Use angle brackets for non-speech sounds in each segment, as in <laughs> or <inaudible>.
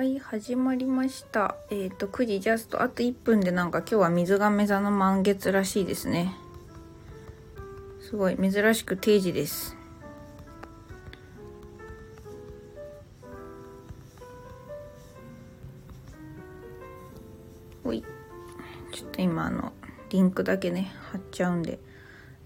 はい、始まりました。えっ、と、9時ジャスト、あと1分でなんか今日は水亀座の満月らしいですね。すごい、珍しく定時です。ほい。ちょっと今あの、リンクだけね、貼っちゃうんで。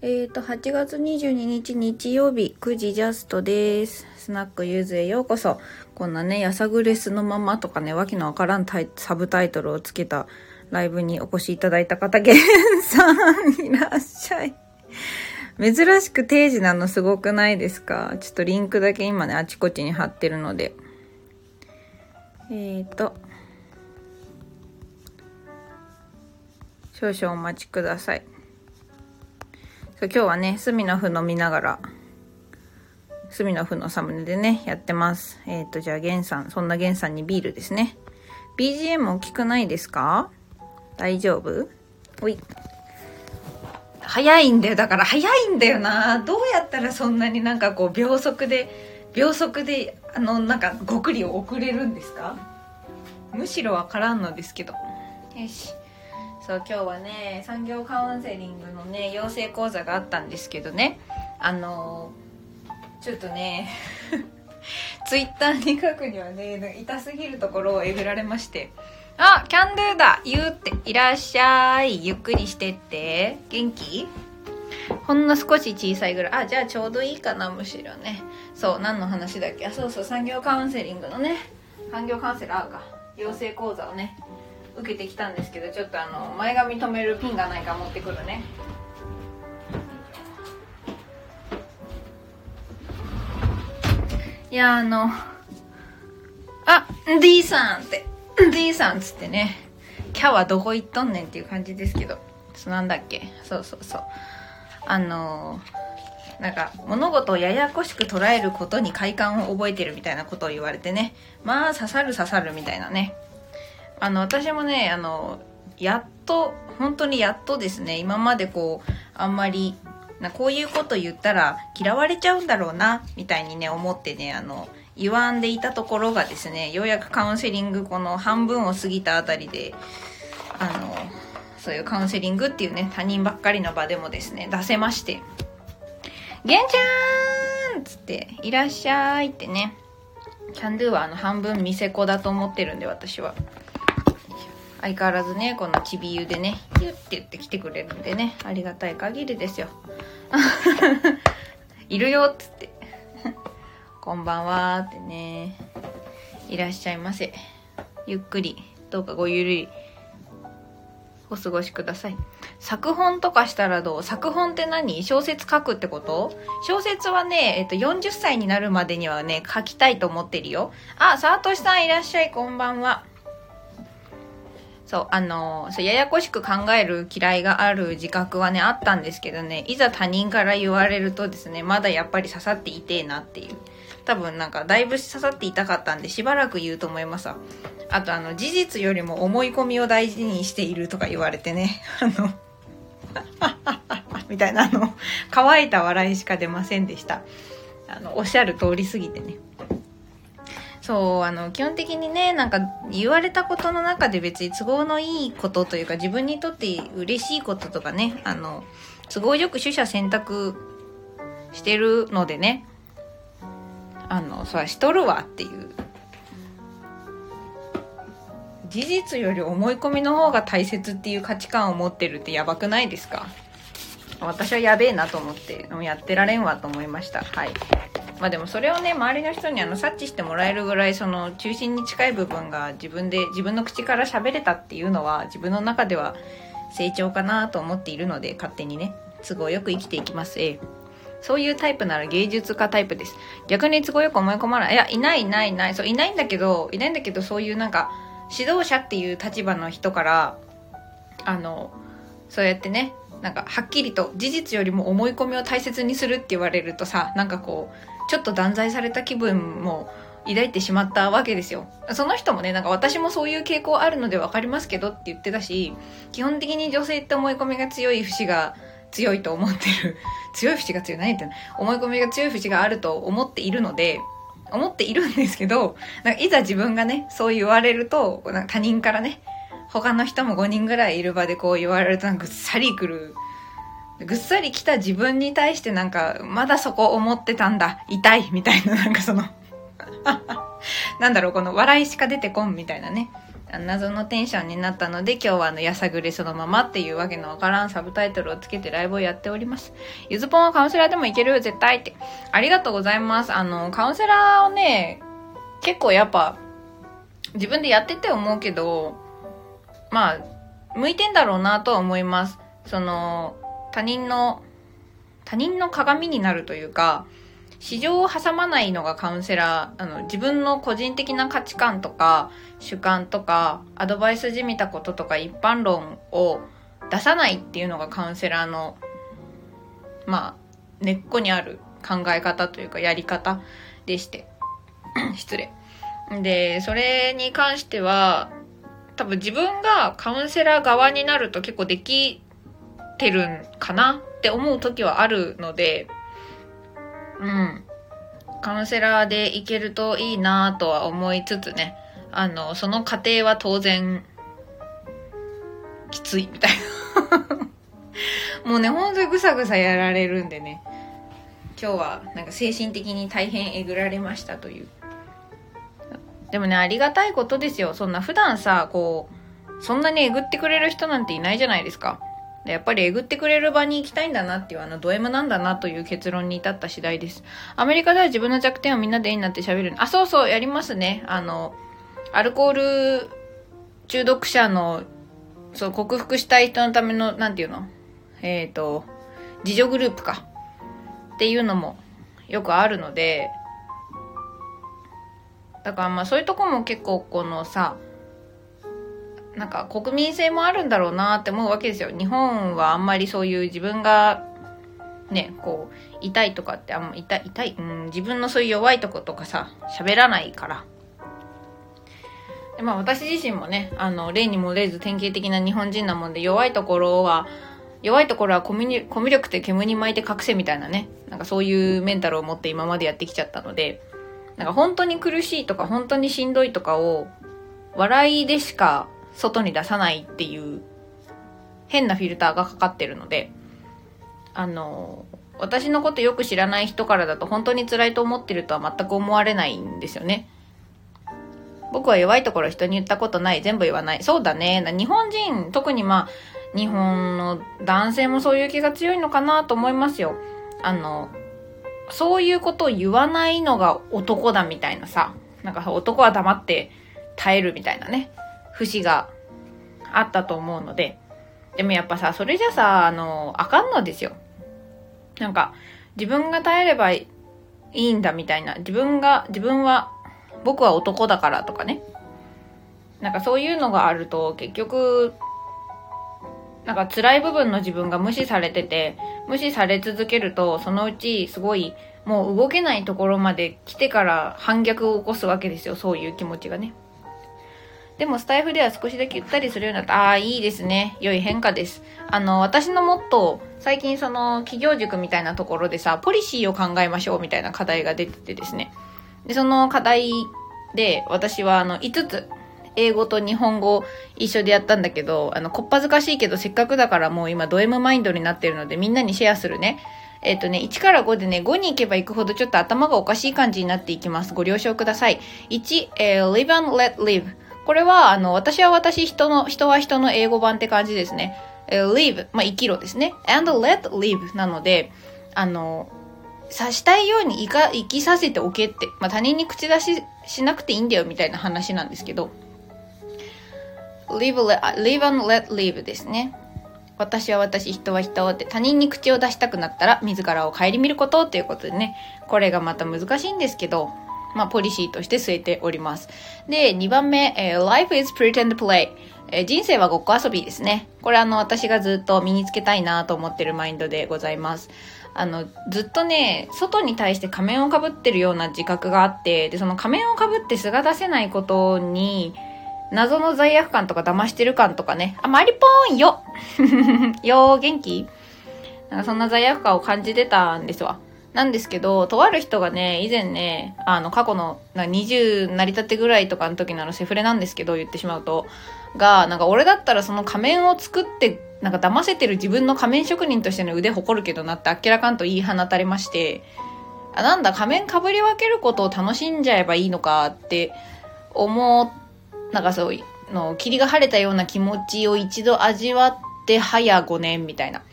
えーと、8月22日日曜日、9時ジャストです。スナックゆずへようこそ。こんなね、やさぐれすのままとかね、わけのわからんサブタイトルをつけたライブにお越しいただいた方、ゲンさんいらっしゃい。珍しく定時なのすごくないですか？ちょっとリンクだけ今ね、あちこちに貼ってるので。えーと、少々お待ちください。今日はね、隅の歩飲みながら、隅の歩のサムネでね、やってます。えっ、ー、と、じゃあ、ゲンさん、そんなゲンさんにビールですね。BGM 大きくないですか？大丈夫？ほい。早いんだよ。だから早いんだよな。どうやったらそんなになんかこう、秒速で、秒速で、あの、なんか、ごくりを送れるんですか？むしろわからんのですけど。よし。そう今日はね産業カウンセリングのね養成講座があったんですけどね。あのちょっとね <laughs> ツイッターに書くにはね痛すぎるところをえぐられまして「あキャンドゥだ言うっていらっしゃい。ゆっくりしてって。元気?」ほんの少し小さいぐらい。あじゃあちょうどいいかなむしろね。そう何の話だっけ？あそうそう産業カウンセリングのね。産業カウンセラーか。養成講座をね。受けてきたんですけどちょっとあの前髪留めるピンがないか持ってくるね。いやあのあ D さんって。D さんっつってね。キャはどこ行っとんねんっていう感じですけど。そなんだっけ。そうそうそう。あのなんか物事をややこしく捉えることに快感を覚えてるみたいなことを言われてね。まあ刺さる刺さるみたいなね。あの私もねあのやっと本当にやっとですね今までこうあんまりなこういうこと言ったら嫌われちゃうんだろうなみたいにね思ってねあの言わんでいたところがですねようやくカウンセリングこの半分を過ぎたあたりであのそういうカウンセリングっていうね他人ばっかりの場でもですね出せまして「玄ちゃん!」っつって「いらっしゃい」ってねキャンドゥはあの半分店子だと思ってるんで私は。相変わらずねこのちびゆでねヒュッて言って来てくれるんでねありがたい限りですよ。<laughs> いるよっつって。<laughs> こんばんはってねいらっしゃいませ。ゆっくりどうかごゆるりお過ごしください。作本とかしたらどう？作本って何？小説書くってこと？小説はね、えっと、40歳になるまでにはね書きたいと思ってるよ。あさとしさんいらっしゃいこんばんは。そう、あの、そう、ややこしく考える嫌いがある自覚はね、あったんですけどね、いざ他人から言われるとですね、まだやっぱり刺さっていてえなっていう。多分なんか、だいぶ刺さっていたかったんで、しばらく言うと思いますわ。あと、あの、事実よりも思い込みを大事にしているとか言われてね、<laughs> あの、<laughs> みたいな、あの、乾いた笑いしか出ませんでした。あの、おっしゃる通りすぎてね。そう、あの、基本的にね、なんか言われたことの中で別に都合のいいことというか自分にとって嬉しいこととかね、あの、都合よく取捨選択してるのでね、あの、そらしとるわっていう。事実より思い込みの方が大切っていう価値観を持ってるってやばくないですか？私はやべえなと思って、やってられんわと思いました。はい。まあでもそれをね周りの人にあの察知してもらえるぐらいその中心に近い部分が自分で自分の口から喋れたっていうのは自分の中では成長かなと思っているので勝手にね都合よく生きていきます。ええ。そういうタイプなら芸術家タイプです。逆に都合よく思い込まない。いやいないいないいない。そういないんだけどいないんだけどそういうなんか指導者っていう立場の人からあのそうやってねなんかはっきりと事実よりも思い込みを大切にするって言われるとさなんかこうちょっと断罪された気分も抱いてしまったわけですよ。その人もね、なんか私もそういう傾向あるので分かりますけどって言ってたし、基本的に女性って思い込みが強い節が強いと思ってる。<laughs> 強い節が強い。何言ってんの？思い込みが強い節があると思っているので、思っているんですけど、なんかいざ自分がね、そう言われると、なんか他人からね、他の人も5人ぐらいいる場でこう言われるとぐっさりくる。ぐっさり来た自分に対してなんか、まだそこ思ってたんだ、痛い、みたいな、なんかその <laughs> なんだろう、この笑いしか出てこん、みたいなね。謎のテンションになったので今日はあのやさぐれそのままっていうわけのわからんサブタイトルをつけてライブをやっております。ゆずぽんはカウンセラーでもいける絶対って。ありがとうございます。あの、カウンセラーをね、結構やっぱ自分でやってて思うけど、まあ、向いてんだろうなとは思います。その、他人の、他人の鏡になるというか、市場を挟まないのがカウンセラー、あの、自分の個人的な価値観とか、主観とか、アドバイスじみたこととか、一般論を出さないっていうのがカウンセラーの、まあ、根っこにある考え方というか、やり方でして。<clears throat> 失礼。で、それに関しては、多分自分がカウンセラー側になると結構できてるんかなって思う時はあるので、うん。カウンセラーで行けるといいなとは思いつつね、あの、その過程は当然、きついみたいな <laughs> もうね、ほんとにぐさぐさやられるんでね、今日はなんか精神的に大変えぐられましたという。でもね、ありがたいことですよ。そんな普段さ、こう、そんなにえぐってくれる人なんていないじゃないですか。やっぱりえぐってくれる場に行きたいんだなっていうあのド M なんだなという結論に至った次第です。アメリカでは自分の弱点をみんなでいいなって喋る。あ、そうそう、やりますね。あの、アルコール中毒者の、そう、克服したい人のための、なんていうの？えっ、ー、と、自助グループか。っていうのもよくあるので、だからまあそういうとこも結構このさ、なんか国民性もあるんだろうなって思うわけですよ。日本はあんまりそういう自分がね、こう、痛いとかってあんま痛い、痛い、うん、自分のそういう弱いとことかさ、喋らないから。でまあ私自身もね、あの、例にもれず典型的な日本人なもんで弱いところは、弱いところはコミュコミュ力って煙に巻いて隠せみたいなね、なんかそういうメンタルを持って今までやってきちゃったので、なんか本当に苦しいとか本当にしんどいとかを笑いでしか外に出さないっていう変なフィルターがかかってるので、あの、私のことよく知らない人からだと本当に辛いと思ってるとは全く思われないんですよね。僕は弱いところ人に言ったことない。全部言わない。そうだね。日本人、特にまあ、日本の男性もそういう気が強いのかなと思いますよ。あの、そういうことを言わないのが男だみたいなさ。なんか男は黙って耐えるみたいなね。節があったと思うので。でもやっぱさ、それじゃさ、あの、あかんのですよ。なんか、自分が耐えればいいんだみたいな。自分が、自分は、僕は男だからとかね。なんかそういうのがあると、結局、なんか辛い部分の自分が無視されてて、無視され続けると、そのうちすごい、もう動けないところまで来てから反逆を起こすわけですよ。そういう気持ちがね。でもスタイフでは少しだけゆったりするようになった。ああ、いいですね。良い変化です。あの、私のモットー、最近その企業塾みたいなところでさ、ポリシーを考えましょうみたいな課題が出ててですね。で、その課題で私はあの5つ、英語と日本語一緒でやったんだけど、あの、こっぱずかしいけどせっかくだからもう今ド M マインドになってるのでみんなにシェアするね。えっ、とね、1から5でね、5に行けば行くほどちょっと頭がおかしい感じになっていきます。ご了承ください。1、えー、live and let live。これは、あの、私は私、人の、人は人の英語版って感じですね。えー live、まあ、生きろですね。and let live なので、あの、さしたいように生か、生きさせておけって、まあ、他人に口出ししなくていいんだよみたいな話なんですけど、live, live and let live ですね。私は私、人は人って他人に口を出したくなったら自らを顧みることっていうことでね、これがまた難しいんですけど、まあ、ポリシーとして据えております。で、2番目、えー、life is pretend play。えー、人生はごっこ遊びですね。これあの、私がずっと身につけたいなと思ってるマインドでございます。あの、ずっとね、外に対して仮面をかぶってるような自覚があって、で、その仮面をかぶって素が出せないことに、謎の罪悪感とか騙してる感とかね、あ、マリポーンよ。<laughs> よー、元気？なんかそんな罪悪感を感じてたんですわ。なんですけど、とある人がね、以前ね、あの、過去の、な20成り立てぐらいとかの時のあのセフレなんですけど、言ってしまうと、が、なんか俺だったらその仮面を作って、なんか騙せてる自分の仮面職人としての腕誇るけどなってあっけらかんと言い放たれまして、あ、なんだ、仮面かぶり分けることを楽しんじゃえばいいのかって思う、なんかそうの、霧が晴れたような気持ちを一度味わって早5年みたいな。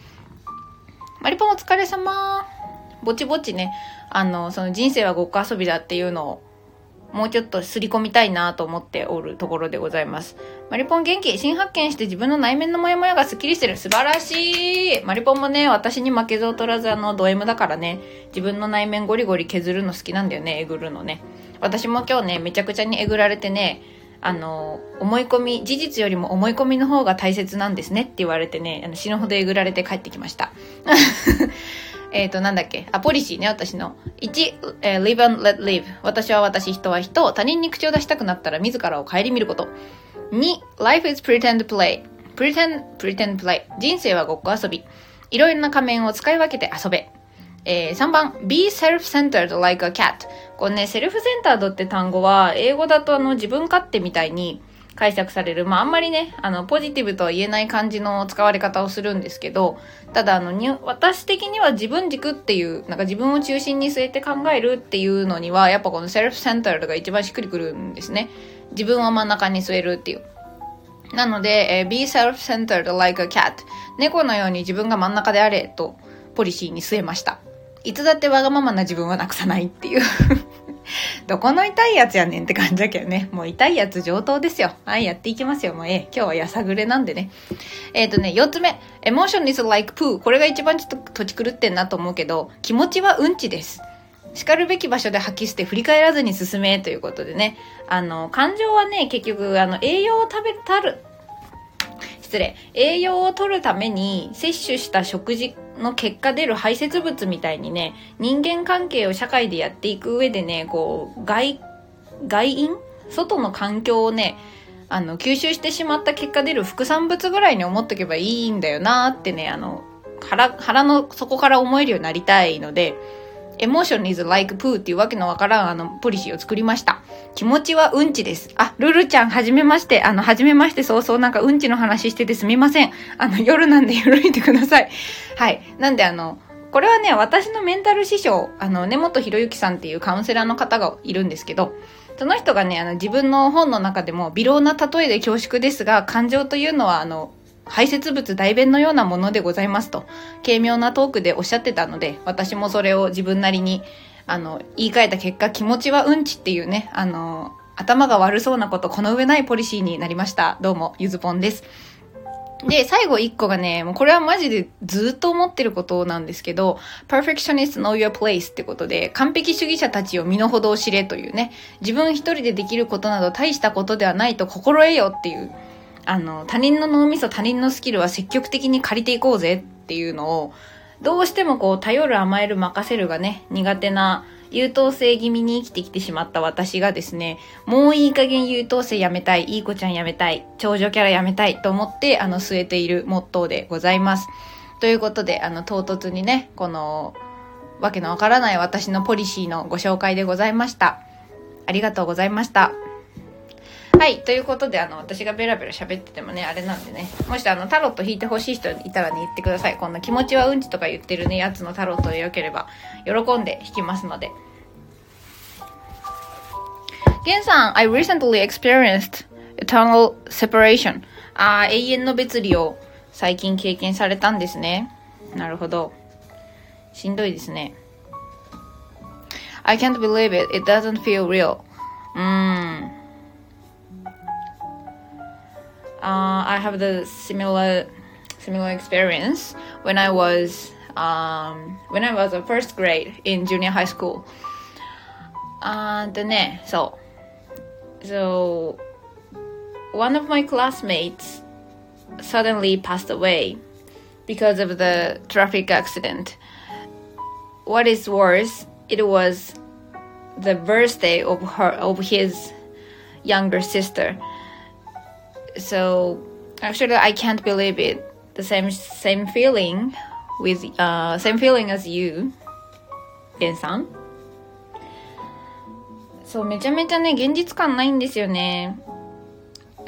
マリポンお疲れ様。ぼちぼちね、あの、その人生はごっこ遊びだっていうのを、もうちょっとすり込みたいなと思っておるところでございます。マリポン元気新発見して自分の内面のモヤモヤがスッキリしてる。素晴らしいマリポンもね、私に負けず劣らずあの、ド M だからね、自分の内面ゴリゴリ削るの好きなんだよね、えぐるのね。私も今日ね、めちゃくちゃにえぐられてね、あの、思い込み、事実よりも思い込みの方が大切なんですねって言われてね、あの死ぬほどえぐられて帰ってきました。<laughs> えっと、なんだっけ？あ、ポリシーね、私の。1、えー、live and let live。私は私、人は人。他人に口を出したくなったら自らを顧みること。2、life is pretend play。pretend, pretend play。人生はごっこ遊び。いろいろな仮面を使い分けて遊べ。えー、3番、be self-centered like a cat。このね、セルフセンタードって単語は、英語だとあの、自分勝手みたいに、解釈される。まあ、あんまりね、あの、ポジティブとは言えない感じの使われ方をするんですけど、ただ、あの、私的には自分軸っていう、なんか自分を中心に据えて考えるっていうのには、やっぱこのセルフセンタードが一番しっくりくるんですね。自分を真ん中に据えるっていう。なので、えー、be self-centered like a cat。猫のように自分が真ん中であれと、ポリシーに据えました。いつだってわがままな自分はなくさないっていう <laughs> どこの痛いやつやねんって感じだけどね。もう痛いやつ上等ですよ。はい、やっていきますよ。もうええ。今日はやさぐれなんでね。えっ、ー、とね、四つ目。emotion is like poo. これが一番ちょっと土地狂ってんなと思うけど、気持ちはうんちです。叱るべき場所で吐き捨て振り返らずに進めということでね。あの、感情はね、結局、あの、栄養を食べたる、失礼。栄養を取るために摂取した食事の結果出る排泄物みたいにね、人間関係を社会でやっていく上でね、こう、外、外因？外の環境をね、あの、吸収してしまった結果出る副産物ぐらいに思っとけばいいんだよなってね、あの、腹、腹の底から思えるようになりたいので、エモーション is like poo っていうわけのわからんあのポリシーを作りました。気持ちはうんちです。あ、ルルちゃん、はじめまして。あの、はじめまして、そうそう、なんかうんちの話しててすみません。あの、夜なんで緩いてください。はい。なんであの、これはね、私のメンタル師匠、あの、根本博之さんっていうカウンセラーの方がいるんですけど、その人がね、あの、自分の本の中でも、微量な例えで恐縮ですが、感情というのは、あの、排泄物代弁のようなものでございますと、軽妙なトークでおっしゃってたので、私もそれを自分なりに、あの、言い換えた結果、気持ちはうんちっていうね、あの、頭が悪そうなこと、この上ないポリシーになりました。どうも、ゆずぽんです。で、最後一個がね、もうこれはマジでずっと思ってることなんですけど、perfectionist know your place ってことで、完璧主義者たちを身の程を知れというね、自分一人でできることなど大したことではないと心得よっていう、あの、他人の脳みそ、他人のスキルは積極的に借りていこうぜっていうのを、どうしてもこう、頼る甘える任せるがね、苦手な優等生気味に生きてきてしまった私がですね、もういい加減優等生やめたい、いい子ちゃんやめたい、長女キャラやめたいと思って、あの、据えているモットーでございます。ということで、あの、唐突にね、この、わけのわからない私のポリシーのご紹介でございました。ありがとうございました。はい。ということで、あの、私がベラベラ喋っててもね、あれなんでね。もし、あの、タロット引いてほしい人いたらね、言ってください。こんな気持ちはうんちとか言ってるね、やつのタロットでよければ、喜んで引きますので。ゲンさん、I recently experienced eternal separation. ああ、永遠の別離を最近経験されたんですね。なるほど。しんどいですね。I can't believe it. It doesn't feel real. うーん。Uh, I have the similar similar experience when I was um, when I was a first grade in junior high school. And so so one of my classmates suddenly passed away because of the traffic accident. What is worse, it was the birthday of her of his younger sister so actually I can't believe it. The same same feeling with uh, same feeling as you. ゲンさん。そう、めちゃめちゃね、現実感ないんですよね。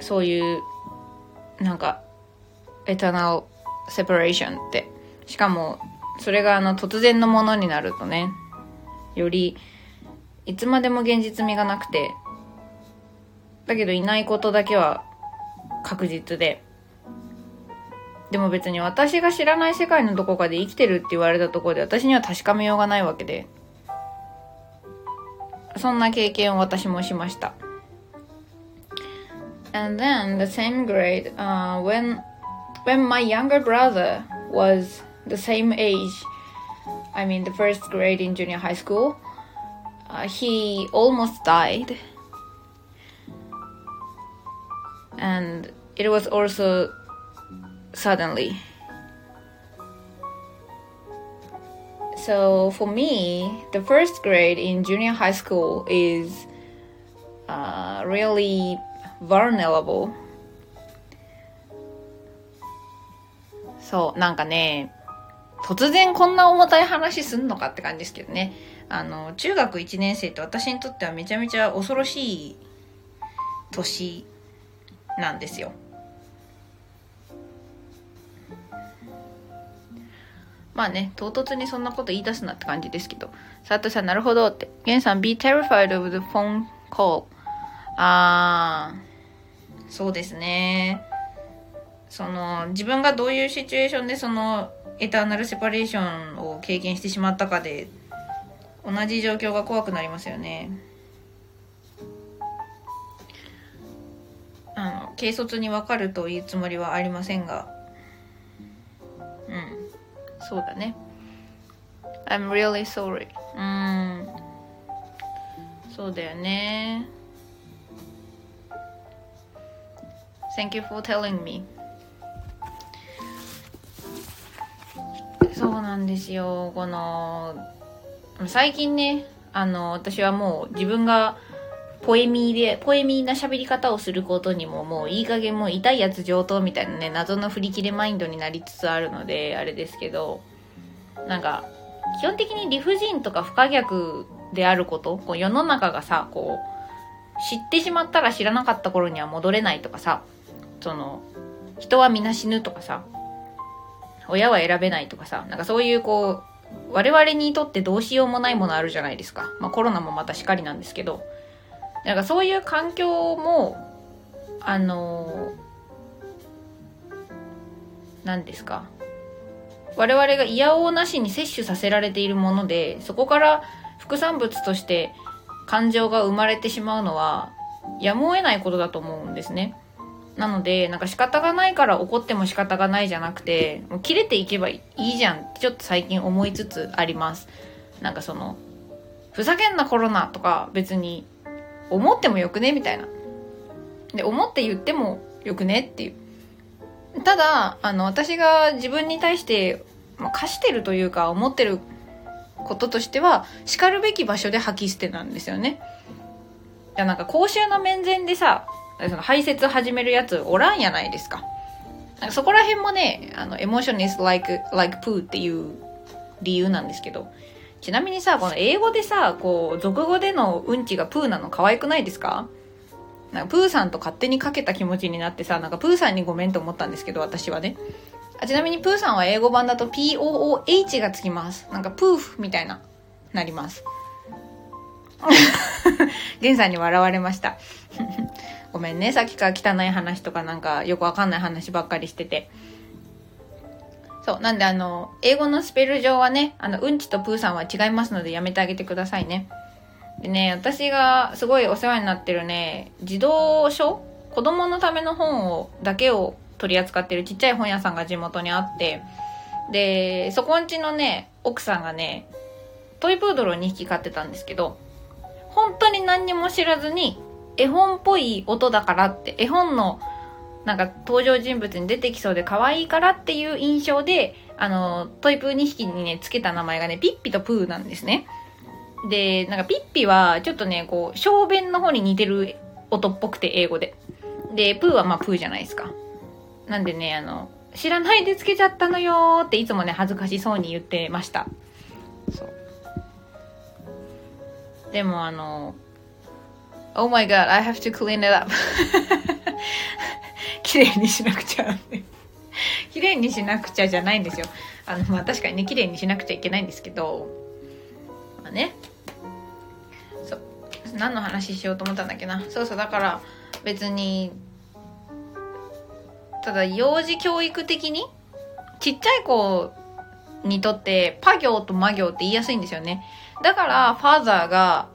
そういう、なんか、エタナルセパレーションって。しかも、それがあの、突然のものになるとね、より、いつまでも現実味がなくて、だけどいないことだけは確実で、でも別に私が知らない世界のどこかで生きてるって言われたところで私には確かめようがないわけで、そんな経験を私もしました。And then the same grade, uh, when when my younger brother was the same age, I mean the first grade in junior high school, uh, he almost died. And it was also suddenly. So for me, the first grade in junior high school is uh, really vulnerable. そう、なんかね、突然こんな重たい話すんのかって感じですけどね。あの、中学1年生って私にとってはめちゃめちゃ恐ろしい年なんですよ。まあね、唐突にそんなこと言い出すなって感じですけど。佐藤さん、なるほどって。ゲンさん、be terrified of the phone call. あー、そうですね。その、自分がどういうシチュエーションでその、エターナルセパレーションを経験してしまったかで、同じ状況が怖くなりますよね。あの、軽率にわかるというつもりはありませんが、うん。そうだね。I'm really sorry. うん。そうだよね。Thank you for telling me. そうなんですよ。この最近ねあの私はもう自分がポエミーで、ポエミーな喋り方をすることにももういい加減もう痛いやつ上等みたいなね、謎の振り切れマインドになりつつあるので、あれですけど、なんか、基本的に理不尽とか不可逆であること、こう世の中がさ、こう、知ってしまったら知らなかった頃には戻れないとかさ、その、人は皆死ぬとかさ、親は選べないとかさ、なんかそういうこう、我々にとってどうしようもないものあるじゃないですか。まあコロナもまたしかりなんですけど、なんかそういう環境も、あの何ですか。我々が嫌おうなしに摂取させられているもので、そこから副産物として感情が生まれてしまうのは、やむを得ないことだと思うんですね。なので、なんか仕方がないから怒っても仕方がないじゃなくて、もう切れていけばいいじゃんってちょっと最近思いつつあります。なんかその、ふざけんなコロナとか別に思ってもよくね？みたいな。で、思って言ってもよくね？っていう。ただ、あの、私が自分に対して、まあ、課してるというか、思ってることとしては、叱るべき場所で吐き捨てなんですよね。いや、なんか公衆の面前でさ、その排泄始めるやつおらんやないですか。なんかそこら辺もね、あの、エモーション is like, like poo っていう理由なんですけど、ちなみにさ、この英語でさ、こう、俗語でのうんちがプーなの可愛くないですか？なんかプーさんと勝手にかけた気持ちになってさ、なんかプーさんにごめんと思ったんですけど、私はね。あちなみにプーさんは英語版だと POOH がつきます。なんかプーフみたいな、なります。<laughs> ゲンさんに笑われました。<laughs> ごめんね、さっきから汚い話とかなんかよくわかんない話ばっかりしてて。そう。なんであの、英語のスペル上はね、あの、うんちとプーさんは違いますのでやめてあげてくださいね。でね、私がすごいお世話になってるね、児童書？子供のための本を、だけを取り扱ってるちっちゃい本屋さんが地元にあって、で、そこんちのね、奥さんがね、トイプードルを2匹飼ってたんですけど、本当に何にも知らずに、絵本っぽい音だからって、絵本のなんか登場人物に出てきそうで可愛いからっていう印象で、あの、トイプー2匹にね、つけた名前がね、ピッピとプーなんですね。で、なんかピッピはちょっとね、こう、小便の方に似てる音っぽくて、英語で。で、プーはまあプーじゃないですか。なんでね、あの、知らないでつけちゃったのよっていつもね、恥ずかしそうに言ってました。そう。でもあの、Oh my god, I have to clean it up. <laughs> 綺麗にしなくちゃ。綺麗にしなくちゃじゃないんですよ。あの、まあ確かにね、綺麗にしなくちゃいけないんですけど、まあね。そう。何の話しようと思ったんだっけな。そうそう、だから別に、ただ幼児教育的に、ちっちゃい子にとってパ行と魔行って言いやすいんですよね。だから、ファーザーが、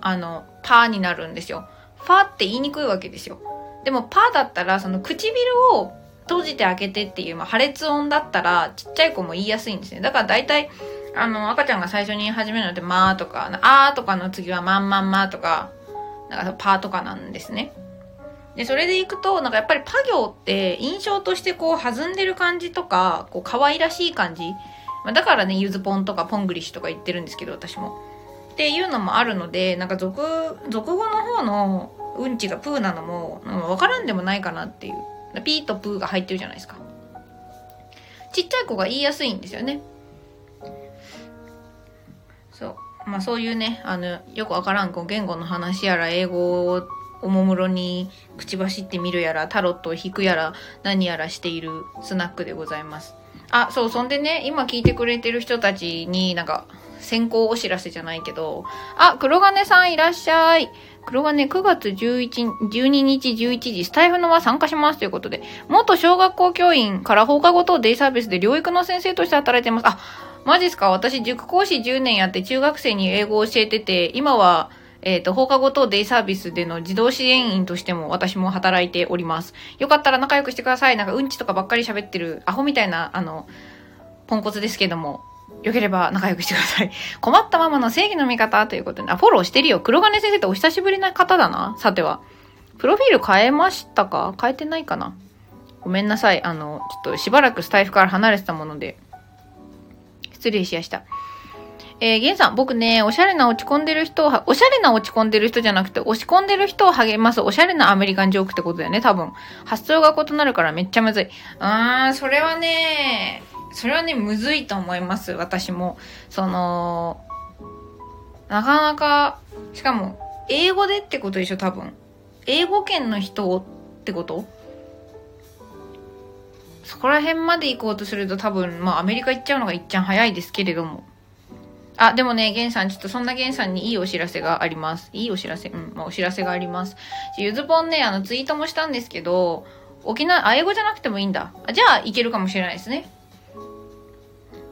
あの、パーになるんですよ。ファーって言いにくいわけですよ。でも、パーだったら、その唇を閉じて開けてっていう、まあ、破裂音だったら、ちっちゃい子も言いやすいんですね。だから大体、あの、赤ちゃんが最初に始めるのって、まーとか、あーとかの次はまんまんまとか、なんかパーとかなんですね。で、それでいくと、なんかやっぱりパ行って印象としてこう弾んでる感じとか、こう可愛らしい感じ。まあ、だからね、ゆずポンとかポングリッシュとか言ってるんですけど、私も。っていうのもあるので、なんか俗、俗語の方のうんちがプーなのも、わからんでもないかなっていう。ピーとプーが入ってるじゃないですか。ちっちゃい子が言いやすいんですよね。そう。まあそういうね、あの、よくわからんこう言語の話やら英語をおもむろに口走ってみるやら、タロットを引くやら、何やらしているスナックでございます。あ、そう、そんでね、今聞いてくれてる人たちになんか、先行お知らせじゃないけど、あ、黒金さんいらっしゃい。黒金9月11、12日11時、スタイフの輪参加しますということで、元小学校教員から放課後等デイサービスで療育の先生として働いてます。あ、マジっすか？私塾講師10年やって中学生に英語を教えてて、今はえっ、ー、と、放課後等デイサービスでの児童支援員としても私も働いております。よかったら仲良くしてください。なんかうんちとかばっかり喋ってるアホみたいな、あの、ポンコツですけども、よければ仲良くしてください。困ったママの正義の味方ということで、あ、フォローしてるよ。黒金先生ってお久しぶりな方だな。さては。プロフィール変えましたか？変えてないかな？ごめんなさい。あの、ちょっとしばらくスタイフから離れてたもので、失礼しやした。えー、ゲンさん、僕ね、おしゃれな落ち込んでる人を、おしゃれな落ち込んでる人じゃなくて、押し込んでる人を励ます、おしゃれなアメリカンジョークってことだよね、多分。発想が異なるからめっちゃむずい。あー、それはね、それはね、むずいと思います、私も。その、なかなか、しかも、英語でってことでしょ、多分。英語圏の人ってこと？そこら辺まで行こうとすると多分、まあアメリカ行っちゃうのがいっちゃん早いですけれども。あ、でもね、ゲンさん、ちょっとそんなゲンさんにいいお知らせがあります。いいお知らせうん、まあ、お知らせがあります。ゆずぽんね、あの、ツイートもしたんですけど、沖縄、あ、英語じゃなくてもいいんだ。あじゃあ、いけるかもしれないですね。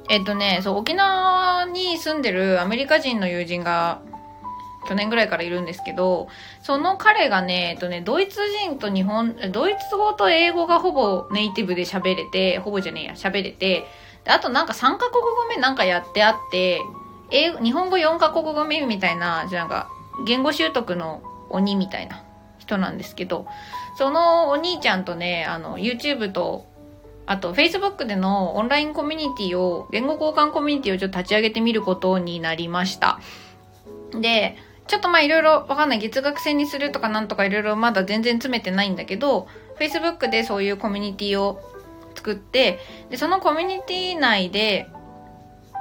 えっとね、そう、沖縄に住んでるアメリカ人の友人が、去年ぐらいからいるんですけど、その彼がね、えっとね、ドイツ人と日本、ドイツ語と英語がほぼネイティブで喋れて、ほぼじゃねえや、喋れて、あとなんか3カ国語目なんかやってあって、英、日本語4カ国語目みたいな、じゃなんか、言語習得の鬼みたいな人なんですけど、そのお兄ちゃんとね、あの、YouTube と、あと、Facebook でのオンラインコミュニティを、言語交換コミュニティをちょっと立ち上げてみることになりました。で、ちょっとまあいろいろわかんない。月額制にするとかなんとかいろいろまだ全然詰めてないんだけど、Facebook でそういうコミュニティを作って、で、そのコミュニティ内で、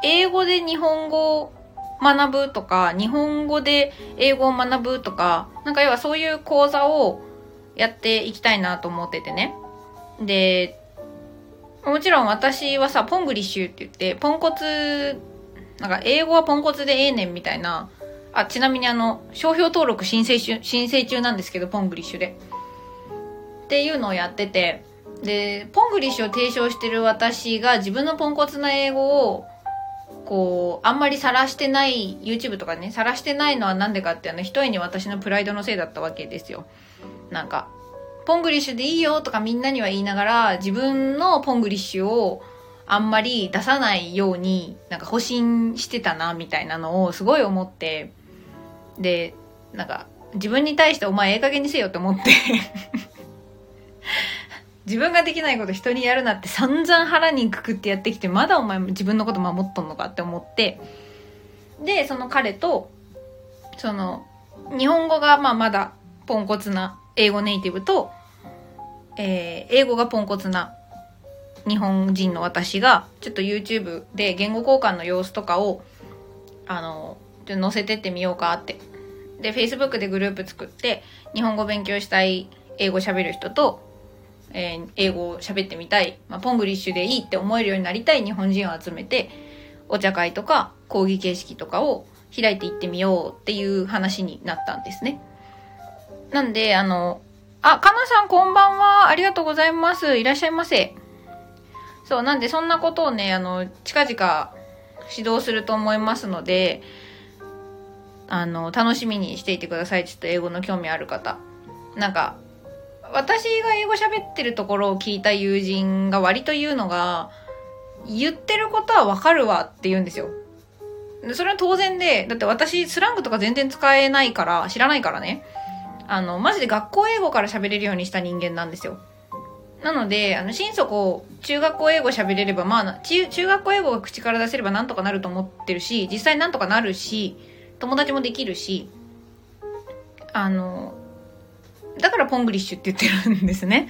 英語で日本語を学ぶとか、日本語で英語を学ぶとか、なんか要はそういう講座をやっていきたいなと思っててね。で、もちろん私はさ、ポングリッシュって言って、ポンコツ、なんか英語はポンコツでええねんみたいな、あ、ちなみにあの、商標登録申請中、申請中なんですけど、ポングリッシュで。っていうのをやってて、で、ポングリッシュを提唱してる私が自分のポンコツな英語をこう、あんまり晒してない、YouTube とかね、晒してないのはなんでかってあの、一重に私のプライドのせいだったわけですよ。なんか、ポングリッシュでいいよとかみんなには言いながら、自分のポングリッシュをあんまり出さないように、なんか保身してたな、みたいなのをすごい思って、で、なんか、自分に対してお前ええ加減にせよって思って。<laughs> 自分ができないこと人にやるなって散々腹にくくってやってきて、まだお前自分のこと守っとんのかって思って、で、その彼と、その、日本語がまあまだポンコツな英語ネイティブと、えー、英語がポンコツな日本人の私が、ちょっと YouTube で言語交換の様子とかを、あの、ちょっと載せてってみようかって。で、Facebook でグループ作って、日本語勉強したい英語喋る人と、えー、英語を喋ってみたい、まあ、ポングリッシュでいいって思えるようになりたい日本人を集めて、お茶会とか講義形式とかを開いていってみようっていう話になったんですね。なんで、あの、あ、かなさんこんばんは。ありがとうございます。いらっしゃいませ。そう、なんでそんなことをね、あの、近々指導すると思いますので、あの、楽しみにしていてください。ちょっと英語の興味ある方。なんか、私が英語喋ってるところを聞いた友人が割と言うのが、言ってることはわかるわって言うんですよ。それは当然で、だって私スラングとか全然使えないから、知らないからね。あの、マジで学校英語から喋れるようにした人間なんですよ。なので、あの、心底、中学校英語喋れれば、まあ、中、中学校英語が口から出せればなんとかなると思ってるし、実際なんとかなるし、友達もできるし、あの、だからポングリッシュって言ってるんですね。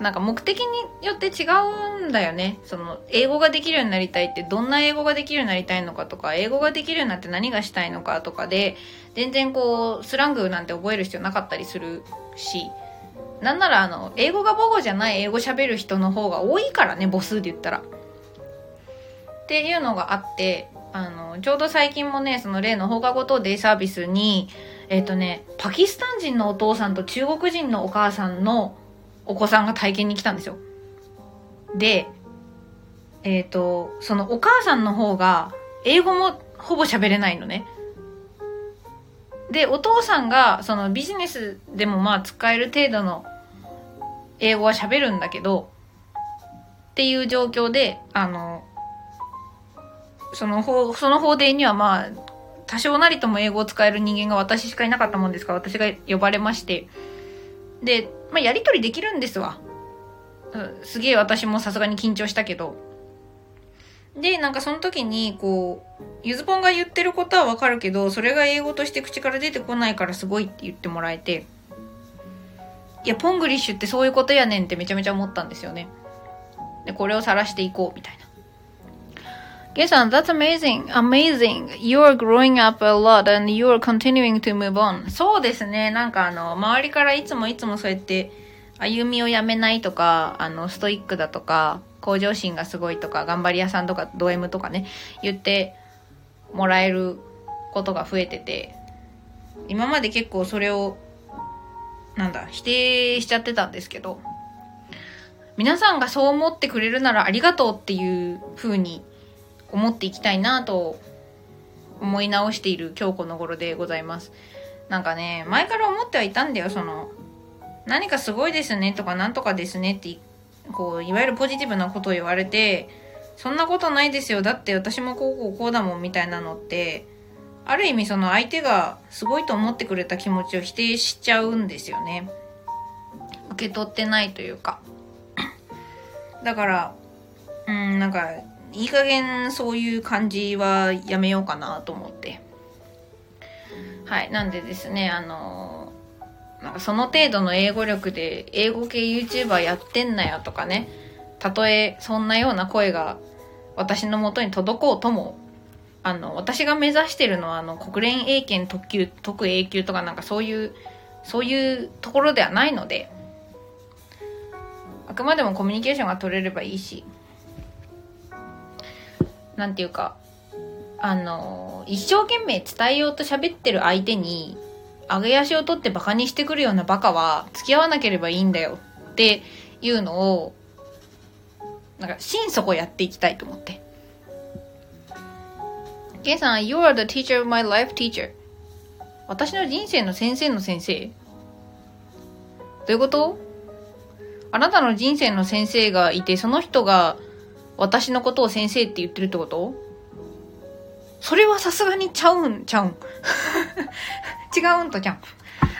なんか目的によって違うんだよね。その、英語ができるようになりたいって、どんな英語ができるようになりたいのかとか、英語ができるようになって何がしたいのかとかで、全然こう、スラングなんて覚える必要なかったりするし、なんならあの、英語が母語じゃない英語喋る人の方が多いからね、母数で言ったら。っていうのがあって、あの、ちょうど最近もね、その例の放課後等デイサービスに、えっ、ー、とね、パキスタン人のお父さんと中国人のお母さんのお子さんが体験に来たんですよ。で、えっ、ー、と、そのお母さんの方が、英語もほぼ喋れないのね。で、お父さんが、そのビジネスでもまあ使える程度の英語は喋るんだけど、っていう状況で、あの、その方、その法廷にはまあ、多少なりとも英語を使える人間が私しかいなかったもんですから、私が呼ばれまして。で、まあ、やりとりできるんですわ。うん、すげえ私もさすがに緊張したけど。で、なんかその時に、こう、ゆずぽんが言ってることはわかるけど、それが英語として口から出てこないからすごいって言ってもらえて、いや、ポングリッシュってそういうことやねんってめちゃめちゃ思ったんですよね。で、これを晒していこうみたいな。ゲイさん、that's amazing, amazing. You are growing up a lot and you are continuing to move on. そうですね。なんかあの、周りからいつもいつもそうやって、歩みをやめないとか、あの、ストイックだとか、向上心がすごいとか、頑張り屋さんとか、ド M とかね、言ってもらえることが増えてて、今まで結構それを、なんだ、否定しちゃってたんですけど、皆さんがそう思ってくれるならありがとうっていう風に思っていきたいなと思い直している今日この頃でございます。なんかね、前から思ってはいたんだよ、その、何かすごいですねとかなんとかですねって、こう、いわゆるポジティブなことを言われて、そんなことないですよ。だって私もこうこうこうだもんみたいなのって、ある意味その相手がすごいと思ってくれた気持ちを否定しちゃうんですよね。受け取ってないというか。だから、うん、なんか、いい加減そういう感じはやめようかなと思って。はい。なんでですね、あのなんかその程度の英語力で英語系 YouTuber やってんなよとかね、たとえそんなような声が私のもとに届こうとも、あの、私が目指してるのはあの国連英検特級、特英級とかなんかそういう、そういうところではないので、あくまでもコミュニケーションが取れればいいし、なんていうか、あの、一生懸命伝えようと喋ってる相手に、上げ足を取ってバカにしてくるようなバカは付き合わなければいいんだよっていうのを、なんか心底やっていきたいと思って。ケイさん、You are the teacher of my life teacher. 私の人生の先生の先生どういうこと？あなたの人生の先生がいて、その人が私のことを先生って言ってるってこと？それはさすがにちゃうんちゃうん <laughs> 違うんとちゃん。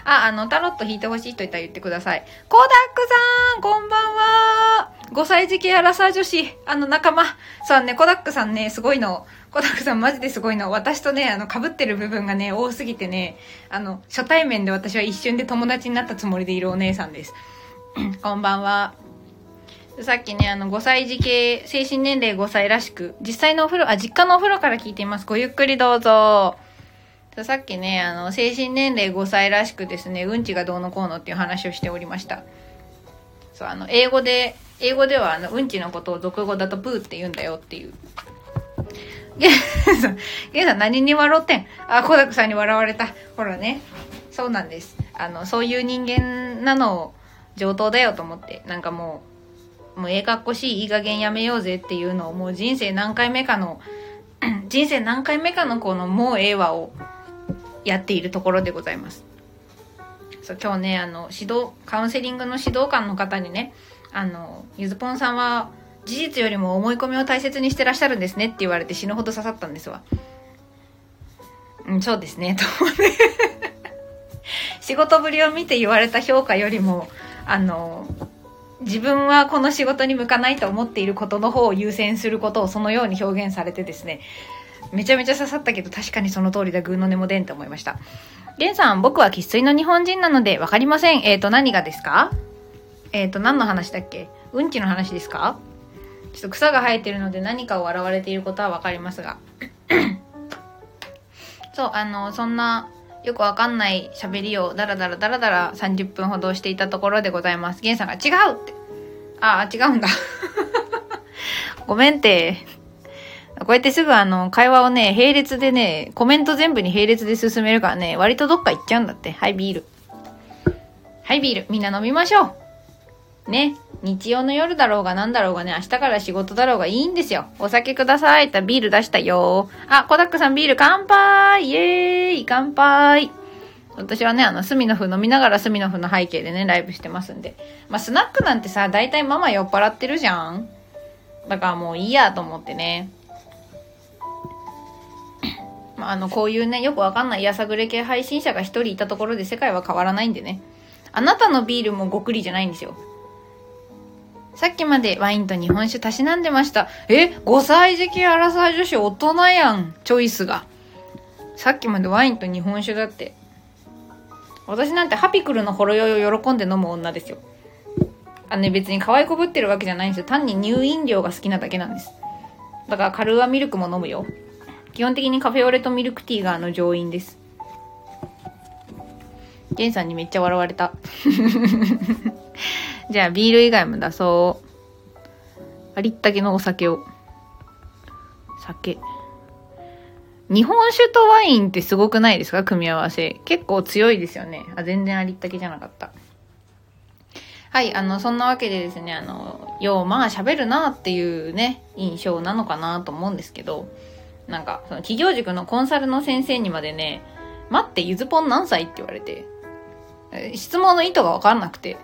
あ、あの、タロット引いてほしいと言ったら言ってください。コダックさんこんばんは !5 歳児系アラサー女子、あの仲間。そうね、コダックさんね、すごいの。コダックさんマジですごいの。私とね、あの、被ってる部分がね、多すぎてね、あの、初対面で私は一瞬で友達になったつもりでいるお姉さんです。<clears throat> こんばんは。さっきね、あの、5歳児系、精神年齢5歳らしく、実際のお風呂、あ、実家のお風呂から聞いています。ごゆっくりどうぞ。さっきね、あの、精神年齢5歳らしくですね、うんちがどうのこうのっていう話をしておりました。そう、あの、英語で、英語では、あの、うんちのことを俗語だとプーって言うんだよっていう。ゲンさん、ゲンさん何に笑ってん？あ、コダクさんに笑われた。ほらね。そうなんです。あの、そういう人間なのを上等だよと思って、なんかもう、もうええかっこしい、いい加減やめようぜっていうのをもう人生何回目かの、<clears throat> 人生何回目かのこのもうええわをやっているところでございます。そう今日ね、あの、指導、カウンセリングの指導官の方にね、あの、ゆずぽんさんは事実よりも思い込みを大切にしてらっしゃるんですねって言われて死ぬほど刺さったんですわ。うん、そうですね、と思って。<laughs> 仕事ぶりを見て言われた評価よりも、あの、自分はこの仕事に向かないと思っていることの方を優先することをそのように表現されてですね、めちゃめちゃ刺さったけど確かにその通りだ、グーの根もでんって思いました。ゲンさん、僕は生粋の日本人なのでわかりません。えっ、ー、と、何がですか？えっ、ー、と、何の話だっけ？うんちの話ですか？ちょっと草が生えてるので何かを笑われていることはわかりますが。<clears throat> そう、あの、そんな、よくわかんない喋りをダラダラダラダラ30分ほどしていたところでございます。ゲンさんが違うって。ああ、違うんだ。<laughs> ごめんって。こうやってすぐあの、会話をね、並列でね、コメント全部に並列で進めるからね、割とどっか行っちゃうんだって。はい、ビール。はい、ビール。みんな飲みましょう。ね。日曜の夜だろうが何だろうがね、明日から仕事だろうがいいんですよ。お酒くださいってビール出したよ。あ、コダックさんビール乾杯イエーイ乾杯私はね、あの、スミノフ飲みながらスミノフの背景でね、ライブしてますんで。まあ、スナックなんてさ、大体ママ酔っ払ってるじゃんだからもういいやと思ってね。まあ、あの、こういうね、よくわかんないやさぐれ系配信者が一人いたところで世界は変わらないんでね。あなたのビールもごくりじゃないんですよ。さっきまでワインと日本酒たしなんでました。え ?5 歳時期アラサー女子大人やん。チョイスが。さっきまでワインと日本酒だって。私なんてハピクルのほろ酔いを喜んで飲む女ですよ。あのね、別に可愛いこぶってるわけじゃないんですよ。単に乳飲料が好きなだけなんです。だからカルーアミルクも飲むよ。基本的にカフェオレとミルクティーがあの上飲です。ゲンさんにめっちゃ笑われた。じゃあビール以外も出そう。ありったけのお酒を。酒。日本酒とワインってすごくないですか？組み合わせ。結構強いですよね。あ、全然ありったけじゃなかった。はい、あの、そんなわけでですね、あの、よう、まあ喋るなっていうね、印象なのかなと思うんですけど、なんか、その企業塾のコンサルの先生にまでね、待って、ゆずぽん何歳って言われて、質問の意図がわかんなくて、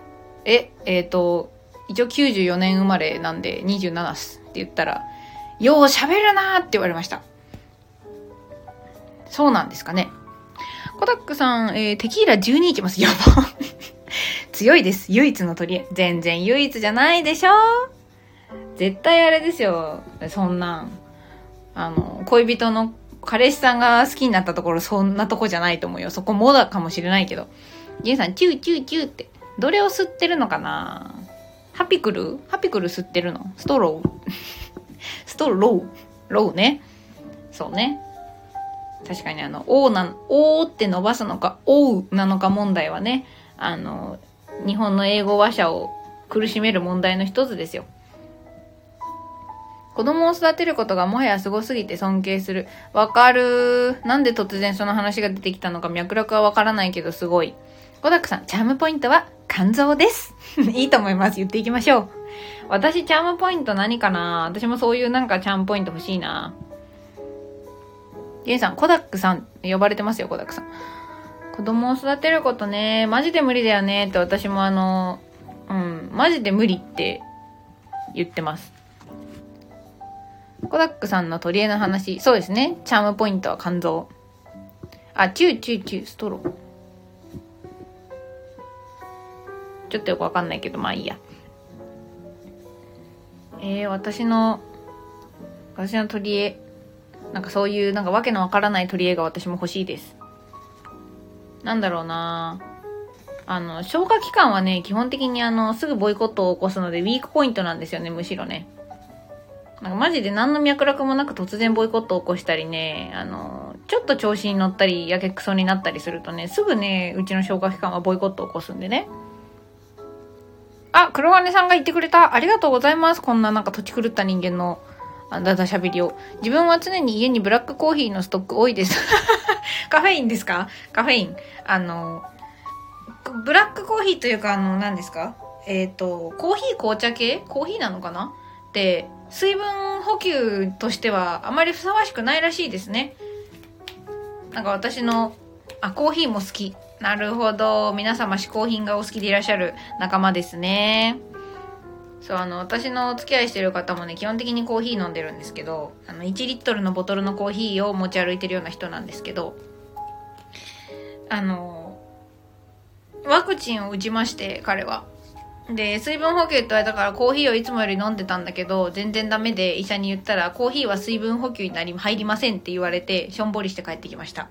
え、えっ、ー、と、一応94年生まれなんで27っすって言ったら、よう喋るなーって言われました。そうなんですかね。コタックさん、えー、テキーラ12いきます。やば。<laughs> 強いです。唯一の取り全然唯一じゃないでしょ絶対あれですよ。そんなん。あの、恋人の彼氏さんが好きになったところそんなとこじゃないと思うよ。そこもだかもしれないけど。ジンさん、チューチューチューって。どれを吸ってるのかな？ハピクル？ハピクル吸ってるの？ストロー？<laughs> ストロー？ローね。そうね。確かにあの、おーな、おーって伸ばすのか、おうなのか問題はね、あの、日本の英語話者を苦しめる問題の一つですよ。子供を育てることがもはやすごすぎて尊敬する。わかるなんで突然その話が出てきたのか脈絡はわからないけどすごい。コダックさん、チャームポイントは肝臓です。<laughs> いいと思います。言っていきましょう。私、チャームポイント何かな？私もそういうなんかチャームポイント欲しいな。ゲイさん、コダックさん、呼ばれてますよ、コダックさん。子供を育てることね、マジで無理だよねって私もあの、うん、マジで無理って言ってます。コダックさんの取り柄の話、そうですね。チャームポイントは肝臓。あ、チューチューチュー、ストロー。ちょっとよくわかんないけど、まあいいや。えー、私の、私の取り柄、なんかそういう、なんかわけのわからない取り柄が私も欲しいです。なんだろうなあの、消化器官はね、基本的にあの、すぐボイコットを起こすので、ウィークポイントなんですよね、むしろね。なんかマジで何の脈絡もなく突然ボイコットを起こしたりね、あの、ちょっと調子に乗ったり、やけくそになったりするとね、すぐね、うちの消化器官はボイコットを起こすんでね。あ、黒金さんが言ってくれた。ありがとうございます。こんななんか土地狂った人間の、あだだしゃべりを。自分は常に家にブラックコーヒーのストック多いです。<laughs> カフェインですか？カフェイン。あの、ブラックコーヒーというか、あの、何ですか？えっ、ー、と、コーヒー紅茶系？コーヒーなのかな？で、水分補給としてはあまりふさわしくないらしいですね。なんか私の、あ、コーヒーも好き。なるほど。皆様嗜好品がお好きでいらっしゃる仲間ですね。そう、あの、私のお付き合いしてる方もね、基本的にコーヒー飲んでるんですけど、あの、1リットルのボトルのコーヒーを持ち歩いてるような人なんですけど、あの、ワクチンを打ちまして、彼は。で、水分補給って言われたからコーヒーをいつもより飲んでたんだけど、全然ダメで医者に言ったら、コーヒーは水分補給になり、入りませんって言われて、しょんぼりして帰ってきました。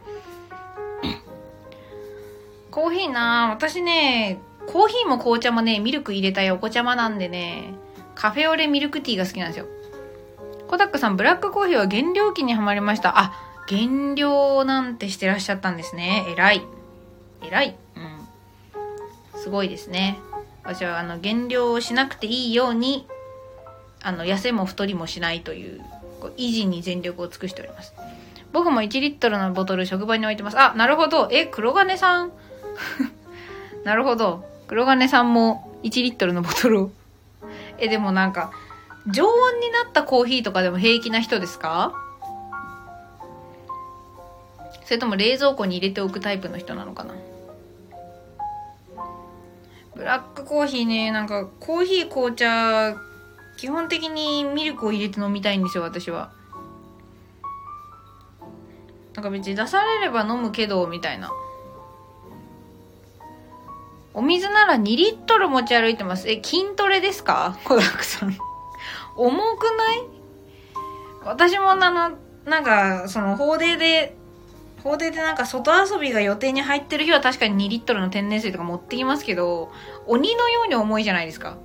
コーヒーな私ね、コーヒーも紅茶もね、ミルク入れたいお子ちゃまなんでね、カフェオレミルクティーが好きなんですよ。コダックさん、ブラックコーヒーは原料期にはまりました。あ、原料なんてしてらっしゃったんですね。偉い。偉い。うん。すごいですね。私はあの減量をしなくていいようにあの痩せも太りもしないというこう維持に全力を尽くしております僕も1リットルのボトル職場に置いてますあなるほどえ黒金さん <laughs> なるほど黒金さんも1リットルのボトルを <laughs> えでもなんか常温になったコーヒーとかでも平気な人ですか？それとも冷蔵庫に入れておくタイプの人なのかな？ブラックコーヒーね、なんかコーヒー紅茶、基本的にミルクを入れて飲みたいんですよ、私は。なんか別に出されれば飲むけど、みたいな。お水なら2リットル持ち歩いてます。え、筋トレですか？コダックさん。重くない？私もあの、なんか、その、法廷で法廷でなんか外遊びが予定に入ってる日は確かに2リットルの天然水とか持ってきますけど、鬼のように重いじゃないですか。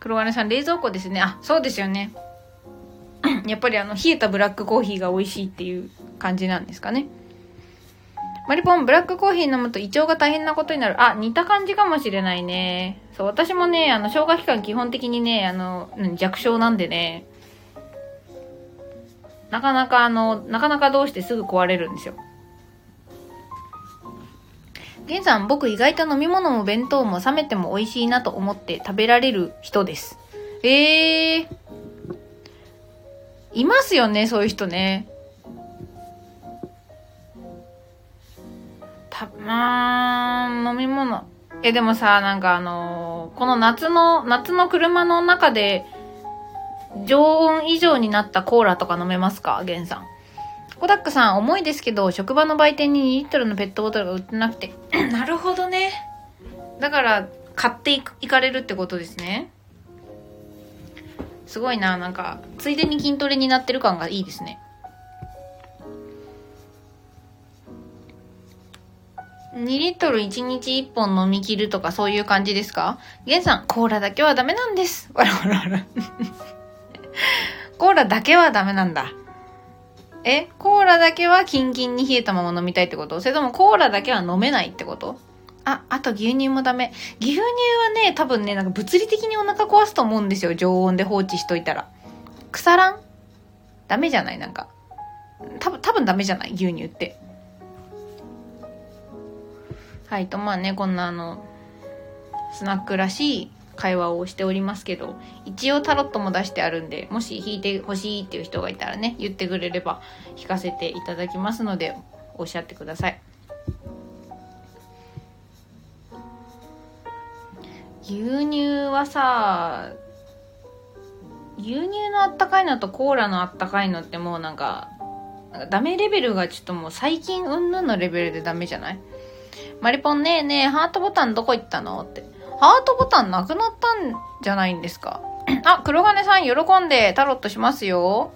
黒金さん、冷蔵庫ですね。あ、そうですよね。やっぱりあの、冷えたブラックコーヒーが美味しいっていう感じなんですかね。マリポン、ブラックコーヒー飲むと胃腸が大変なことになる。あ、似た感じかもしれないね。そう、私もね、あの、消化器官基本的にね、あの、弱小なんでね、なかなかあの、なかなかどうしてすぐ壊れるんですよ。ゲンさん、僕意外と飲み物も弁当も冷めても美味しいなと思って食べられる人です。ええー。いますよね、そういう人ね。た、まあ、飲み物。え、でもさ、なんかあのー、この夏の、夏の車の中で、常温以上になったコーラとか飲めますか？ゲンさん。コダックさん、重いですけど、職場の売店に2リットルのペットボトルが売ってなくて。<clears throat> なるほどね。だから、買っていかれるってことですね。すごいな、なんか、ついでに筋トレになってる感がいいですね。2リットル1日1本飲み切るとかそういう感じですか？ゲンさん、コーラだけはダメなんです。わらわらわら。コーラだけはダメなんだ。え？コーラだけはキンキンに冷えたまま飲みたいってこと？それともコーラだけは飲めないってこと？あ、あと牛乳もダメ。牛乳はね、多分ね、なんか物理的にお腹壊すと思うんですよ。常温で放置しといたら。腐らん？ダメじゃない？なんか。多分、多分ダメじゃない？牛乳って。はい、とまあね、こんなあの、スナックらしい会話をしておりますけど、一応タロットも出してあるんで、もし弾いてほしいっていう人がいたらね、言ってくれれば弾かせていただきますので、おっしゃってください。牛乳はさ、牛乳のあったかいのとコーラのあったかいのってもうなんか、なんかダメレベルがちょっともう最近うんぬんのレベルでダメじゃない？マリポンねえねえ、ハートボタンどこ行ったの？って。ハートボタンなくなったんじゃないんですか？あ、黒金さん喜んでタロットしますよ。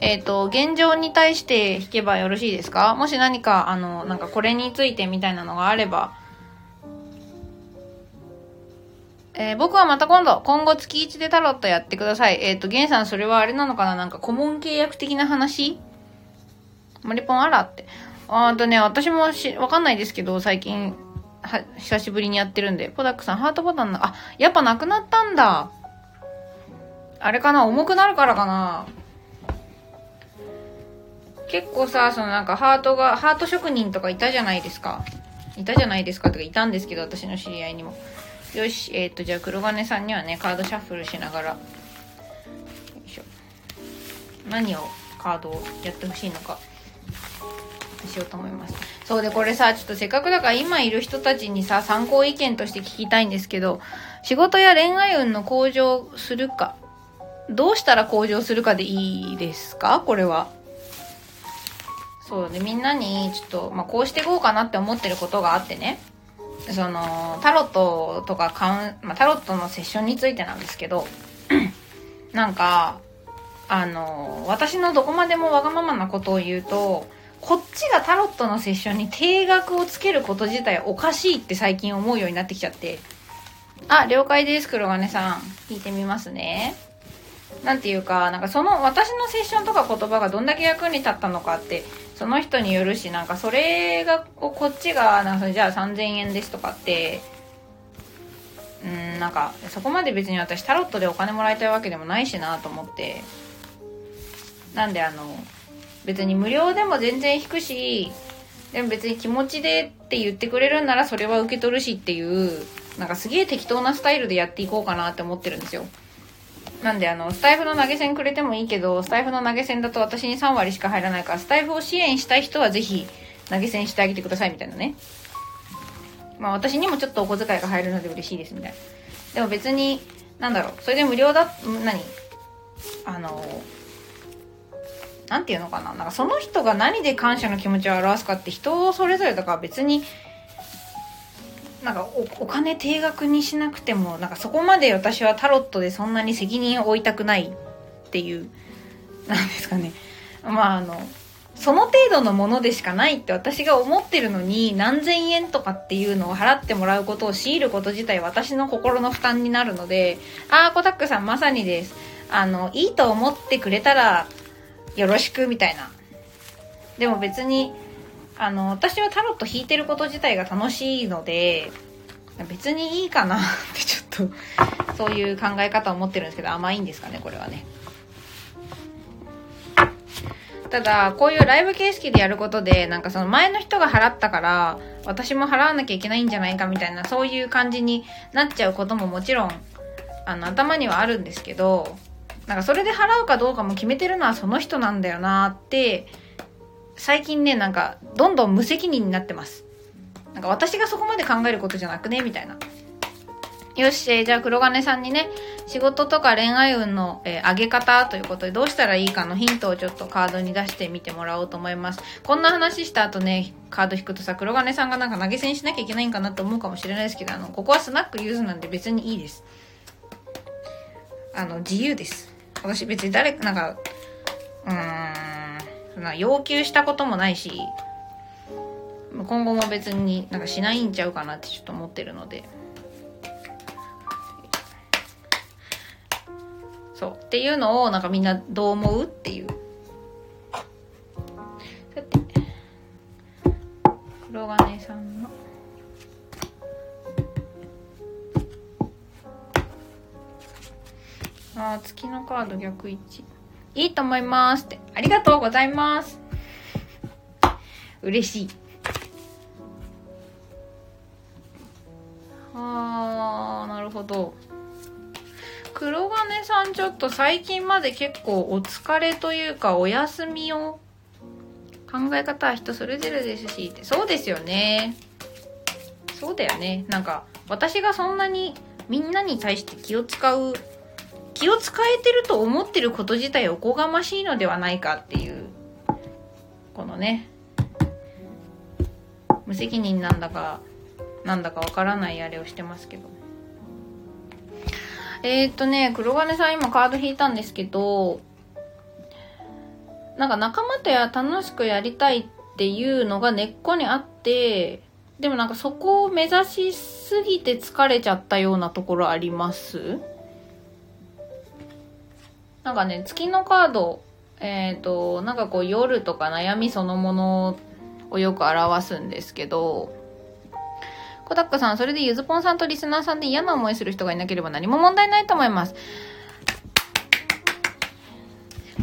えっ、ー、と、現状に対して引けばよろしいですか？もし何か、あの、なんかこれについてみたいなのがあれば、えー、僕はまた今度、今後月1でタロットやってください。えっ、ー、と、ゲンさんそれはあれなのかな？なんか顧問契約的な話？マリポンあらって。あとね、私もし、わかんないですけど、最近、は、久しぶりにやってるんで。ポダックさん、ハートボタンな、あ、やっぱなくなったんだ。あれかな？重くなるからかな？結構さ、そのなんかハートが、ハート職人とかいたじゃないですか。いたじゃないですか？とかいたんですけど、私の知り合いにも。よし、えっ、ー、と、じゃあ黒金さんにはね、カードシャッフルしながら、よいしょ。何をカードをやってほしいのか、しようと思います。そうで、これさ、ちょっとせっかくだから今いる人たちにさ、参考意見として聞きたいんですけど、仕事や恋愛運の向上するか、どうしたら向上するかでいいですか？これは。そうで、みんなにちょっと、まあ、こうしていこうかなって思ってることがあってね。そのタロットとかカウン、まあ、タロットのセッションについてなんですけどなんかあの私のどこまでもわがままなことを言うとこっちがタロットのセッションに定額をつけること自体おかしいって最近思うようになってきちゃって。あ了解です黒金さん。聞いてみますね。なんていうかなんかその私のセッションとか言葉がどんだけ役に立ったのかってその人によるしなんかそれがこっちがなんかじゃあ3000円ですとかってうんなんかそこまで別に私タロットでお金もらいたいわけでもないしなと思って。なんであの別に無料でも全然引くしでも別に気持ちでって言ってくれるんならそれは受け取るしっていうなんかすげえ適当なスタイルでやっていこうかなって思ってるんですよなんであの、スタイフの投げ銭くれてもいいけど、スタイフの投げ銭だと私に3割しか入らないから、スタイフを支援したい人はぜひ投げ銭してあげてくださいみたいなね。まあ私にもちょっとお小遣いが入るので嬉しいですみたいな。でも別に、なんだろう、それで無料だ、何？あの、なんていうのかな？なんかその人が何で感謝の気持ちを表すかって人それぞれだから別になんかお金定額にしなくてもなんかそこまで私はタロットでそんなに責任を負いたくないっていうなんですかね。まああのその程度のものでしかないって私が思ってるのに何千円とかっていうのを払ってもらうことを強いること自体私の心の負担になるのでああコタックさんまさにです。あのいいと思ってくれたらよろしくみたいなでも別にあの、私はタロット引いてること自体が楽しいので、別にいいかなってちょっと、そういう考え方を持ってるんですけど、甘いんですかね、これはね。ただ、こういうライブ形式でやることで、なんかその前の人が払ったから、私も払わなきゃいけないんじゃないかみたいな、そういう感じになっちゃうことももちろん、あの、頭にはあるんですけど、なんかそれで払うかどうかも決めてるのはその人なんだよなって、最近ね、なんか、どんどん無責任になってます。なんか私がそこまで考えることじゃなくねみたいな。よし、えー、じゃあ黒金さんにね、仕事とか恋愛運の、えー、上げ方ということでどうしたらいいかのヒントをちょっとカードに出してみてもらおうと思います。こんな話した後ね、カード引くとさ、黒金さんがなんか投げ銭しなきゃいけないんかなと思うかもしれないですけど、あの、ここはスナックユーズなんで別にいいです。あの、自由です。私別に誰か、なんか、うーん、そんな要求したこともないし今後も別になんかしないんちゃうかなってちょっと思ってるので。そう。っていうのをなんかみんなどう思うっていう。さて黒金さんのああ月のカード逆位置いいと思いますって。ありがとうございます。嬉しい。あー、なるほど。黒金さんちょっと最近まで結構お疲れというかお休みを考え方は人それぞれですしそうですよねそうだよねなんか私がそんなにみんなに対して気を使う気を使えてると思ってること自体おこがましいのではないかっていうこのね無責任なんだかなんだかわからないあれをしてますけど。えー、っとね黒金さん今カード引いたんですけどなんか仲間とや楽しくやりたいっていうのが根っこにあって、でもなんかそこを目指しすぎて疲れちゃったようなところあります？なんかね、月のカード、えっ、と、なんかこう夜とか悩みそのものをよく表すんですけど、コタックさん、それでゆずぽんさんとリスナーさんで嫌な思いする人がいなければ何も問題ないと思います。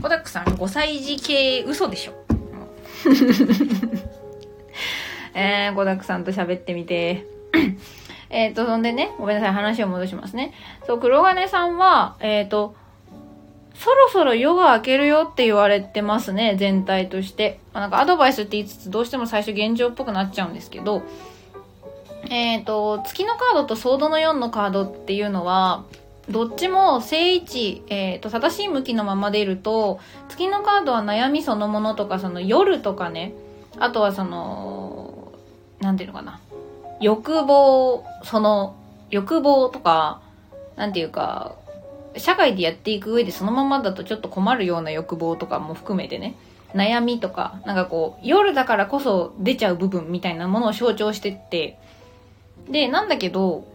コタックさん、5歳児系嘘でしょ。<laughs> えー、コタックさんと喋ってみて。えっと、そんでね、ごめんなさい、話を戻しますね。そう、黒金さんは、えっ、と、そろそろ夜が明けるよって言われてますね、全体として。まあなんかアドバイスって言いつつ、どうしても最初現状っぽくなっちゃうんですけど、えっ、と、月のカードとソードの4のカードっていうのは、どっちも正位置、えっ、と、正しい向きのままでいると、月のカードは悩みそのものとか、その夜とかね、あとはその、なんていうのかな、欲望、その、欲望とか、なんていうか、社会でやっていく上でそのままだとちょっと困るような欲望とかも含めてね、悩みとか、なんかこう、夜だからこそ出ちゃう部分みたいなものを象徴してって、で、なんだけど、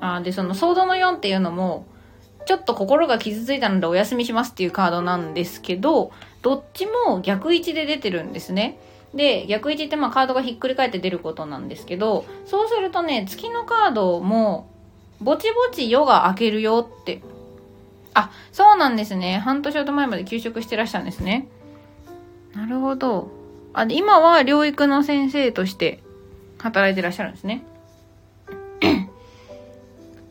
あで、その、ソードの4っていうのも、ちょっと心が傷ついたのでお休みしますっていうカードなんですけど、どっちも逆位置で出てるんですね。で、逆位置ってまあカードがひっくり返って出ることなんですけど、そうするとね、月のカードも、ぼちぼち夜が明けるよって。あ、そうなんですね。半年ほど前まで休職してらっしゃるんですね。なるほど。あ、で、今は療育の先生として働いてらっしゃるんですね。<clears throat>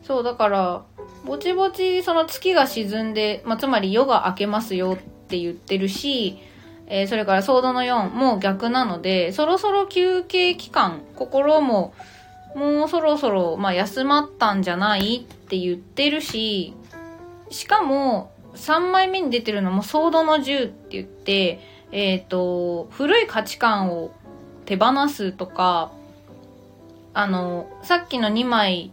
そう、だから、ぼちぼちその月が沈んで、まあ、つまり夜が明けますよって言ってるし、えーそれからソードの4も逆なので、そろそろ休憩期間、心ももうそろそろ、まあ、休まったんじゃないって言ってるし、しかも、3枚目に出てるのもソードの10って言って、えっ、と、古い価値観を手放すとか、あの、さっきの2枚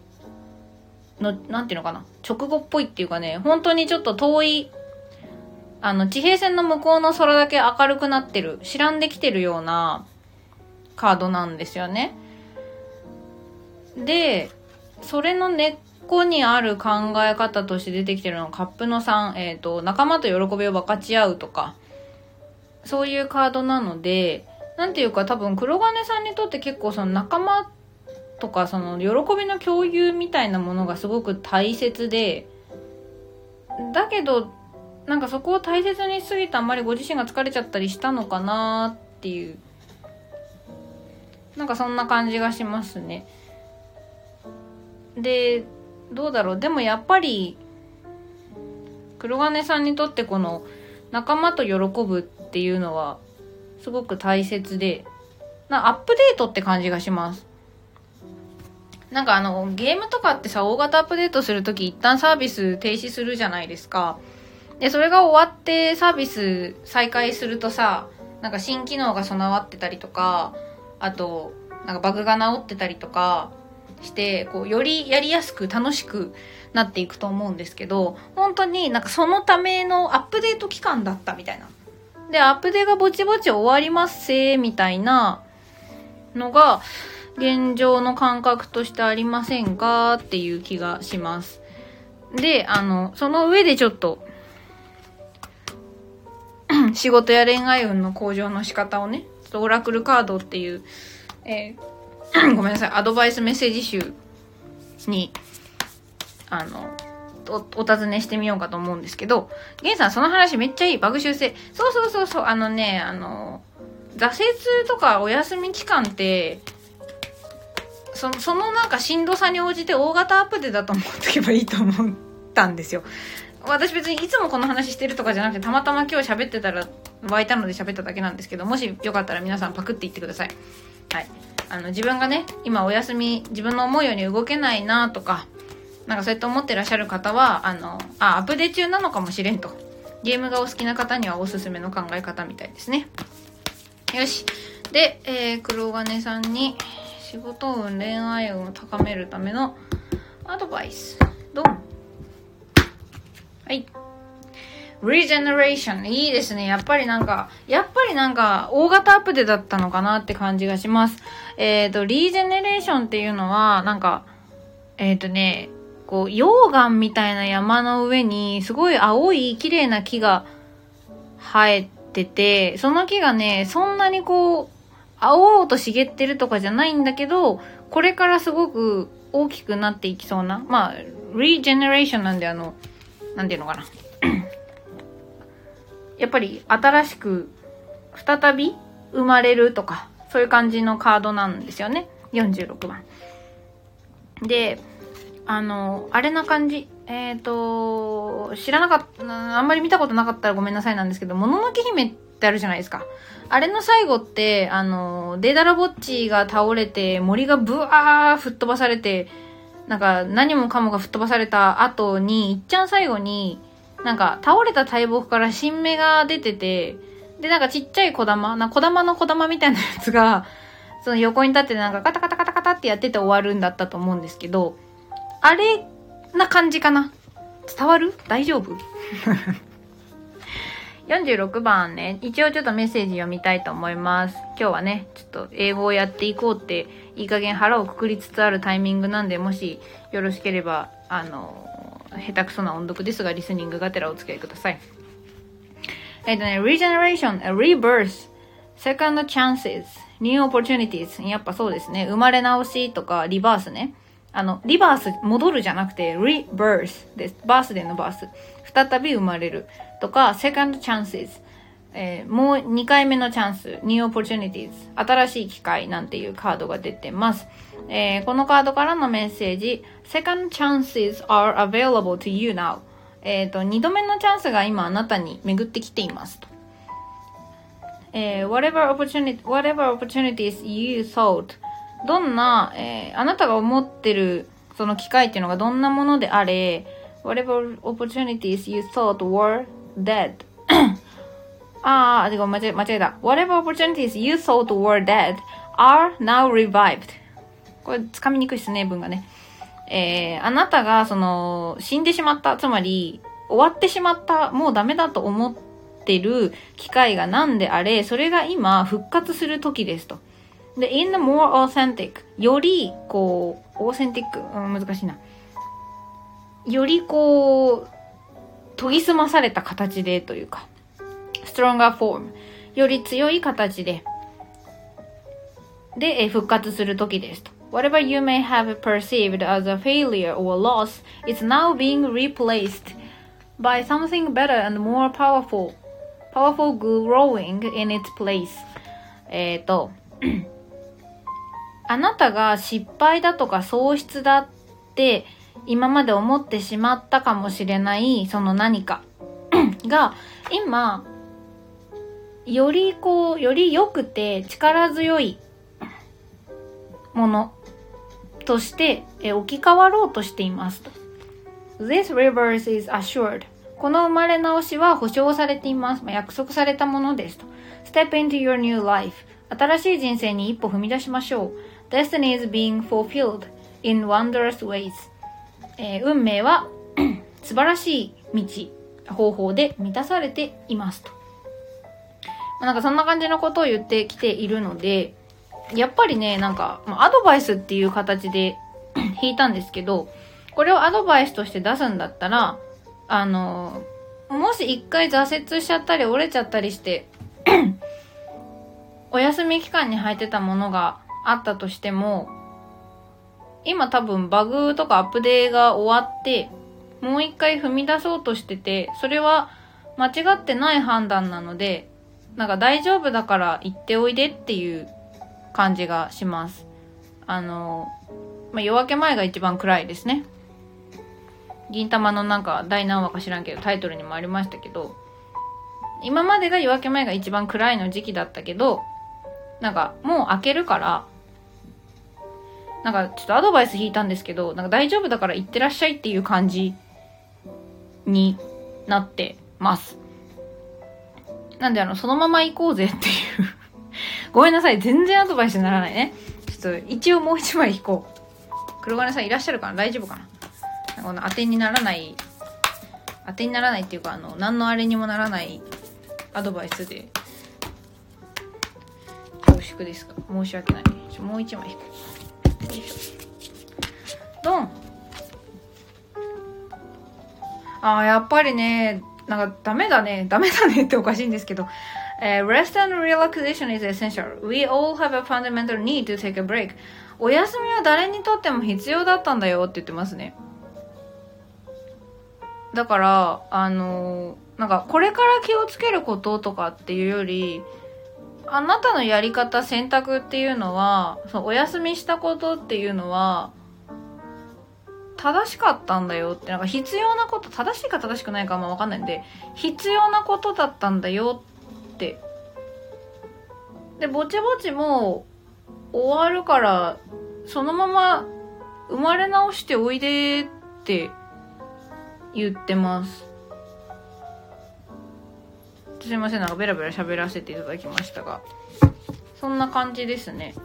の、なんていうのかな、直後っぽいっていうかね、本当にちょっと遠い、あの、地平線の向こうの空だけ明るくなってる、知らんできてるようなカードなんですよね。で、それの根っこにある考え方として出てきてるのがカップの3、えっ、と、仲間と喜びを分かち合うとか、そういうカードなので、なんていうか多分黒金さんにとって結構その仲間とかその喜びの共有みたいなものがすごく大切で、だけど、なんかそこを大切にしすぎてあんまりご自身が疲れちゃったりしたのかなっていう、なんかそんな感じがしますね。で、どうだろう。でもやっぱり、黒金さんにとってこの仲間と喜ぶっていうのはすごく大切で、なアップデートって感じがします。なんかあの、ゲームとかってさ、大型アップデートするとき一旦サービス停止するじゃないですか。で、それが終わってサービス再開するとさ、なんか新機能が備わってたりとか、あと、なんかバグが治ってたりとかして、こう、よりやりやすく楽しくなっていくと思うんですけど、本当になんかそのためのアップデート期間だったみたいな。で、アップデートがぼちぼち終わりますせーみたいなのが、現状の感覚としてありませんかっていう気がします。で、あの、その上でちょっと、<clears throat> 仕事や恋愛運の向上の仕方をね、ちょっとオラクルカードっていう、えー <clears throat> ごめんなさい、アドバイスメッセージ集に、あの、お、お尋ねしてみようかと思うんですけど、ゲンさんその話めっちゃいい、バグ修正。そうそうそうそう、あのね、あの、挫折とかお休み期間って、そそのなんかしんどさに応じて大型アップデートだと思っとけばいいと思ったんですよ。私別にいつもこの話してるとかじゃなくてたまたま今日喋ってたら湧いたので喋っただけなんですけどもしよかったら皆さんパクっていってください。はい。あの自分がね今お休み自分の思うように動けないなとかなんかそうやって思ってらっしゃる方はあのあアップデート中なのかもしれんと。ゲームがお好きな方にはおすすめの考え方みたいですね。よし。で、えー、黒金さんに仕事運恋愛運を高めるためのアドバイス。どうはい。Regeneration いいですね。やっぱりなんか、やっぱりなんか、大型アップデだったのかなって感じがします。えっ、ー、と、リージェネレーションっていうのは、なんか、えっ、ー、とね、こう、溶岩みたいな山の上に、すごい青い綺麗な木が生えてて、その木がね、そんなにこう、青々と茂ってるとかじゃないんだけど、これからすごく大きくなっていきそうな、まあ、リージェネレーションなんであの、なんていうのかな。やっぱり新しく再び生まれるとか、そういう感じのカードなんですよね。46番。で、あの、あれな感じ。えっ、ー、と、知らなかった、あんまり見たことなかったらごめんなさいなんですけど、もののけ姫ってあるじゃないですか。あれの最後って、あの、デーダラボッチが倒れて、森がブワー吹っ飛ばされて、なんか何もかもが吹っ飛ばされた後に、いっちゃん最後に、なんか倒れた大木から新芽が出てて、で、なんかちっちゃい小玉、な小玉の小玉みたいなやつが、<laughs> その横に立ってなんかカタカタカタカタってやってて終わるんだったと思うんですけど、あれな感じかな。伝わる？大丈夫？<laughs> 46番ね、一応ちょっとメッセージ読みたいと思います。今日はね、ちょっと英語をやっていこうって、いい加減腹をくくりつつあるタイミングなんで、もしよろしければ、あの、下手くそな音読ですが、リスニングがてらお付き合いください。えっとね、regeneration, rebirth, second chances, new opportunities. やっぱそうですね。生まれ直しとか、リバースね。あの、リバース、戻るじゃなくて、rebirth です。バースデーのバース。再び生まれる。とか、second chances、えー、もう2回目のチャンス、new opportunities、新しい機会なんていうカードが出てます。えー、このカードからのメッセージ、second chances are available to you now。えっ、ー、と、2度目のチャンスが今あなたに巡ってきていますと。えー、whatever, opportunity, whatever opportunities you thought どんな、えー、あなたが思ってるその機会っていうのがどんなものであれ whatever opportunities you thought were dead. ああ、間違えた。Whatever opportunities you thought were dead are now revived. これ、つかみにくいですね、文がね。えー、あなたが、その、死んでしまった、つまり、終わってしまった、もうダメだと思ってる機会が何であれ、それが今、復活する時ですと。で、in the more authentic, より、こう、オーセンティック、うん、難しいな。よりこう、研ぎ澄まされた形でというか、stronger form より強い形で、で、復活する時ですと。Whatever you may have perceived as a failure or loss is now being replaced by something better and more powerful, powerful growing in its place. えっと、あなたが失敗だとか喪失だって今まで思ってしまったかもしれないその何かが今よりこうより良くて力強いものとして置き換わろうとしていますと。This reverse is assured. この生まれ直しは保証されています。まあ、約束されたものですと。Step into your new life. 新しい人生に一歩踏み出しましょう。Destiny is being fulfilled in wondrous ways. えー、運命は <clears throat> 素晴らしい道、方法で満たされていますと。まあ、なんかそんな感じのことを言ってきているので、やっぱりね、なんか、アドバイスっていう形で <clears throat> 引いたんですけど、これをアドバイスとして出すんだったら、あの、もし一回挫折しちゃったり折れちゃったりして <clears throat> お休み期間に入ってたものがあったとしても、今多分バグとかアップデーが終わって、もう一回踏み出そうとしてて、それは間違ってない判断なので、なんか大丈夫だから行っておいでっていう感じがします。あの、まあ、夜明け前が一番暗いですね。銀玉のなんか第何話か知らんけどタイトルにもありましたけど、今までが夜明け前が一番暗いの時期だったけど、なんかもう開けるから、なんかちょっとアドバイス引いたんですけど、なんか大丈夫だから行ってらっしゃいっていう感じになってます。なんであの、そのまま行こうぜっていうごめんなさい、全然アドバイスにならないね。ちょっと一応もう一枚引こう。黒金さんいらっしゃるかな？大丈夫かな？この当てにならない、当てにならないっていうかあの何のあれにもならないアドバイスで。恐縮ですが申し訳ない。ちょもう一枚引くよいしょ。ドン。あーやっぱりねなんかダメだね。ダメだねっておかしいんですけど。えー rest and relaxation is essential. We all have a fundamental need to take a break. お休みは誰にとっても必要だったんだよって言ってますね。だから、あのなんかこれから気をつけることとかっていうより、あなたのやり方、選択っていうのは、そのお休みしたことっていうのは、正しかったんだよって、なんか必要なこと、正しいか正しくないかもわかんないんで、必要なことだったんだよって。で、ぼちぼちもう終わるから、そのまま生まれ直しておいでって言ってます。すいません、なんかベラベラ喋らせていただきましたが。そんな感じですね。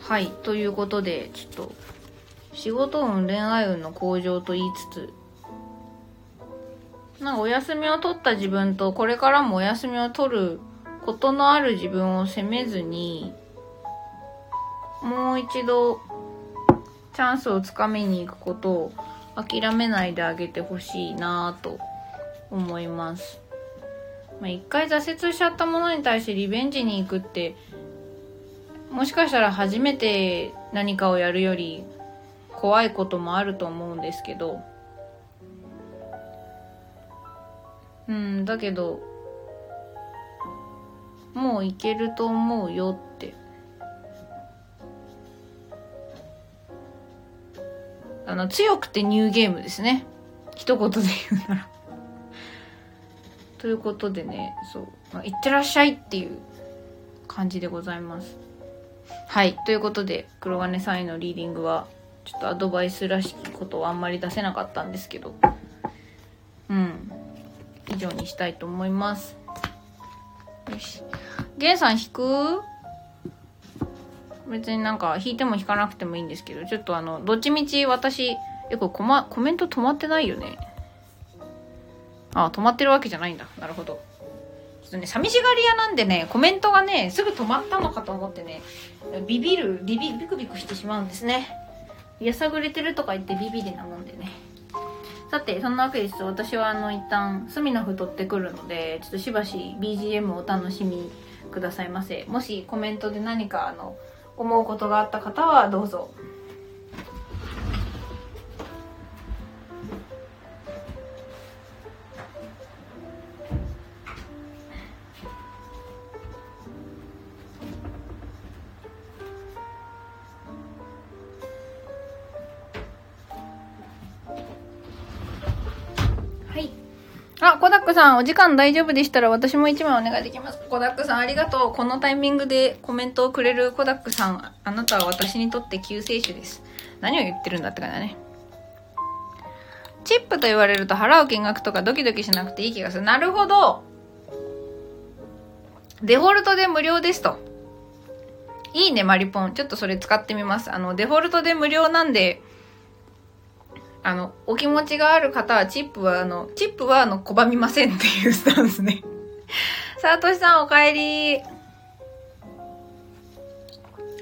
はい、ということで、ちょっと、仕事運、恋愛運の向上と言いつつ、なんかお休みを取った自分と、これからもお休みを取ることのある自分を責めずに、もう一度、チャンスをつかみに行くことを諦めないであげてほしいなぁと思います。まあ、一回挫折しちゃったものに対してリベンジに行くって、もしかしたら初めて何かをやるより怖いこともあると思うんですけど、うん、だけど、もういけると思うよって。あの、強くてニューゲームですね。一言で言うなら。ということでね、そう、まあ、いってらっしゃいっていう感じでございます。はい。ということで、黒金さんへのリーディングは、ちょっとアドバイスらしきことをあんまり出せなかったんですけど、うん。以上にしたいと思います。よし。ゲンさん引く？別になんか引いても引かなくてもいいんですけど、ちょっとあの、どっちみち私、え、これコマ、コメント止まってないよね。あ、止まってるわけじゃないんだ。なるほど。ちょっとね、寂しがり屋なんでね、コメントがね、すぐ止まったのかと思ってね、ビビる、ビビ、ビクビクしてしまうんですね。やさぐれてるとか言ってビビりなもんでね。さて、そんなわけです。私はあの、一旦、スミノフ取ってくるので、ちょっとしばし BGM をお楽しみくださいませ。もしコメントで何かあの、思うことがあった方はどうぞ。あ、コダックさん、お時間大丈夫でしたら私も一枚お願いできます。コダックさん、ありがとう。このタイミングでコメントをくれるコダックさん、あなたは私にとって救世主です。何を言ってるんだって感じだね。チップと言われると払う金額とかドキドキしなくていい気がする。なるほど。デフォルトで無料ですと。いいね、マリポン。ちょっとそれ使ってみます。あの、デフォルトで無料なんで、あの、お気持ちがある方は、チップは、あの、チップは、あの、拒みませんっていうスタンスね。さあとしさん、お帰り。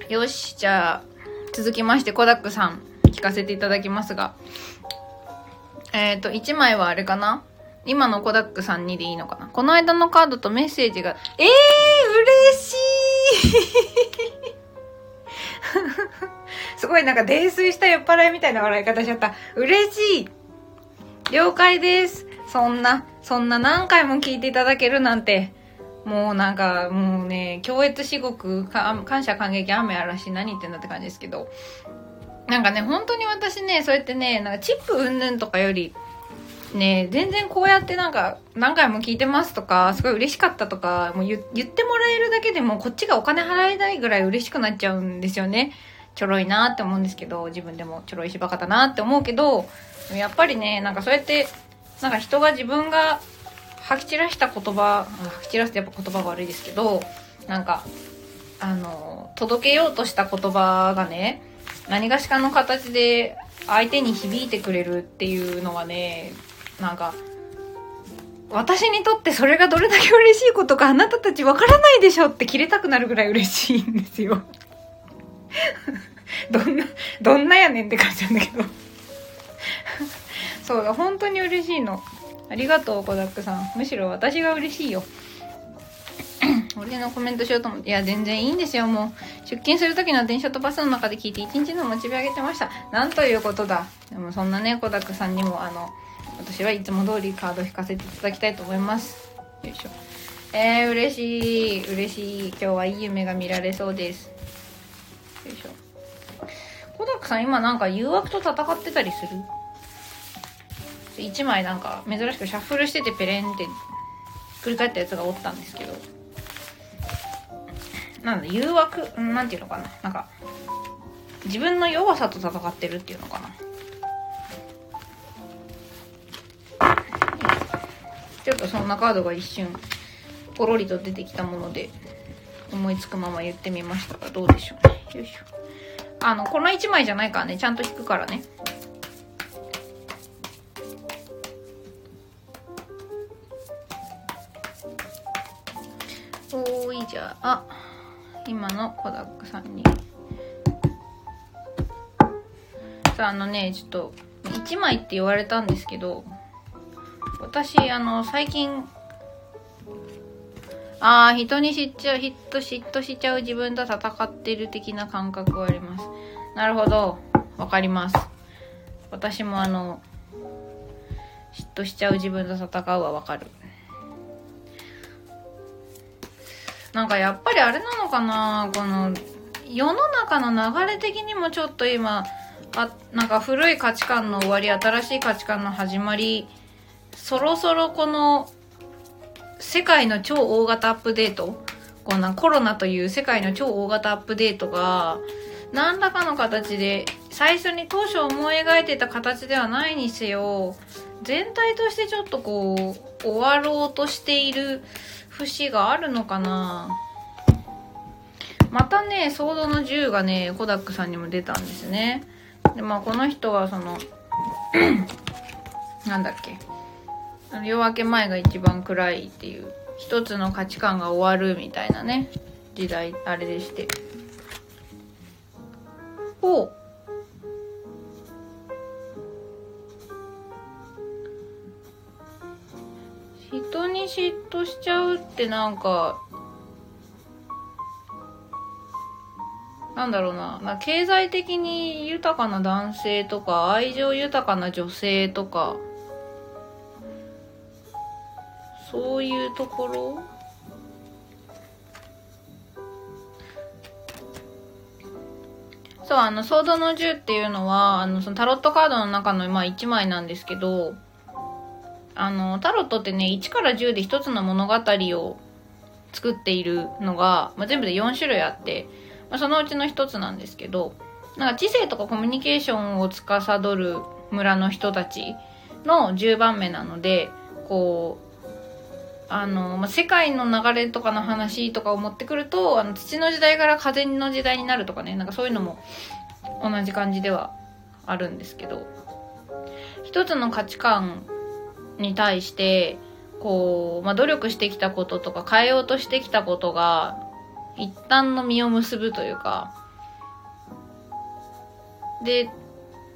よし、じゃあ、続きまして、コダックさん、聞かせていただきますが。えっ、と、1枚はあれかな？今のコダックさんにでいいのかな？この間のカードとメッセージが、えー、嬉しい <laughs> すごいなんか泥酔した酔っ払いみたいな笑い方しちゃった。嬉しい了解です。そんな、そんな何回も聞いていただけるなんて、もうなんか、もうね、強越至極、感謝感激雨嵐何言ってんだって感じですけど、なんかね、本当に私ね、そうやってね、なんかチップうんぬんとかより、ね、全然こうやってなんか、何回も聞いてますとか、すごい嬉しかったとか、もう言言ってもらえるだけでもこっちがお金払えないぐらい嬉しくなっちゃうんですよね。ちょろいなって思うんですけど、自分でもちょろいしばかだなって思うけど、やっぱりね、なんかそうやって、なんか人が自分が吐き散らした言葉、吐き散らすってやっぱ言葉悪いですけど、なんか、あの、届けようとした言葉がね、何がしかの形で相手に響いてくれるっていうのはね、なんか、私にとってそれがどれだけ嬉しいことかあなたたちわからないでしょって切れたくなるぐらい嬉しいんですよ。<laughs> どんな、どんなやねんって感じなんだけど <laughs> そうだ、本当に嬉しいの。ありがとう、コダックさん。むしろ私が嬉しいよ。<coughs> 俺のコメントしようと思って。いや、全然いいんですよ、もう。出勤する時の電車とバスの中で聞いて一日のモチベ上げてました。なんということだ。でもそんなね、コダックさんにも、あの、私はいつも通りカード引かせていただきたいと思います。よいしょ。えー、嬉しい。嬉しい。今日はいい夢が見られそうです。よいしょ。コダックさん今なんか誘惑と戦ってたりする？1枚なんか珍しくシャッフルしててペレンって繰り返ったやつがおったんですけど。なんだ誘惑？なんていうのかな。なんか自分の弱さと戦ってるっていうのかな。ちょっとそんなカードが一瞬ポロリと出てきたもので。思いつくまま言ってみましたがどうでしょうね。よいしょ。あのこの1枚じゃないからね。ちゃんと引くからね。おーいじゃあ。今のコダックさんに。さああのねちょっと1枚って言われたんですけど私あの最近ああ人に知っちゃう嫉妬嫉妬しちゃう自分と戦ってる的な感覚はあります。なるほど。わかります。私もあの嫉妬しちゃう自分と戦うはわかる。なんかやっぱりあれなのかなこの世の中の流れ的にもちょっと今あなんか古い価値観の終わり新しい価値観の始まりそろそろこの世界の超大型アップデート？こんなコロナという世界の超大型アップデートが何らかの形で最初に当初思い描いてた形ではないにせよ全体としてちょっとこう終わろうとしている節があるのかな？またね、ソードの銃がね、コダックさんにも出たんですね。で、まあこの人はその <clears throat> なんだっけ？夜明け前が一番暗いっていう、一つの価値観が終わるみたいなね、時代、あれでして。ほう。人に嫉妬しちゃうってなんかなんだろうな、まあ、経済的に豊かな男性とか愛情豊かな女性とかそういうところ？そう、あの、ソードの銃っていうのは、あの、そのタロットカードの中の、まあ、1枚なんですけど、あの、タロットってね、1から10で1つの物語を作っているのが、まあ、全部で4種類あって、まあ、そのうちの1つなんですけど、なんか知性とかコミュニケーションを司る村の人たちの10番目なので、こう、あの、まあ、世界の流れとかの話とかを持ってくると、あの、土の時代から風の時代になるとかね、なんかそういうのも同じ感じではあるんですけど、一つの価値観に対してこう、まあ、努力してきたこととか変えようとしてきたことが一旦の実を結ぶというかで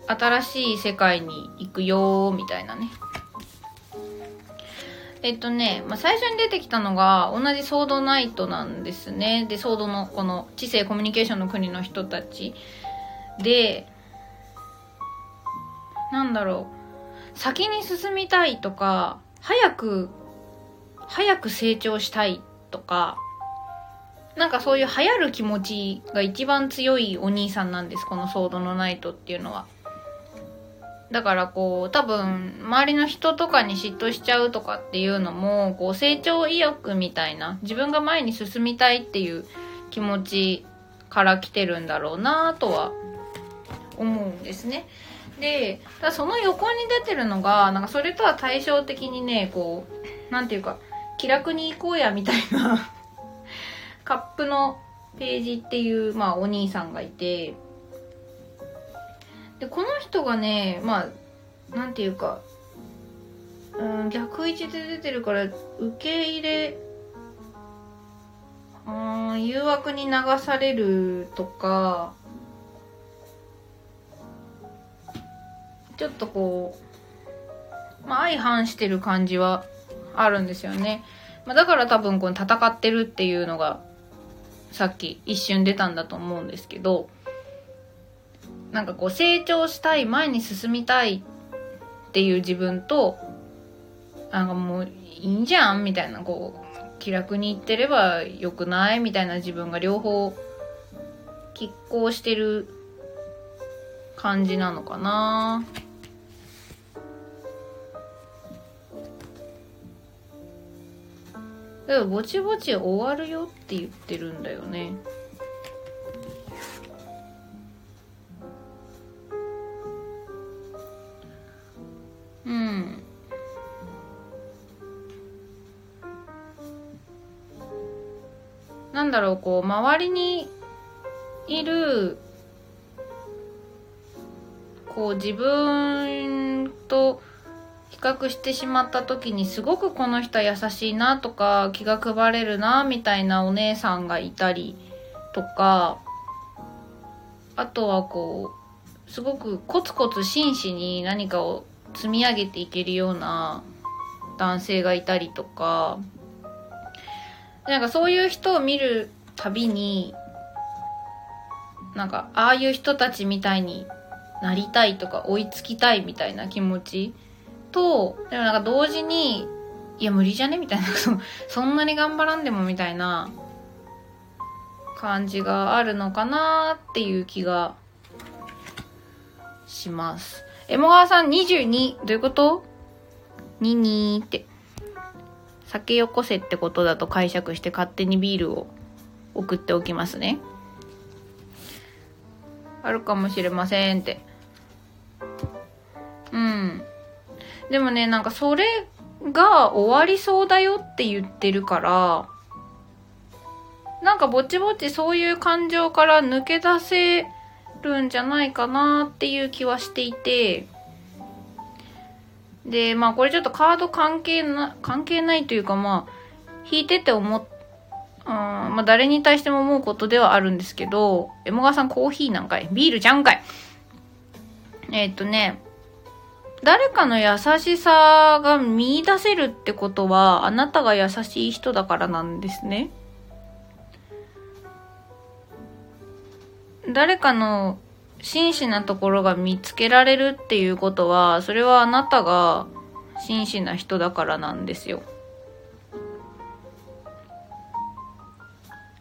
新しい世界に行くよみたいなね。えっとね、まあ、最初に出てきたのが同じソードナイトなんですね。でソードのこの知性コミュニケーションの国の人たち。でなんだろう。先に進みたいとか、早く、早く成長したいとか、なんかそういう流行る気持ちが一番強いお兄さんなんです、このソードのナイトっていうのは。だからこう、多分、周りの人とかに嫉妬しちゃうとかっていうのも、こう、成長意欲みたいな、自分が前に進みたいっていう気持ちから来てるんだろうなとは思うんですね。で、たその横に出てるのが、なんかそれとは対照的にね、こう、なんていうか、気楽に行こうやみたいなカップのページっていう、まあお兄さんがいて、でこの人がねまあなんていうかうん逆位置で出てるから受け入れうん誘惑に流されるとかちょっとこう、まあ、相反してる感じはあるんですよね。まあ、だから多分この戦ってるっていうのがさっき一瞬出たんだと思うんですけどなんかこう成長したい前に進みたいっていう自分となんかもういいんじゃんみたいなこう気楽に言ってればよくないみたいな自分が両方拮抗してる感じなのかな。だからぼちぼち終わるよって言ってるんだよね。うん。なんだろうこう周りにいるこう自分と比較してしまった時にすごくこの人は優しいなとか気が配れるなみたいなお姉さんがいたりとかあとはこうすごくコツコツ真摯に何かを積み上げていけるような男性がいたりとかなんかそういう人を見るたびになんかああいう人たちみたいになりたいとか追いつきたいみたいな気持ちとでもなんか同時にいや無理じゃね？みたいな <laughs> そんなに頑張らんでもみたいな感じがあるのかなっていう気がします。エモ川さん22どういうこと ?22 って。酒よこせってことだと解釈して勝手にビールを送っておきますね。あるかもしれませんって。うん。でもね、なんかそれが終わりそうだよって言ってるから、なんかぼちぼちそういう感情から抜け出せるんじゃないかなっていう気はしていて、で、まあこれちょっとカード関係な、関係ないというかまあ、引いてて思っ、うん、まあ誰に対しても思うことではあるんですけど、エモガさんコーヒーなんかい？ビールじゃんかい？えー、っとね、誰かの優しさが見出せるってことは、あなたが優しい人だからなんですね。誰かの真摯なところが見つけられるっていうことは、それはあなたが真摯な人だからなんですよ。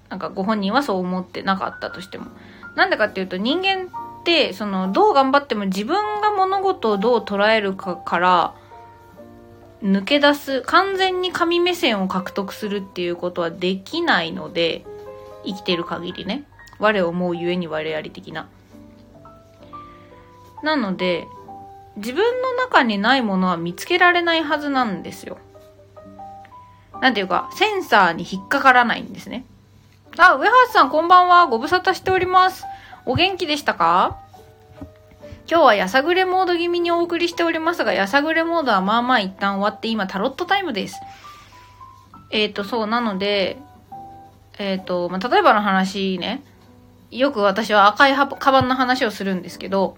なんかご本人はそう思ってなかったとしても。なんでかっていうと人間ってそのどう頑張っても自分が物事をどう捉えるかから抜け出す完全に神目線を獲得するっていうことはできないので生きてる限りね我思うゆえに我あり的ななので自分の中にないものは見つけられないはずなんですよなんていうかセンサーに引っかからないんですねあ、上橋さんこんばんは。ご無沙汰しております。お元気でしたか？今日はやさぐれモード気味にお送りしておりますが、やさぐれモードはまあまあ一旦終わって今タロットタイムです。えっ、ー、と、そう、なので、えっ、ー、と、まあ、例えばの話ね、よく私は赤いカバンの話をするんですけど、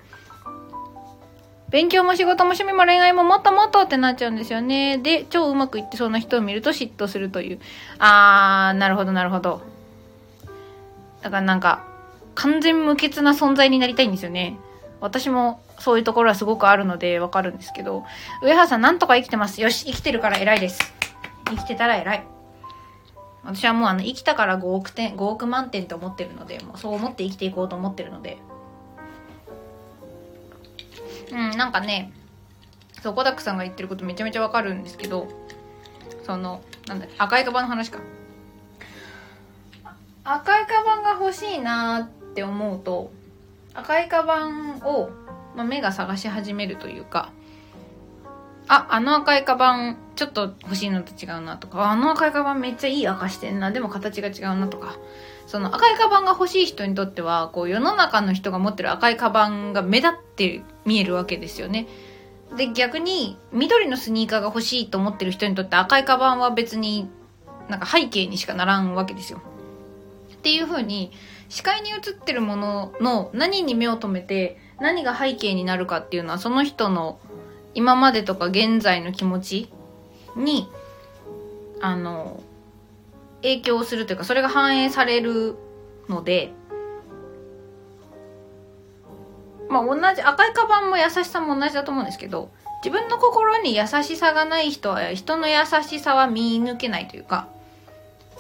勉強も仕事も趣味も恋愛ももっともっとってなっちゃうんですよね。で、超うまくいってそうな人を見ると嫉妬するという。あー、なるほどなるほど。だからなんか、完全無欠な存在になりたいんですよね。私もそういうところはすごくあるのでわかるんですけど、上原さんなんとか生きてます。よし、生きてるから偉いです。生きてたら偉い。私はもうあの、生きたから5億点、5億万点って思ってるので、もうそう思って生きていこうと思ってるので。うん、なんかね、そう、コダックさんが言ってることめちゃめちゃわかるんですけど、その、なんだ赤いカバンの話か。赤いカバンが欲しいなって思うと赤いカバンを、まあ、目が探し始めるというかああの赤いカバンちょっと欲しいのと違うなとか、あの赤いカバンめっちゃいい赤してんな、でも形が違うなとか、その赤いカバンが欲しい人にとっては、こう世の中の人が持ってる赤いカバンが目立って見えるわけですよね。で、逆に緑のスニーカーが欲しいと思ってる人にとって赤いカバンは別になんか背景にしかならんわけですよ。っていう風に視界に映ってるものの何に目を留めて何が背景になるかっていうのはその人の今までとか現在の気持ちにあの影響するというかそれが反映されるのでまあ同じ赤いカバンも優しさも同じだと思うんですけど自分の心に優しさがない人は人の優しさは見抜けないというか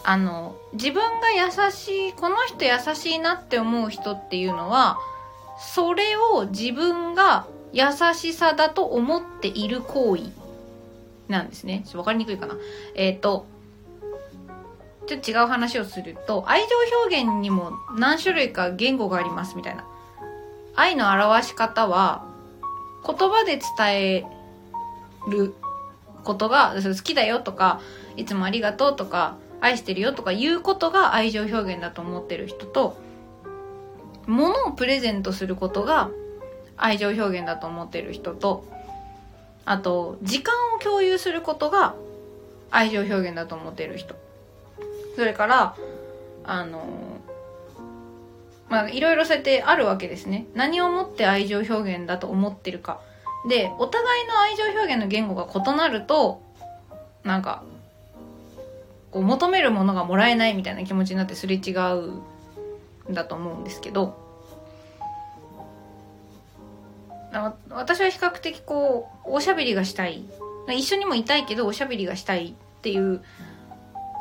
あの自分が優しいこの人優しいなって思う人っていうのはそれを自分が優しさだと思っている行為なんですね。ちょっとわかりにくいかな。えっ、ー、と、ちょっと違う話をすると、愛情表現にも何種類か言語がありますみたいな。愛の表し方は、言葉で伝えることが、好きだよとか、いつもありがとうとか、愛してるよとか言うことが愛情表現だと思ってる人と、物をプレゼントすることが愛情表現だと思ってる人と、あと、時間を共有することが愛情表現だと思ってる人。それから、あの、まあ、いろいろそうやってあるわけですね。何をもって愛情表現だと思ってるか。で、お互いの愛情表現の言語が異なると、なんか、こう求めるものがもらえないみたいな気持ちになってすれ違うんだと思うんですけど、私は比較的こうおしゃべりがしたい一緒にもいたいけどおしゃべりがしたいっていう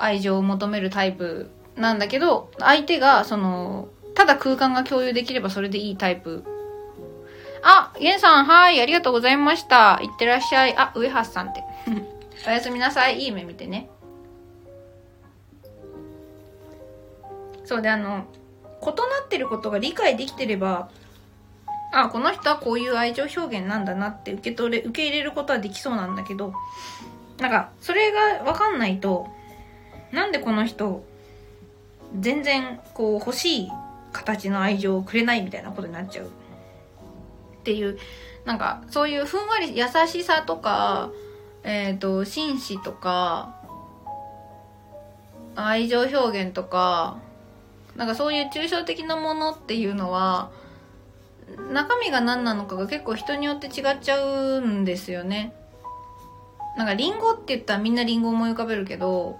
愛情を求めるタイプなんだけど相手がそのただ空間が共有できればそれでいいタイプあ、ゲンさん、はい、ありがとうございました。いってらっしゃい。あ、上橋さんって。<laughs> おやすみなさい。いい目見てね。そうで、あの、異なってることが理解できてれば、あこの人はこういう愛情表現なんだなって受け取れ受け入れることはできそうなんだけどなんかそれが分かんないとなんでこの人全然こう欲しい形の愛情をくれないみたいなことになっちゃう。っていうなんかそういうふんわり優しさとかえっ、ー、と紳士とか愛情表現とかなんかそういう抽象的なものっていうのは中身が何なのかが結構人によって違っちゃうんですよね。なんかリンゴって言ったらみんなリンゴ思い浮かべるけど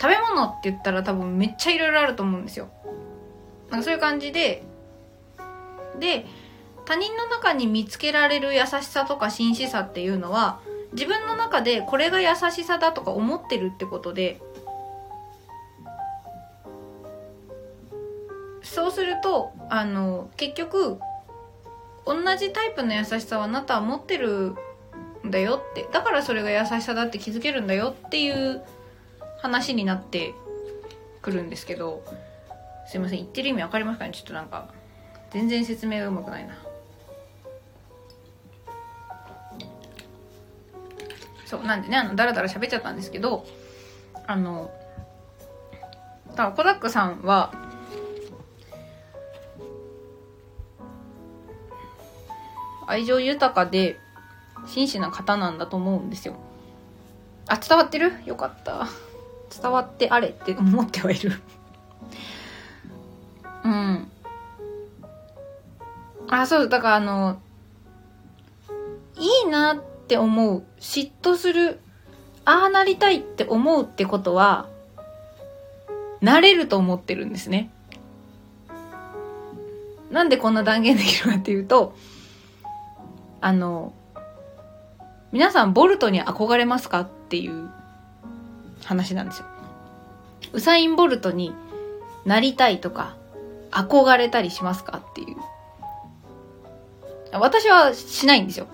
食べ物って言ったら多分めっちゃいろいろあると思うんですよ。なんかそういう感じでで他人の中に見つけられる優しさとか紳士さっていうのは自分の中でこれが優しさだとか思ってるってことでそうするとあの結局同じタイプの優しさはあなたは持ってるんだよって。だからそれが優しさだって気づけるんだよっていう話になってくるんですけどすいません。言ってる意味分かりますかね？ちょっとなんか全然説明がうまくないな。そうなんでねあのダラダラ喋っちゃったんですけどあのだからコダックさんは愛情豊かで真摯な方なんだと思うんですよ。あ、伝わってる？よかった。伝わってあれって思ってはいる <laughs> うん。あ、そう、だからあの、いいなって思う、嫉妬する、ああなりたいって思うってことは、なれると思ってるんですね。なんでこんな断言できるかっていうと、あの、皆さんボルトに憧れますかっていう話なんですよ。ウサイン・ボルトになりたいとか憧れたりしますかっていう。私はしないんですよ。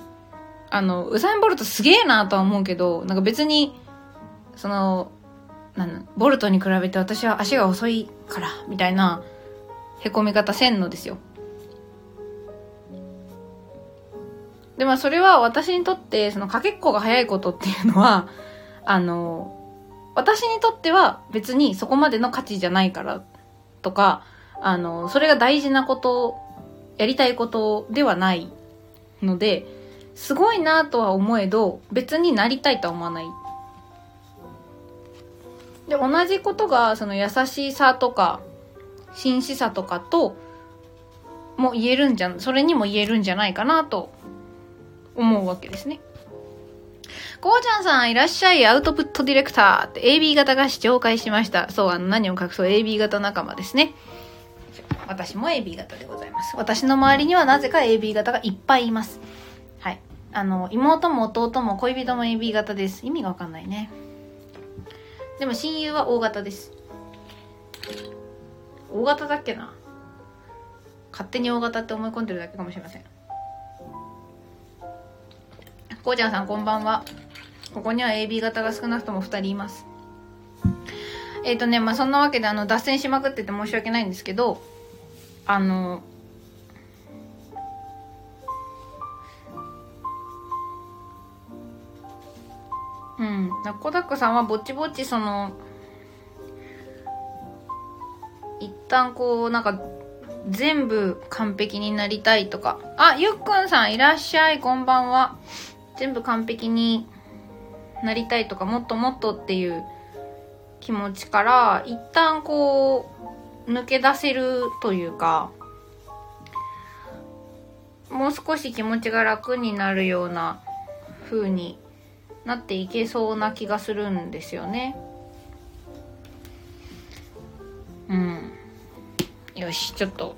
あの、ウサイン・ボルトすげえなとは思うけど、なんか別に、その、なんボルトに比べて私は足が遅いから、みたいな、へこみ方せんのですよ。で、まあそれは私にとって、そのかけっこが早いことっていうのは、<laughs> あの、私にとっては別にそこまでの価値じゃないからとか、あの、それが大事なこと、やりたいことではないので、すごいなとは思えど、別になりたいとは思わない。で、同じことが、その優しさとか、紳士さとかと、も言えるんじゃ、それにも言えるんじゃないかなと思うわけですね。こうちゃんさん、いらっしゃい、アウトプットディレクターって AB 型が視聴会しました。そう、あの、何を隠そう AB 型仲間ですね。私も AB 型でございます。私の周りにはなぜか AB 型がいっぱいいます。はい。あの、妹も弟も恋人も AB 型です。意味がわかんないね。でも親友は O 型です。O 型だっけな勝手に O 型って思い込んでるだけかもしれません。こうちゃんさんこんばんは。ここには AB 型が少なくとも2人います。えっ、ー、とね、まあ、そんなわけで、あの、脱線しまくってて申し訳ないんですけど、あの、うん。コダックさんはぼちぼちその、一旦こう、なんか、全部完璧になりたいとか。あ、ゆっくんさんいらっしゃい、こんばんは。全部完璧になりたいとかもっともっとっていう気持ちから一旦こう抜け出せるというかもう少し気持ちが楽になるような風になっていけそうな気がするんですよね。うん。よし、ちょっと、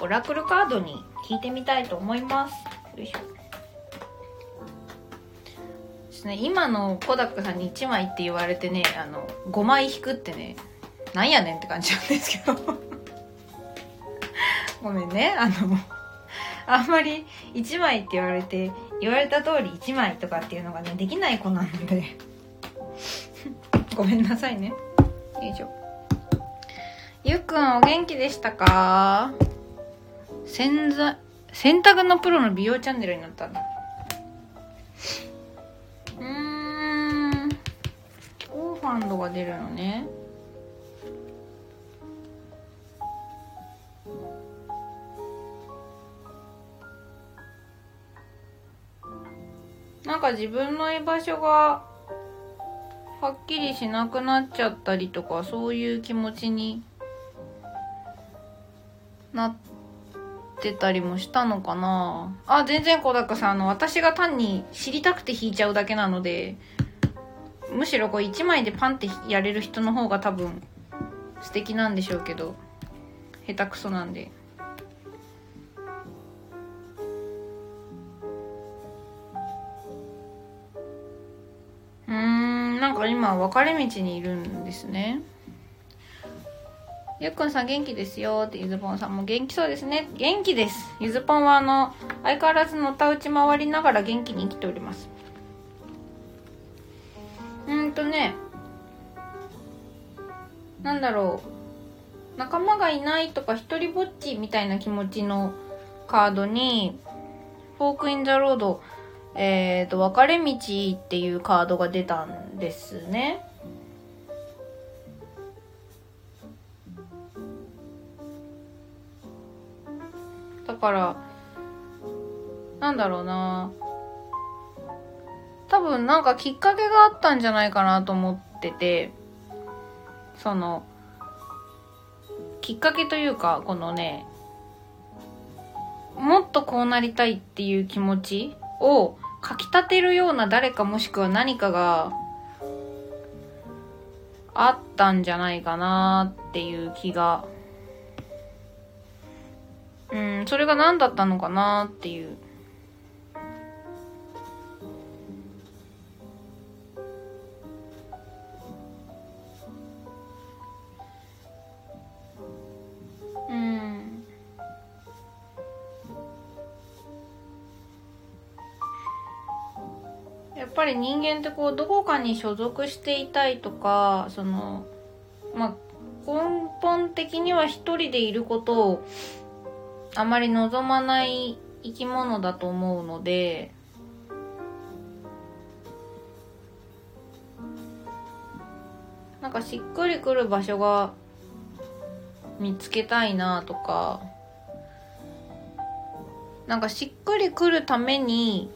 オラクルカードに聞いてみたいと思います。よいしょ。ですね。今のコダックさんに1枚って言われてねあの5枚引くってねなんやねんって感じなんですけど。<laughs> ごめんね。あのあんまり1枚って言われて言われた通り1枚とかっていうのがねできない子なので。ごめんなさいね。よいしょゆっくんお元気でしたか？洗剤洗濯のプロの美容チャンネルになったんだ。ハンドが出るのね。なんか自分の居場所がはっきりしなくなっちゃったりとかそういう気持ちになってたりもしたのかな。あ全然小高さんあの私が単に知りたくて弾いちゃうだけなのでむしろこう1枚でパンってやれる人の方が多分素敵なんでしょうけど下手くそなんで。うんなんか今分かれ道にいるんですね。ゆっくんさん元気ですよってゆずぽんさんも元気そうですね。元気です。ゆずぽんはあの相変わらずのたうち回りながら元気に生きております。うんとねなんだろう仲間がいないとか一人ぼっちみたいな気持ちのカードにFork in the Road えっ、ー、と分かれ道っていうカードが出たんですね。だからなんだろうな。多分なんかきっかけがあったんじゃないかなと思ってて、その、きっかけというか、このね、もっとこうなりたいっていう気持ちをかきたてるような誰かもしくは何かがあったんじゃないかなっていう気が、うん、それが何だったのかなっていう。っぱり人間ってこうどこかに所属していたいとかそのまあ根本的には一人でいることをあまり望まない生き物だと思うのでなんかしっくりくる場所が見つけたいなとかなんかしっくりくるために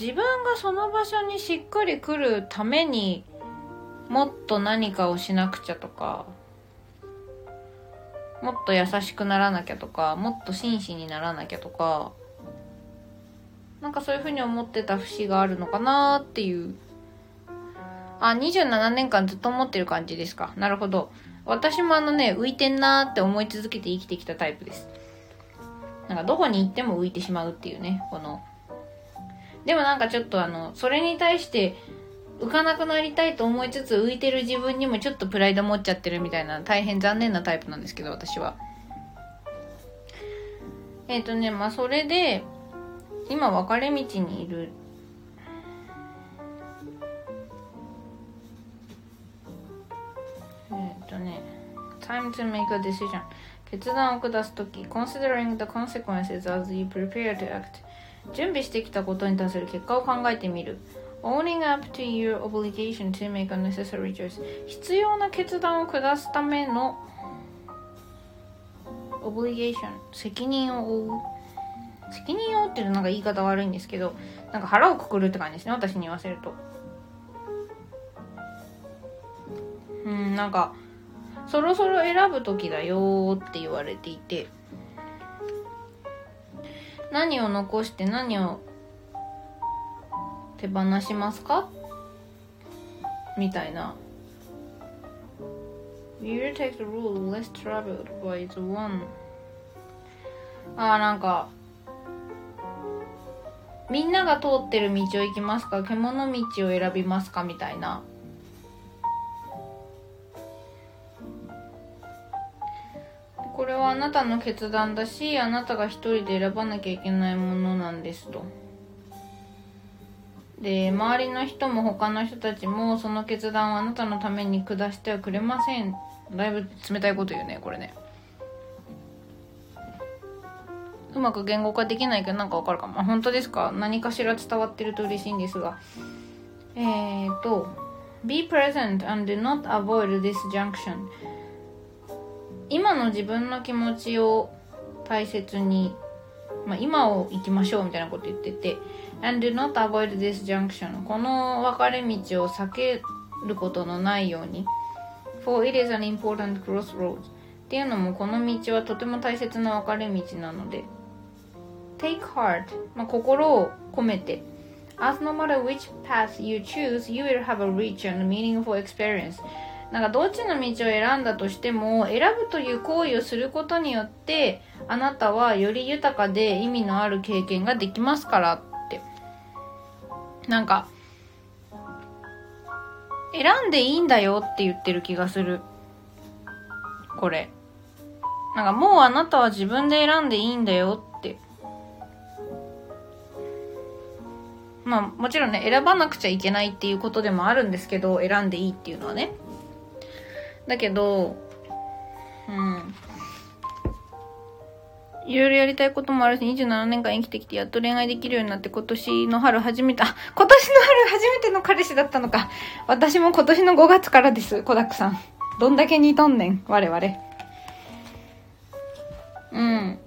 自分がその場所にしっくりくるためにもっと何かをしなくちゃとかもっと優しくならなきゃとかもっと真摯にならなきゃとかなんかそういうふうに思ってた節があるのかなっていう。あ27年間ずっと思ってる感じですか。なるほど。私もあのね浮いてんなーって思い続けて生きてきたタイプです。なんかどこに行っても浮いてしまうっていうねこのでもなんかちょっとあのそれに対して浮かなくなりたいと思いつつ浮いてる自分にもちょっとプライド持っちゃってるみたいな大変残念なタイプなんですけど私は。えっ、ー、とねまあそれで今分かれ道にいる。えっ、とね time to make a decision 決断を下すとき considering the consequences as you prepare to act 準備してきたことに対する結果を考えてみる。Owning up to your obligation to make a necessary choice. 必要な決断を下すための obligation 責任を負う。責任を負うっていうとなんか言い方悪いんですけどなんか腹をくくるって感じですね私に言わせると。うんなんかそろそろ選ぶ時だよって言われていて。何を残して何を手放しますか？みたいな。You take the rule less traveled by the one. ああ、なんか、みんなが通ってる道を行きますか？獣道を選びますか？みたいな。れはあなたの決断だし、あなたが一人で選ばなきゃいけないものなんですと。で周りの人も他の人たちもその決断をあなたのために下してはくれません。だいぶ冷たいこと言うねこれね。うまく言語化できないけどなんかわかるかも。本当ですか？何かしら伝わってると嬉しいんですが。えーと Be present and do not avoid this junction. 今の自分の気持ちを大切に、まあ、今を生きましょうみたいなこと言ってて and do not avoid this junction この分かれ道を避けることのないように for it is an important crossroads っていうのもこの道はとても大切な分かれ道なので take heart、まあ、心を込めて as no matter which path you choose you will have a rich and meaningful experience なんかどっちの道を選んだとしても選ぶという行為をすることによってあなたはより豊かで意味のある経験ができますからってなんか、選んでいいんだよって言ってる気がする。これ。なんかもうあなたは自分で選んでいいんだよって。まあもちろんね、選ばなくちゃいけないっていうことでもあるんですけど、選んでいいっていうのはね。だけど、うん。いろいろやりたいこともあるし、27年間生きてきてやっと恋愛できるようになって今年の春初めて、あ、今年の春初めての彼氏だったのか。私も今年の5月からです、コダックさん。どんだけ似とんねん、我々。うん。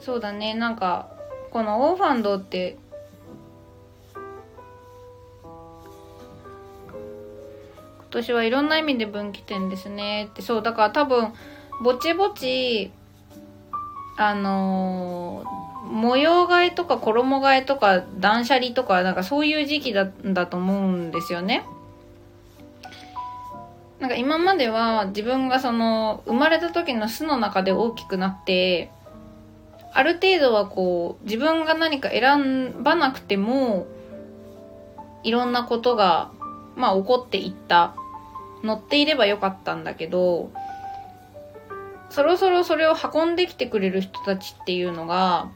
そうだね、なんか、このオーファンドって年はいろんな意味で分岐点ですねってそうだから多分ぼちぼちあのー、模様替えとか衣替えとか断捨離とかなんかそういう時期だだと思うんですよね。なんか今までは自分がその生まれた時の巣の中で大きくなってある程度はこう自分が何か選ばなくてもいろんなことがまあ起こっていった乗っていればよかったんだけど、そろそろそれを運んできてくれる人たちっていうのが、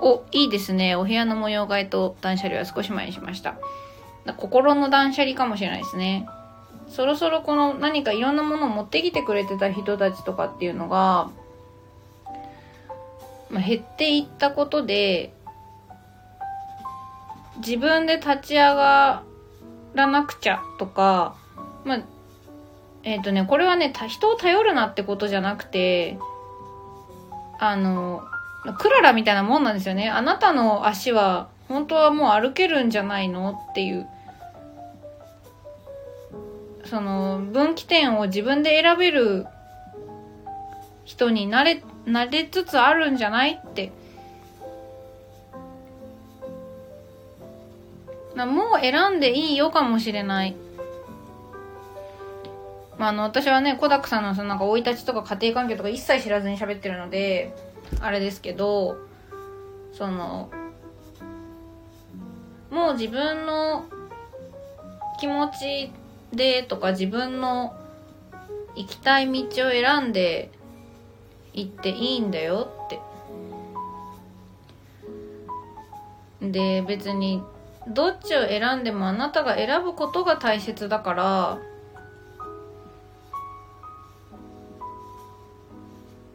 お、いいですね。お部屋の模様替えと断捨離は少し前にしました。心の断捨離かもしれないですね。そろそろこの何かいろんなものを持ってきてくれてた人たちとかっていうのが、まあ、減っていったことで自分で立ち上がらなくちゃとか、まあ、えっ、ー、とね、これはね、人を頼るなってことじゃなくて、あの、クララみたいなもんなんですよね。あなたの足は本当はもう歩けるんじゃないのっていう。その分岐点を自分で選べる人になれ、なれつつあるんじゃないってもう選んでいいよかもしれない。まあ、あの、私はね、コダックさんのそのなんか生い立ちとか家庭環境とか一切知らずに喋ってるので、あれですけど、その、もう自分の気持ちでとか自分の行きたい道を選んで行っていいんだよって。で、別にどっちを選んでもあなたが選ぶことが大切だから。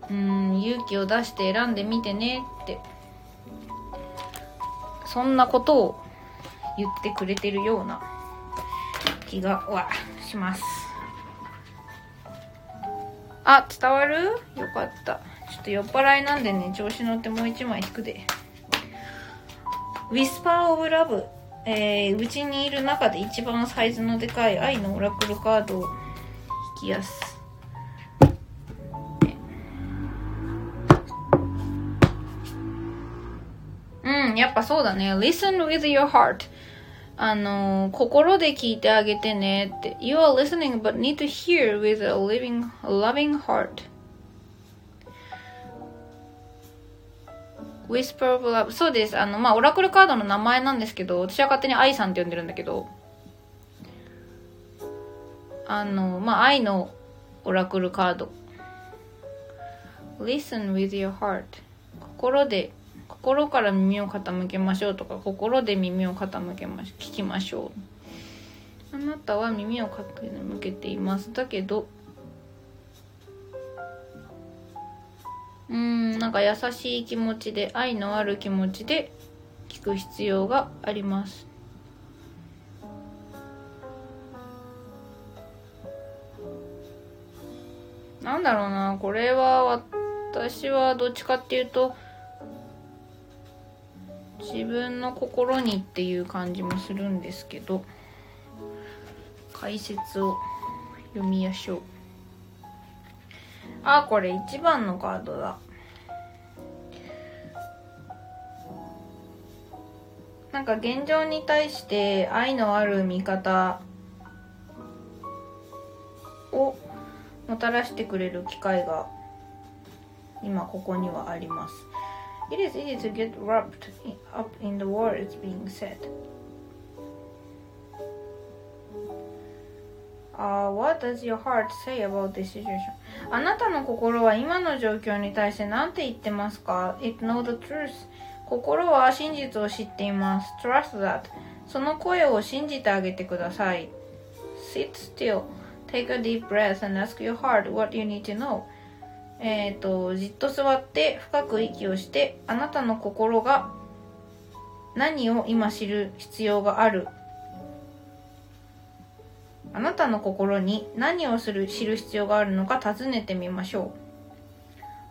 うん勇気を出して選んでみてねって。そんなことを言ってくれてるような気がはします。あ伝わる？よかった。ちょっと酔っ払いなんでね調子乗ってもう一枚引くで。Whisper of Love えー、うちにいる中で一番サイズのでかい愛のオラクルカードを引きやす。うん、やっぱそうだね。listen with your heart. あの、心で聞いてあげてねって。You are listening but need to hear with a living, loving heart. Whisper of Love そうです。あのまあオラクルカードの名前なんですけど私は勝手に愛さんって呼んでるんだけど。あのまあ愛のオラクルカード。Listen with your heart 心で心から耳を傾けましょうとか心で耳を傾けまし聞きましょう。あなたは耳を傾けています。だけどうんなんか優しい気持ちで愛のある気持ちで聞く必要があります。なんだろうなこれは私はどっちかっていうと自分の心にっていう感じもするんですけど解説を読みましょう。あ、これ1番のカードだ。なんか現状に対して愛のある見方をもたらしてくれる機会が今ここにはあります。It is easy to get wrapped up in the words being said. Uh, what does your heart say about this situation? あなたの心は今の状況に対して何て言ってますか ?It know the truth. 心は真実を知っています。Trust that. その声を信じてあげてください。Sit still. Take a deep breath and ask your heart what you need to know. えっ、と、じっと座って深く息をして、あなたの心が何を今知る必要があるあなたの心に何をする知る必要があるのか尋ねてみましょ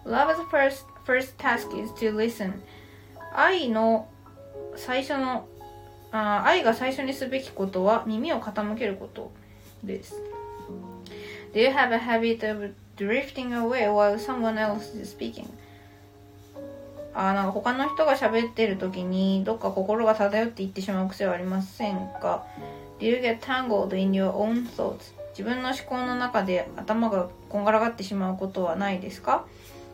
う。Love's first, first task is to listen. 愛の最初のあ愛が最初にすべきことは耳を傾けることです。Do you have a habit of drifting away while someone else is speaking? あなんか他の人が喋ってる時にどっか心が漂っていってしまう癖はありませんか？Do you get tangled in your own thoughts? 自分の思考の中で頭がこんがらがってしまうことはないですか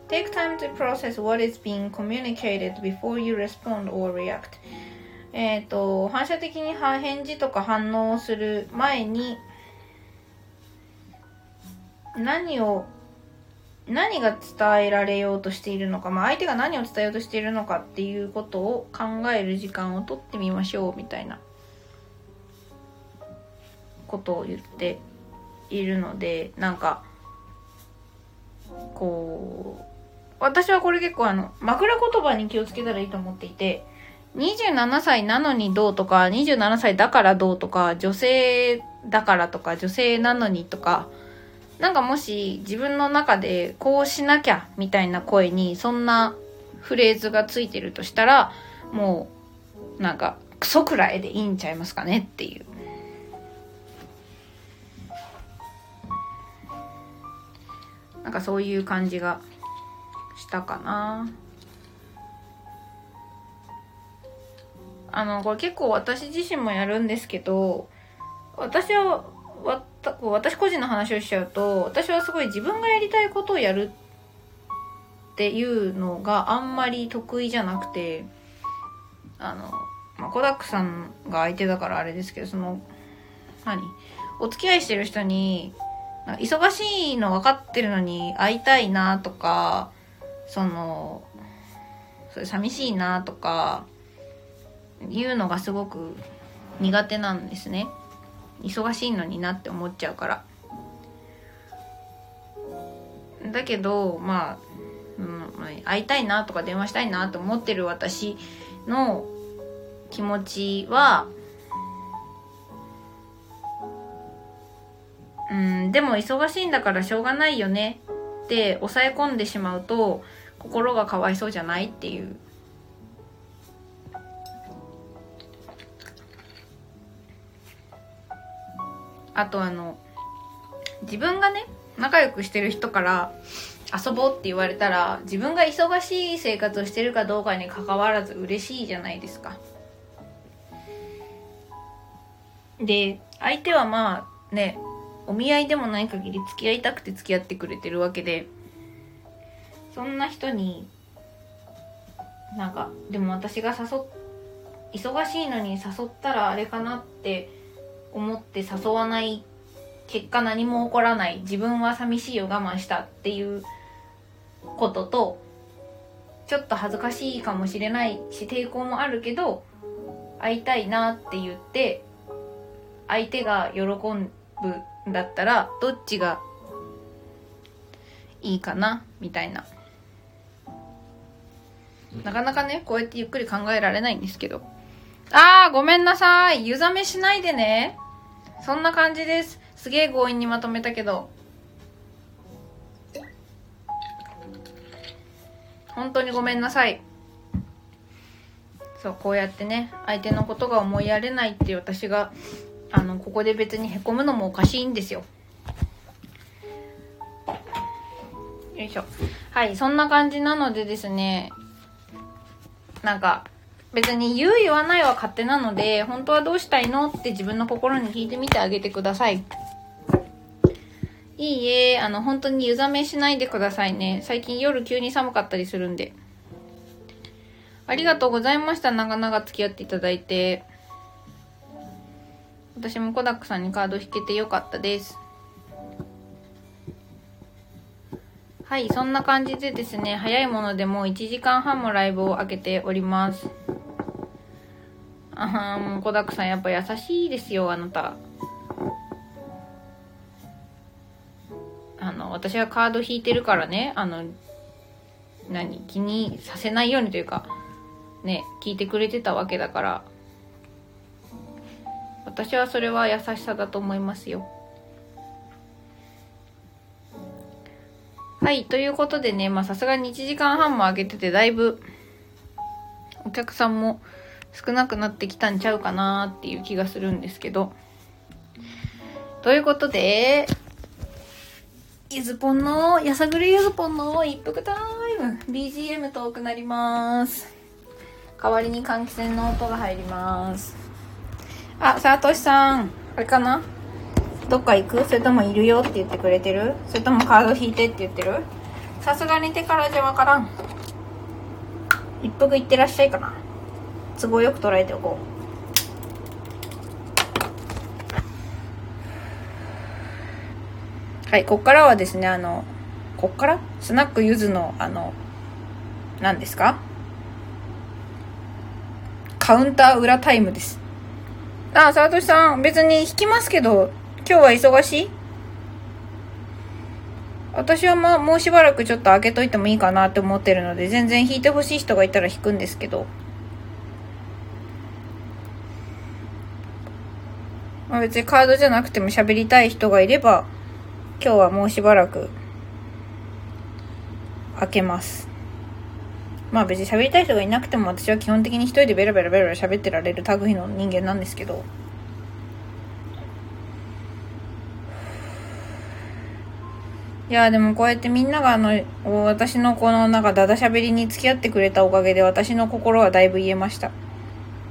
？Take time to process what is being communicated before you respond or react. えっ、と、反射的に返事とか反応をする前に何を何が伝えられようとしているのか、まあ、相手が何を伝えようとしているのかっていうことを考える時間をとってみましょうみたいなことを言っているのでなんかこう私はこれ結構あの枕言葉に気をつけたらいいと思っていて27歳なのにどうとか27歳だからどうとか女性だからとか女性なのにとかなんかもし自分の中でこうしなきゃみたいな声にそんなフレーズがついてるとしたらもうなんかクソくらいでいいんちゃいますかねっていう。なんかそういう感じがしたかな。あの、これ結構私自身もやるんですけど、私は、わた私個人の話をしちゃうと、私はすごい自分がやりたいことをやるっていうのがあんまり得意じゃなくて、あの、まあ、コダックさんが相手だからあれですけど、その、何？お付き合いしてる人に、忙しいの分かってるのに会いたいなとか、その、それ寂しいなとか、いうのがすごく苦手なんですね。忙しいのになって思っちゃうから。だけど、まあ、うん、会いたいなとか電話したいなと思ってる私の気持ちは、うん、でも忙しいんだからしょうがないよねって抑え込んでしまうと心がかわいそうじゃないっていうあとあの自分がね仲良くしてる人から遊ぼうって言われたら自分が忙しい生活をしてるかどうかにかかわらず嬉しいじゃないですか。で相手はまあねお見合いでもない限り付き合いたくて付き合ってくれてるわけでそんな人になんかでも私が誘っ忙しいのに誘ったらあれかなって思って誘わない結果何も起こらない自分は寂しいを我慢したっていうこととちょっと恥ずかしいかもしれないし抵抗もあるけど会いたいなって言って相手が喜ぶだったらどっちがいいかなみたいな。なかなかねこうやってゆっくり考えられないんですけど。あーごめんなさい。湯冷めしないでね。そんな感じです。すげえ強引にまとめたけど。本当にごめんなさい。そうこうやってね相手のことが思いやれないって私があのここで別にへこむのもおかしいんですよよいしょはいそんな感じなのでですねなんか別に言う言わないは勝手なので本当はどうしたいのって自分の心に聞いてみてあげてくださいいいえ、あの、本当に湯冷めしないでくださいね。最近夜急に寒かったりするんで。ありがとうございました。長々付き合っていただいて。私もコダックさんにカード引けてよかったです。はい、そんな感じでですね、早いものでもう1時間半もライブを開けております。あはもうコダックさんやっぱ優しいですよ、あなた。あの、私はカード引いてるからね、あの、何、気にさせないようにというか、ね、聞いてくれてたわけだから、私はそれは優しさだと思いますよ。はい、ということでね、まあさすがに1時間半も空けてて、だいぶ、お客さんも少なくなってきたんちゃうかなっていう気がするんですけど。ということで、ゆずぽんの、やさぐれゆずぽんの一服タイム BGM 遠くなります。代わりに換気扇の音が入ります。あ、さとしさん、あれかな？どっか行く？それともいるよって言ってくれてる？それともカード引いてって言ってる？さすがに手からじゃわからん。一服行ってらっしゃいかな。都合よく捉えておこう。はい、こっからはですね、あの、こっから？スナックゆずの、あの、何ですか？カウンター裏タイムです。あ、さとしさん、別に引きますけど、今日は忙しい？私はまあもうしばらくちょっと開けといてもいいかなって思ってるので全然引いてほしい人がいたら引くんですけど。まあ、別にカードじゃなくても喋りたい人がいれば今日はもうしばらく開けます。まあ別に喋りたい人がいなくても私は基本的に一人でベラベラベラベラ喋ってられる類の人間なんですけどいやでもこうやってみんながあの私のこのなんかダダしゃべりに付き合ってくれたおかげで私の心はだいぶ言えました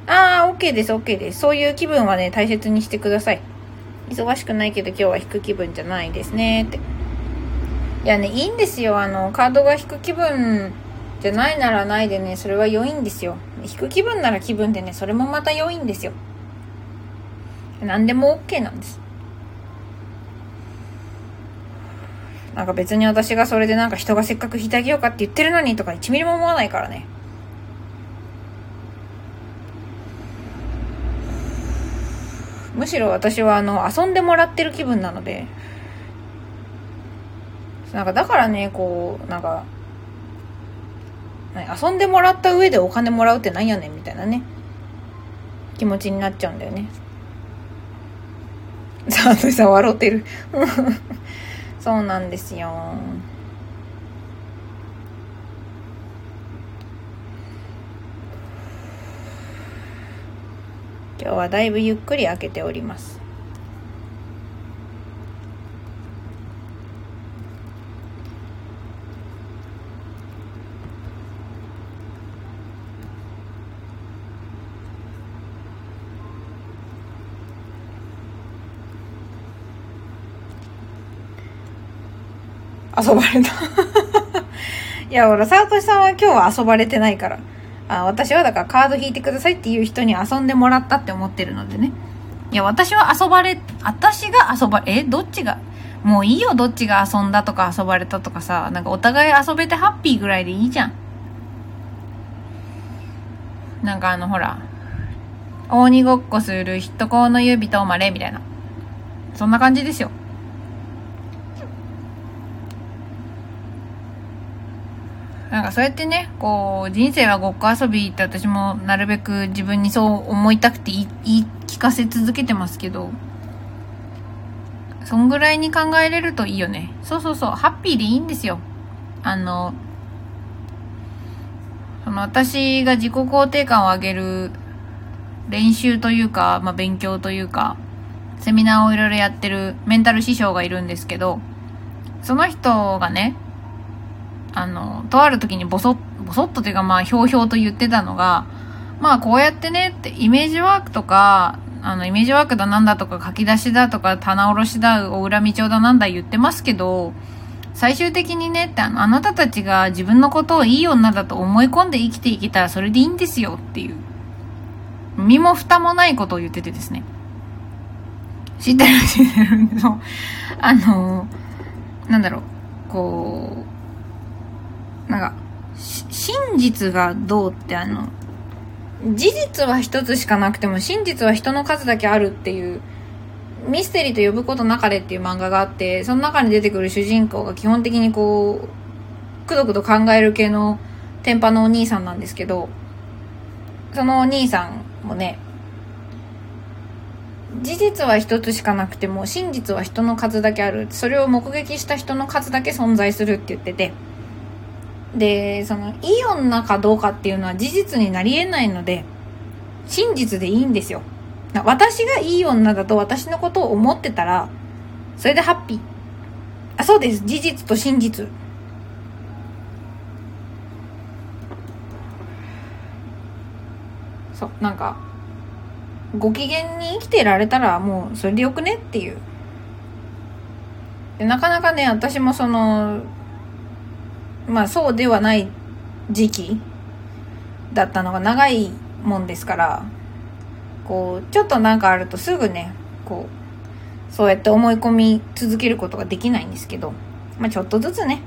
ああ、OK です、OK です。そういう気分はね、大切にしてください。忙しくないけど今日は引く気分じゃないですね、って。いやね、いいんですよ。あの、カードが引く気分じゃないならないでね、それは良いんですよ。引く気分なら気分でね、それもまた良いんですよ。何でも OK なんです。なんか別に私がそれでなんか人がせっかく引いてあげようかって言ってるのにとか1ミリも思わないからね。むしろ私はあの遊んでもらってる気分なのでなんかだからねこうなんか遊んでもらった上でお金もらうってなんやねんみたいなね。気持ちになっちゃうんだよね。<laughs> さあさ笑ってる。<laughs> そうなんですよ。今日はだいぶゆっくり開けております。遊ばれた <laughs> いや、ほら、サートシさんは今日は遊ばれてないから。あ私はだからカード引いてくださいっていう人に遊んでもらったって思ってるのでね。いや、私は遊ばれ、私が遊ばれ、えどっちが？もういいよ、どっちが遊んだとか遊ばれたとかさ、なんかお互い遊べてハッピーぐらいでいいじゃん。なんかあの、ほら、鬼ごっこする人この指とまれみたいな。そんな感じですよ。なんかそうやってね、こう、人生はごっこ遊びって私もなるべく自分にそう思いたくて言い聞かせ続けてますけど、そんぐらいに考えれるといいよね。そうそうそう、ハッピーでいいんですよ。あの、その私が自己肯定感を上げる練習というか、まあ、勉強というか、セミナーをいろいろやってるメンタル師匠がいるんですけど、その人がね、あの、とある時にボソッ、ボソッとというかまあ、ひょうひょうと言ってたのが、まあ、こうやってねって、イメージワークとか、あの、イメージワークだなんだとか、書き出しだとか、棚卸しだ、お恨み帳だなんだ言ってますけど、最終的にねってあの、あなたたちが自分のことをいい女だと思い込んで生きていけたらそれでいいんですよっていう、身も蓋もないことを言っててですね。知ってる？知ってる、そう。あの、なんだろう、こう、なんか、真実がどうってあの、事実は一つしかなくても真実は人の数だけあるっていう、ミステリーと呼ぶことなかれっていう漫画があって、その中に出てくる主人公が基本的にこう、くどくど考える系の天パのお兄さんなんですけど、そのお兄さんもね、事実は一つしかなくても真実は人の数だけある。それを目撃した人の数だけ存在するって言ってて、で、その、いい女かどうかっていうのは事実になり得ないので、真実でいいんですよ。私がいい女だと私のことを思ってたら、それでハッピー。あ、そうです。事実と真実。そう、なんか、ご機嫌に生きてられたらもうそれでよくねっていう。でなかなかね、私もその、まあそうではない時期だったのが長いもんですから、こう、ちょっとなんかあるとすぐね、こう、そうやって思い込み続けることができないんですけど、まあちょっとずつね、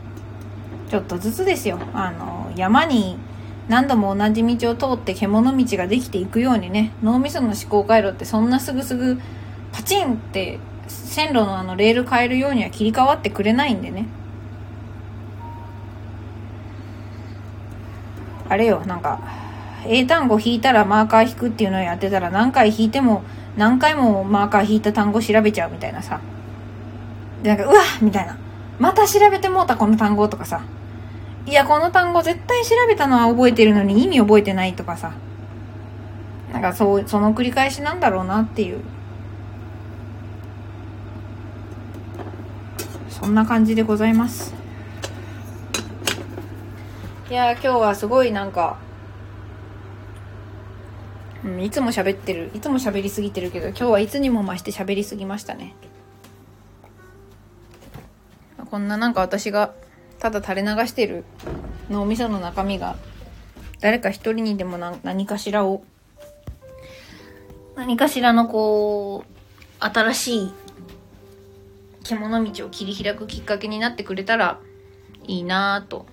ちょっとずつですよ。あの、山に何度も同じ道を通って獣道ができていくようにね、脳みその思考回路ってそんなすぐすぐパチンって線路のあのレール変えるようには切り替わってくれないんでね。あれよ、なんか、英単語引いたらマーカー引くっていうのをやってたら何回引いても何回もマーカー引いた単語調べちゃうみたいなさ。で、なんか、うわみたいな。また調べてもうたこの単語とかさ。いや、この単語絶対調べたのは覚えてるのに意味覚えてないとかさ。なんかそう、その繰り返しなんだろうなっていう。そんな感じでございます。いや今日はすごいなんか、うん、いつも喋ってる。いつも喋りすぎてるけど、今日はいつにも増して喋りすぎましたね。こんななんか私がただ垂れ流してる脳みその中身が誰か一人にでも何かしらを何かしらのこう新しい獣道を切り開くきっかけになってくれたらいいなぁと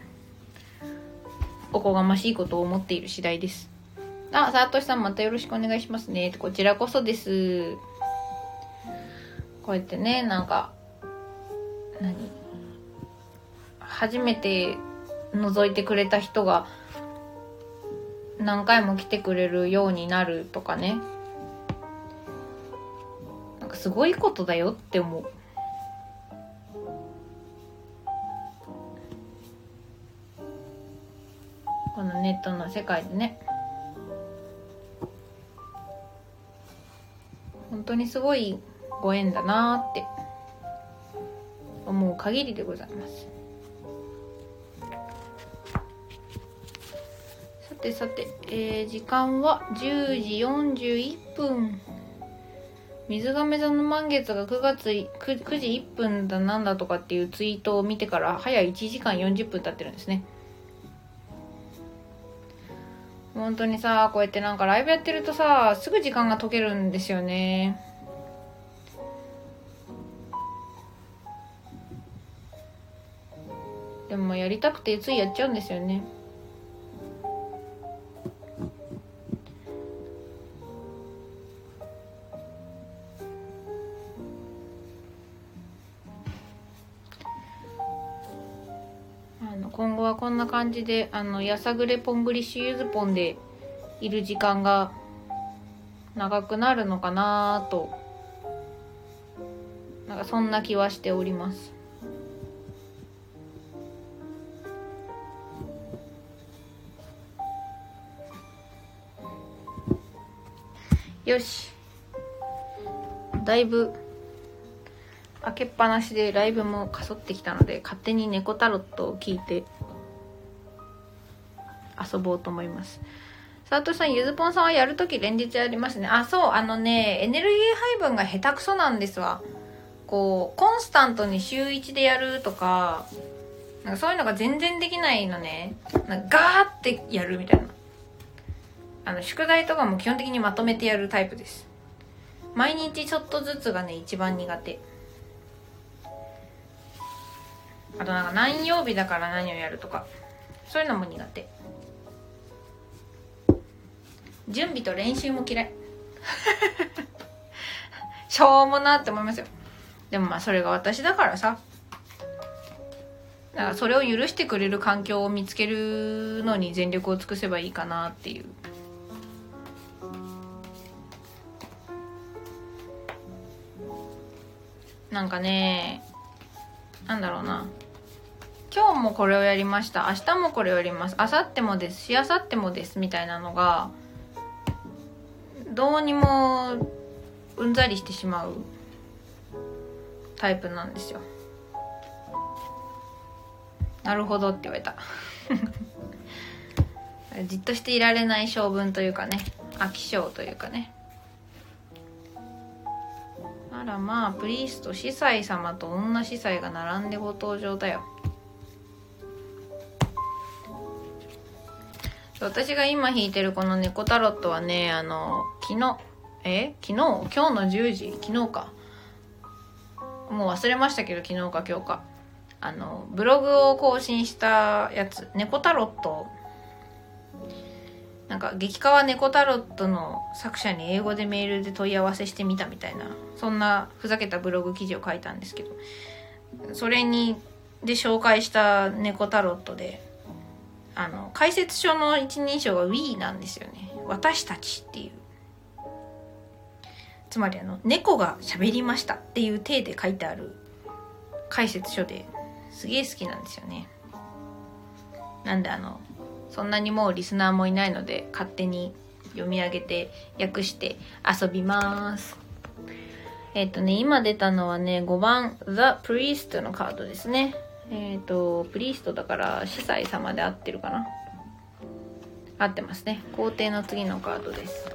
おこがましいことを思っている次第です。あ、さとしさんまたよろしくお願いしますね。こちらこそです。こうやってね、なんか、何？初めて覗いてくれた人が何回も来てくれるようになるとかね。なんかすごいことだよって思う。このネットの世界でね。本当にすごいご縁だなって。思う限りでございます。さてさて、えー、時間は10時41分。水亀座の満月が9月 9, 9時1分だなんだとかっていうツイートを見てから早1時間40分経ってるんですね。本当にさ、こうやってなんかライブやってるとさ、すぐ時間が解けるんですよね。でもやりたくてついやっちゃうんですよね。今後はこんな感じであのやさぐれポングリッシュユズポンでいる時間が長くなるのかなとなんかそんな気はしております。よし。だいぶ開けっぱなしでライブもかそってきたので勝手に猫タロットを聞いて遊ぼうと思います。佐藤さんゆずぽんさんはやるとき連日やりますね。あそうあのねエネルギー配分が下手くそなんですわ。こうコンスタントに週1でやるとかなんかそういうのが全然できないのね。なんかガーってやるみたいな。あの宿題とかも基本的にまとめてやるタイプです。毎日ちょっとずつがね一番苦手。あとなんか何曜日だから何をやるとかそういうのも苦手。準備と練習も嫌い。<laughs> しょうもなって思いますよ。でもまあそれが私だからさ。だからそれを許してくれる環境を見つけるのに全力を尽くせばいいかなっていう。なんかねなんだろうな。今日もこれをやりました。明日もこれをやります。明後日もですし明後日もですみたいなのがどうにもうんざりしてしまうタイプなんですよ。なるほどって言われた。<laughs> じっとしていられない性分というかね飽き性というかね。あらまあプリースト司祭様と女司祭が並んでご登場だよ。私が今引いてるこの猫タロットはね、あの、昨日、え？昨日？今日の10時？昨日か。もう忘れましたけど、昨日か今日か。あの、ブログを更新したやつ、猫タロット。なんか、激川猫タロットの作者に英語でメールで問い合わせしてみたみたいな、そんなふざけたブログ記事を書いたんですけど、それに、で紹介した猫タロットで、あの解説書の一人称が We なんですよね。私たちっていう。つまりあの猫が喋りましたっていう体で書いてある解説書ですげえ好きなんですよね。なんであのそんなにもうリスナーもいないので勝手に読み上げて訳して遊びます。えっ、とね今出たのはね5番 The Priest のカードですね。えっ、とプリストだから司祭様で合ってるかな？合ってますね。皇帝の次のカードです。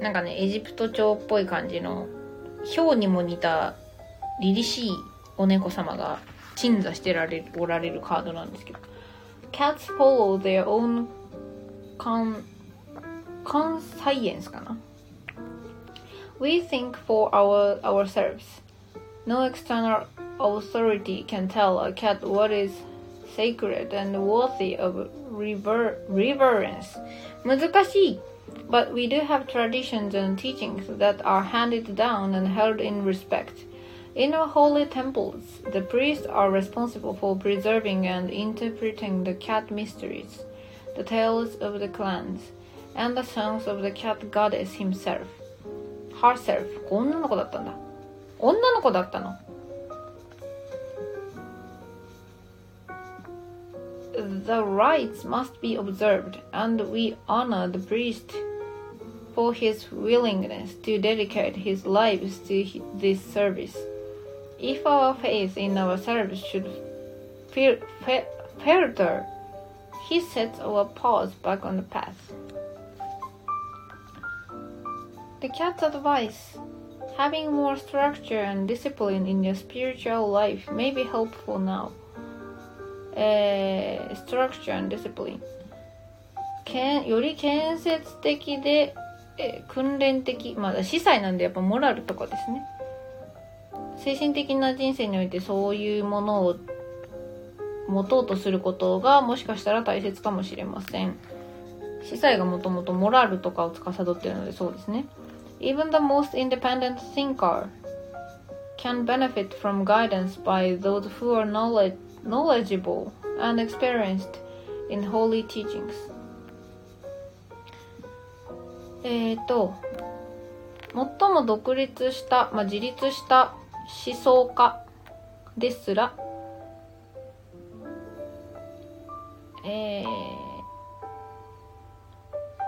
なんかねエジプト朝っぽい感じのヒョウにも似た凛々しいお猫様が鎮座してられおられるカードなんですけど。Cats follow their own con conscience かな？We think for our ourselves. No external authority can tell a cat what is sacred and worthy of rever reverence 難しい But we do have traditions and teachings that are handed down and held in respect. In our holy temples, the priests are responsible for preserving and interpreting the cat mysteries, the tales of the clans, and the songs of the cat goddess himself. Herself. 女の子だったんだ。 女の子だったの。The rites must be observed, and we honor the priest for his willingness to dedicate his lives to this service. If our faith in our service should falter, he sets our paws back on the path. The cat's advice having more structure and discipline in your spiritual life may be helpful now. Uh, structure and discipline けんより建設的でえー、訓練的、まあ、司祭なんでやっぱモラルとかですね。精神的な人生においてそういうものを持とうとすることがもしかしたら大切かもしれません。司祭がもともとモラルとかを司っているのでそうですね。Even the most independent thinker can benefit from guidance by those who are knowledge, knowledgeable and experienced in holy teachings. えっ、ー、と、最も独立した、まあ、自立した思想家ですら、えー、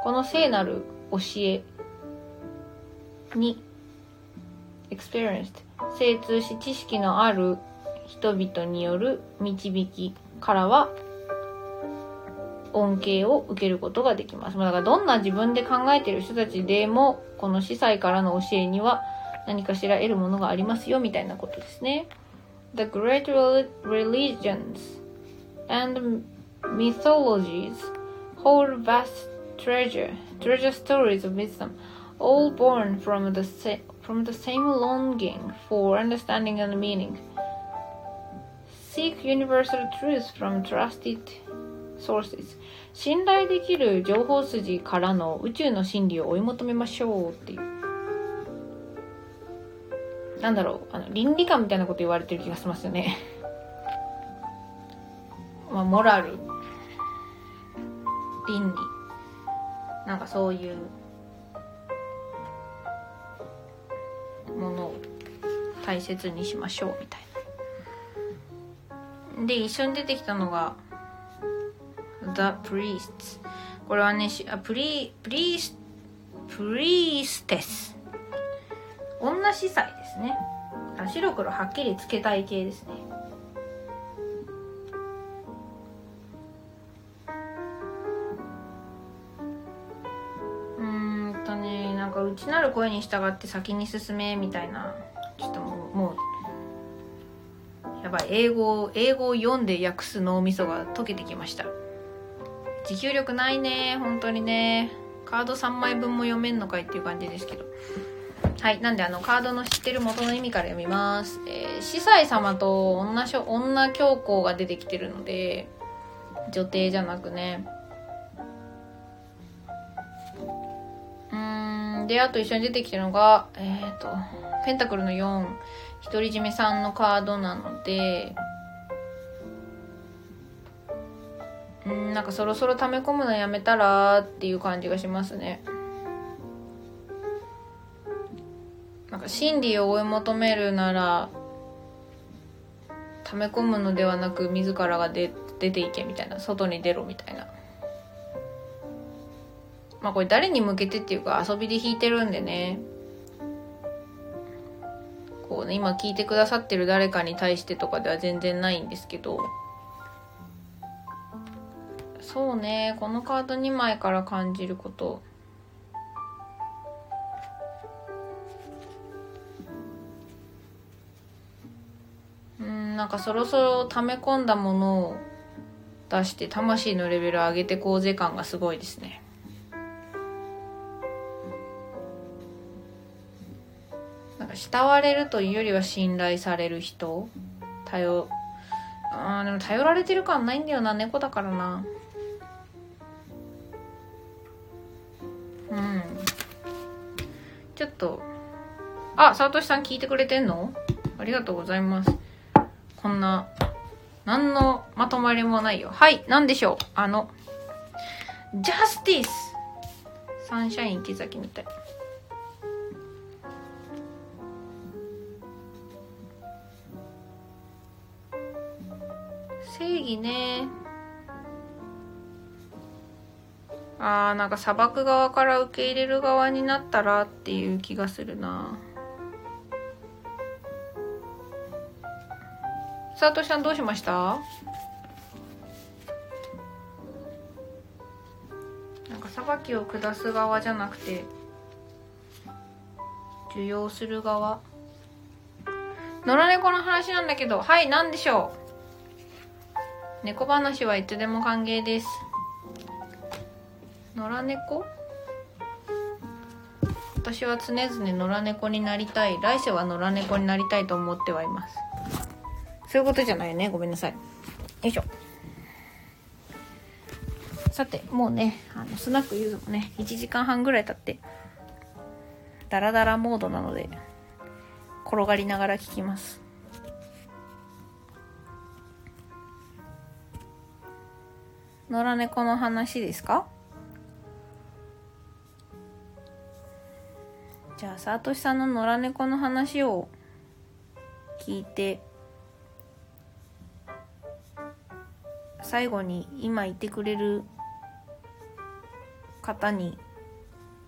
この聖なる教えに experienced 精通し知識のある人々による導きからは恩恵を受けることができます。だからどんな自分で考えている人たちでも、この司祭からの教えには何かしら得るものがありますよ、みたいなことですね。The great religions and mythologies hold vast treasure, treasure stories of wisdom, all born from the, from the same longing for understanding and meaning. Seek universal truth from trusted sources 信頼できる情報筋からの宇宙の真理を追い求めましょうっていうなんだろうあの倫理観みたいなこと言われてる気がしますよねまあモラル倫理なんかそういうものを大切にしましょうみたいな。で一緒に出てきたのが the priests これはねあプリプリースプリーステス。女司祭ですね。白黒はっきりつけたい系ですね。ねなんか内なる声に従って先に進めみたいな。ちょっともうもうやばい。英語英語を読んで訳す脳みそが溶けてきました。持久力ないね本当にね。カード3枚分も読めんのかいっていう感じですけど。はいなんであのカードの知ってる元の意味から読みます。えー、司祭様と女女教皇が出てきてるので女帝じゃなくね。であと一緒に出てきてるのがえっ、ー、とペンタクルの4独り占めさんのカードなのでんなんかそろそろ溜め込むのやめたらっていう感じがしますね。なんか真理を追い求めるなら溜め込むのではなく自らが出出ていけみたいな外に出ろみたいな。まあこれ誰に向けてっていうか遊びで弾いてるんでね。こうね今聞いてくださってる誰かに対してとかでは全然ないんですけど。そうねこのカード2枚から感じること。うんなんかそろそろ溜め込んだものを出して魂のレベル上げてこうぜ感がすごいですね。か慕われるというよりは信頼される人。頼あでも頼られてる感ないんだよな。猫だからな。うん。ちょっと。あサトシさん聞いてくれてんの？ありがとうございます。こんな何のまとまりもないよ。はい何でしょう。あのジャスティスサンシャイン池崎みたい。正義ね。あーなんか砂漠側から受け入れる側になったらっていう気がするな。佐藤さんどうしました？なんか裁きを下す側じゃなくて受容する側？野良猫の話なんだけどはい何でしょう？猫話はいつでも歓迎です。野良猫？私は常々野良猫になりたい。来世は野良猫になりたいと思ってはいます。そういうことじゃないよね？ごめんなさい。よいしょ。さてもうねあのスナックユーズもね1時間半ぐらい経ってダラダラモードなので転がりながら聞きます。野良猫の話ですか？じゃあサトシさんの野良猫の話を聞いて最後に今いてくれる方に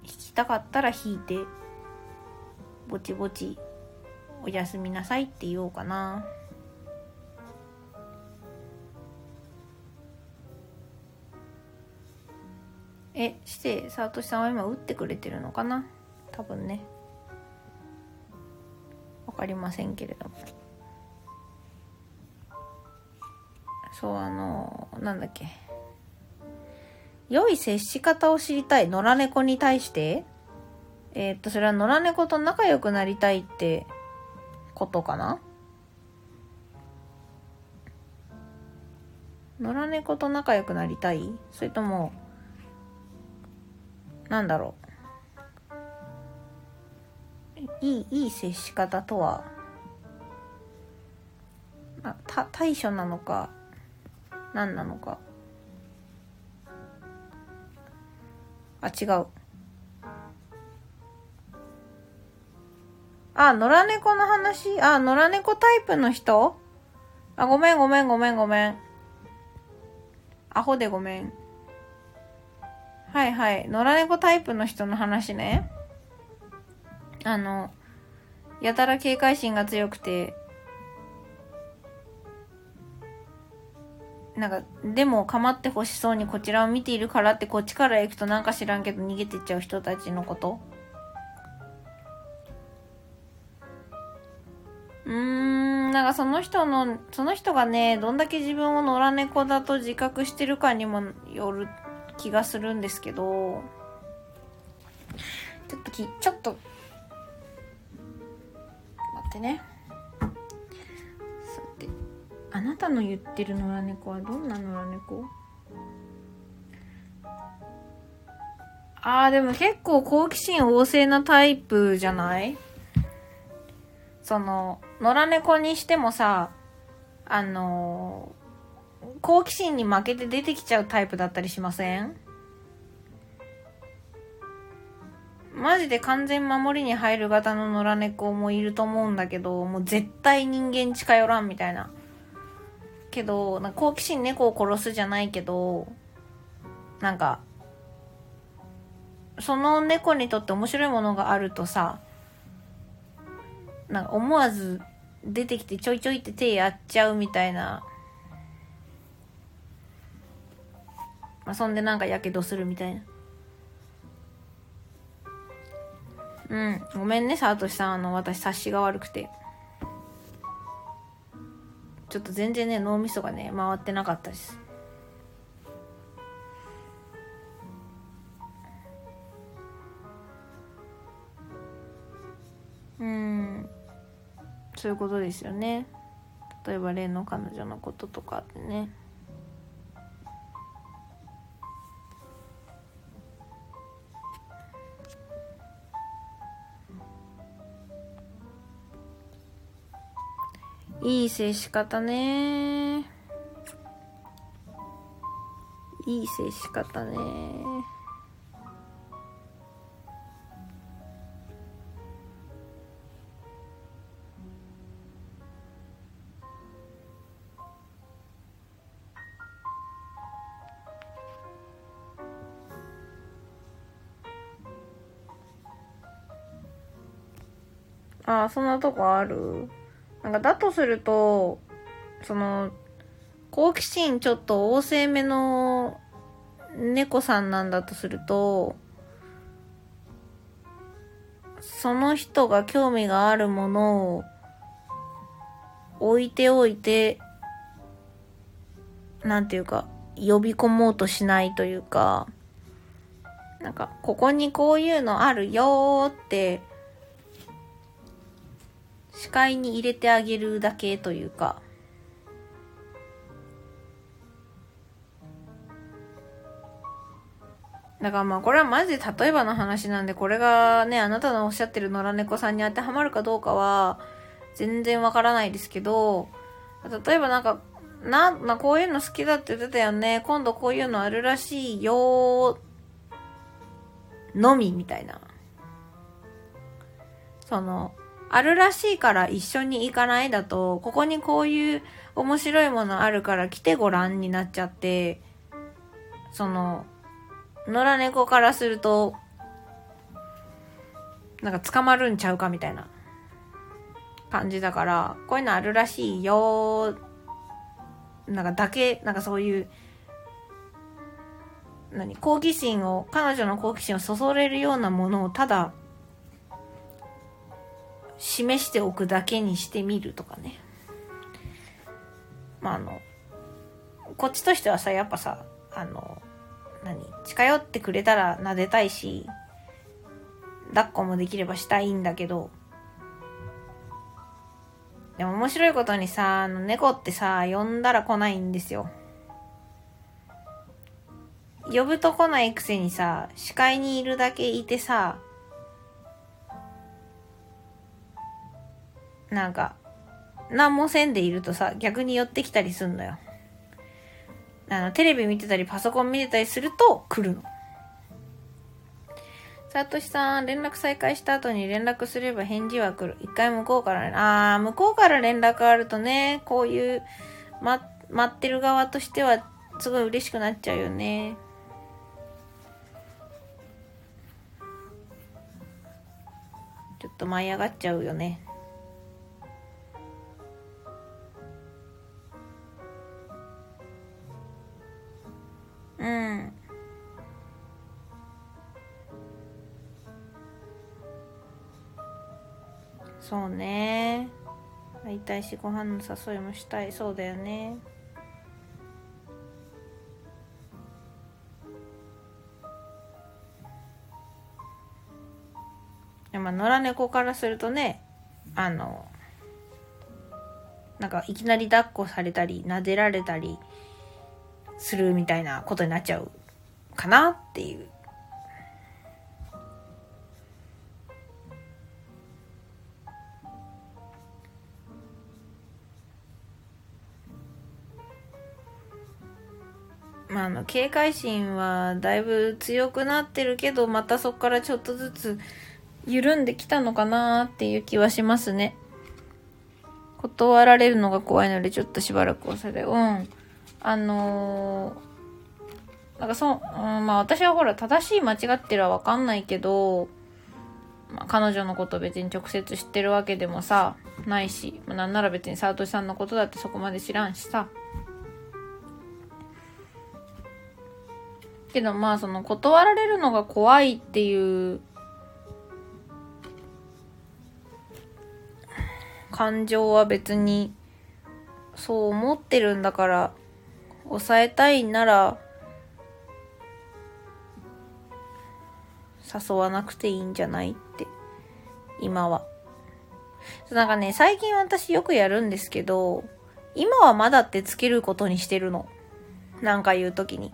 弾きたかったら弾いてぼちぼちおやすみなさいって言おうかな。えしてサトシさんは今打ってくれてるのかな？多分ね。わかりませんけれども。そうあのなんだっけ。良い接し方を知りたい。野良猫に対して。えー、っとそれは野良猫と仲良くなりたいってことかな？野良猫と仲良くなりたい？それともなんだろう。いいいい接し方とはあた対処なのか何なのか。あ違う。あ野良猫の話？あ野良猫タイプの人？あごめんごめんごめんごめん。アホでごめん。はいはい。野良猫タイプの人の話ね。あのやたら警戒心が強くて。なんか、でも構ってほしそうにこちらを見ているからってこっちから行くとなんか知らんけど逃げてっちゃう人たちのこと。うーん、なんかその人の、その人がね、どんだけ自分を野良猫だと自覚してるかにもよる気がするんですけど、ちょっとき、ちょっと、待ってね。あなたの言ってる野良猫はどんな野良猫？あーでも結構好奇心旺盛なタイプじゃない？その、野良猫にしてもさ、あの好奇心に負けて出てきちゃうタイプだったりしません？マジで完全守りに入る型の野良猫もいると思うんだけど、もう絶対人間近寄らんみたいな。けど、な好奇心猫を殺すじゃないけど、なんか、その猫にとって面白いものがあるとさ、なんか思わず出てきてちょいちょいって手やっちゃうみたいな。まあ、そんでなんかやけどするみたいな。うん。ごめんね、サートシさん。あの、私、察しが悪くて。ちょっと全然ね、脳みそがね、回ってなかったです。うん。そういうことですよね。例えば、例の彼女のこととかってね。いい接し方ね。いい接し方ね。ああ、そんなとこある？なんかだとすると、その、好奇心ちょっと旺盛めの猫さんなんだとすると、その人が興味があるものを置いておいて、なんていうか、呼び込もうとしないというか、なんか、ここにこういうのあるよーって視界に入れてあげるだけというか、だからまあこれはマジで例えばの話なんで、これがね、あなたのおっしゃってる野良猫さんに当てはまるかどうかは全然わからないですけど、例えばなんか、な、まあこういうの好きだって言ってたよね。今度こういうのあるらしいよのみみたいな。その、あるらしいから一緒に行かないだと、ここにこういう面白いものあるから来てごらんになっちゃって、その、野良猫からすると、なんか捕まるんちゃうかみたいな感じだから、こういうのあるらしいよなんかだけ、なんかそういう、何好奇心を、彼女の好奇心をそそれるようなものをただ示しておくだけにしてみるとかね。まあ、あの、こっちとしてはさ、やっぱさ、あの、何近寄ってくれたら撫でたいし、抱っこもできればしたいんだけど、でも面白いことにさ、あの猫ってさ、呼んだら来ないんですよ。呼ぶと来ないくせにさ、視界にいるだけいてさ、なんか、何もせんでいるとさ、逆に寄ってきたりすんのよ。あの、テレビ見てたり、パソコン見てたりすると来るの。さとしさん、連絡再開した後に連絡すれば返事は来る。一回向こうからね。あー、向こうから連絡あるとね、こういう、ま、待ってる側としては、すごい嬉しくなっちゃうよね。ちょっと舞い上がっちゃうよね。うん。そうね。会いたいし、ご飯の誘いもしたい。そうだよね。まあ、野良猫からするとね、あの、なんかいきなり抱っこされたり、撫でられたり、するみたいなことになっちゃうかなっていう。まあ、あの、警戒心はだいぶ強くなってるけど、またそこからちょっとずつ緩んできたのかなっていう気はしますね。断られるのが怖いので、ちょっとしばらく押され、うん。あのー、なんかそう、ん、まあ私はほら、正しい間違ってるはわかんないけど、まあ、彼女のこと別に直接知ってるわけでもさ、ないし、まあ、なんなら別にサトシさんのことだってそこまで知らんしさ。けどまあその断られるのが怖いっていう感情は別にそう思ってるんだから抑えたいなら誘わなくていいんじゃないって今は。なんかね最近私よくやるんですけど今はまだってつけることにしてるの。なんか言うときに。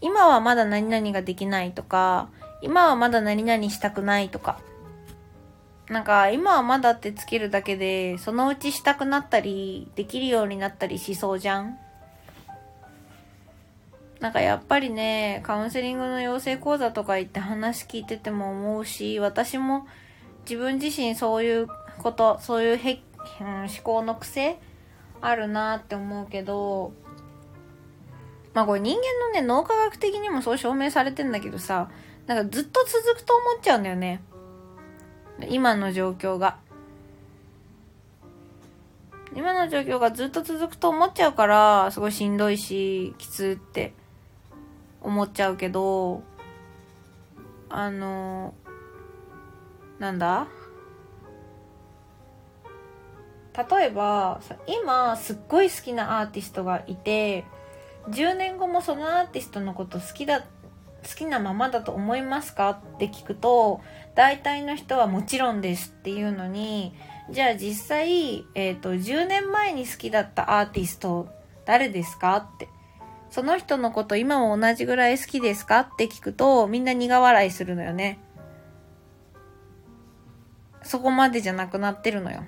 今はまだ何々ができないとか、今はまだ何々したくないとか。なんか、今はまだってつけるだけで、そのうちしたくなったり、できるようになったりしそうじゃん。なんかやっぱりね、カウンセリングの養成講座とか行って話聞いてても思うし、私も自分自身そういうこと、そういうへ、うん、思考の癖あるなって思うけど、まあこれ人間のね、脳科学的にもそう証明されてんだけどさ、なんかずっと続くと思っちゃうんだよね。今の状況が。今の状況がずっと続くと思っちゃうから、すごいしんどいし、きつって思っちゃうけど、あの、なんだ？例えば、今すっごい好きなアーティストがいて、10年後もそのアーティストのこと好きだ好きなままだと思いますかって聞くと大体の人はもちろんですっていうのにじゃあ実際、えーと、と10年前に好きだったアーティスト誰ですかってその人のこと今も同じぐらい好きですか？って聞くとみんな苦笑いするのよね。そこまでじゃなくなってるのよ。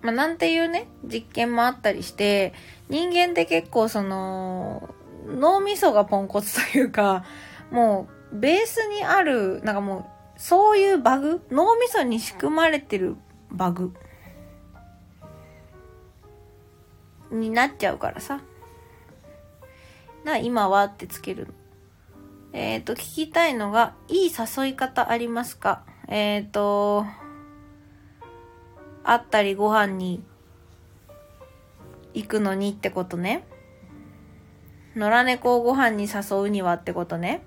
まあ、なんていうね、実験もあったりして、人間って結構その、脳みそがポンコツというか、もう、ベースにある、なんかもう、そういうバグ？脳みそに仕組まれてるバグ。になっちゃうからさ。な、今はってつけるの。えっ、ー、と、聞きたいのが、いい誘い方ありますか？えっ、ー、と、会ったりご飯に行くのにってことね。野良猫をご飯に誘うにはってことね。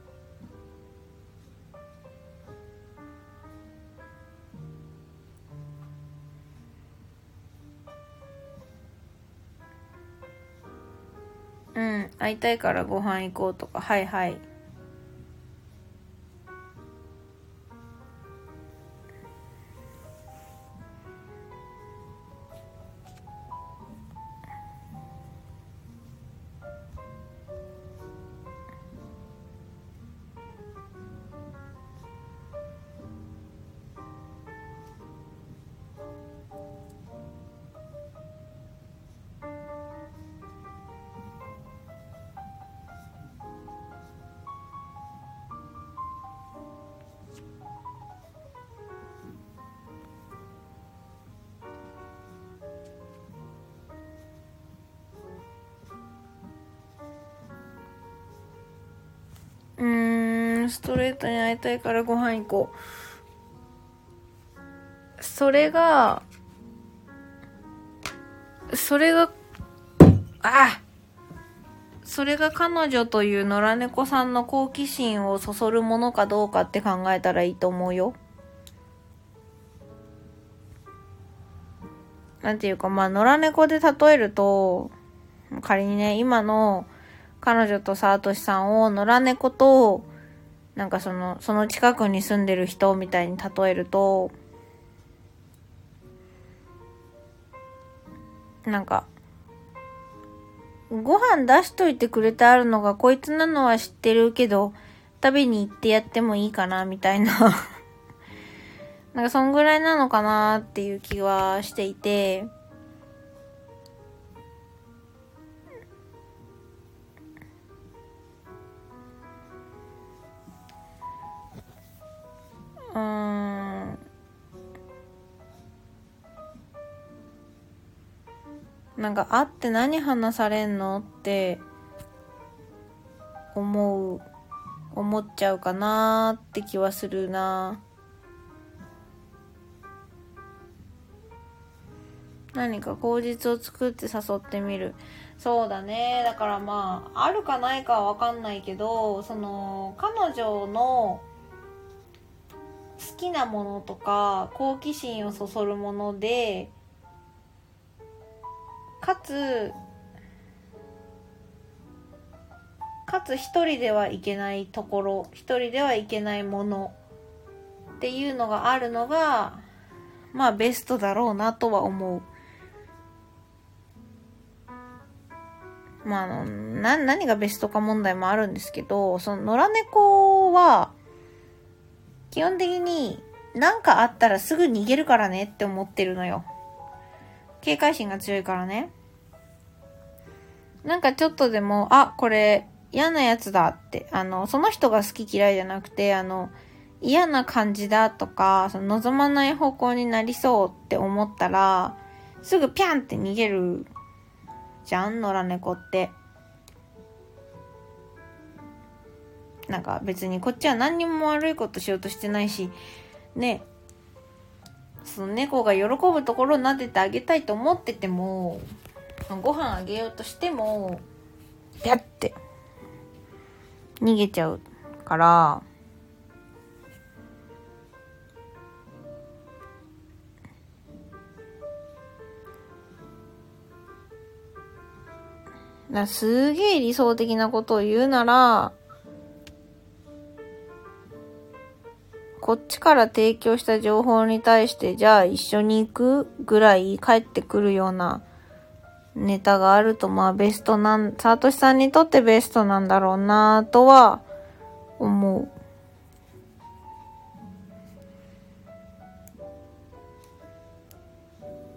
うん、会いたいからご飯行こうとか、はいはい。ストレートに会いたいからご飯行こう。それが、それが、あそれが彼女という野良猫さんの好奇心をそそるものかどうかって考えたらいいと思うよ。なんていうか、まあ、野良猫で例えると、仮にね、今の彼女とサートシさんを野良猫と、なんかその、その近くに住んでる人みたいに例えると、なんか、ご飯出しといてくれてあるのがこいつなのは知ってるけど、食べに行ってやってもいいかな、みたいな。<laughs> なんかそんぐらいなのかなっていう気はしていて、うん。なんか会って何話されんのって思う思っちゃうかなって気はするな。何か口実を作って誘ってみる。そうだね。だからまああるかないかは分かんないけどその彼女の好きなものとか好奇心をそそるものでかつかつ一人ではいけないところ一人ではいけないものっていうのがあるのがまあベストだろうなとは思う。まあ、あの、な、何がベストか問題もあるんですけど、その野良猫は、基本的に何かあったらすぐ逃げるからねって思ってるのよ。警戒心が強いからね。なんかちょっとでも、あ、これ嫌なやつだって、あの、その人が好き嫌いじゃなくて、あの、嫌な感じだとか、その望まない方向になりそうって思ったら、すぐピャンって逃げるじゃん野良猫って。なんか別にこっちは何にも悪いことしようとしてないし、ね、その猫が喜ぶところを撫でてあげたいと思ってても、ご飯あげようとしても、ピャって逃げちゃうから、だすげえ理想的なことを言うなら、こっちから提供した情報に対して、じゃあ一緒に行く？ぐらい帰ってくるようなネタがあると、まあベストなん、サトシさんにとってベストなんだろうなとは思う。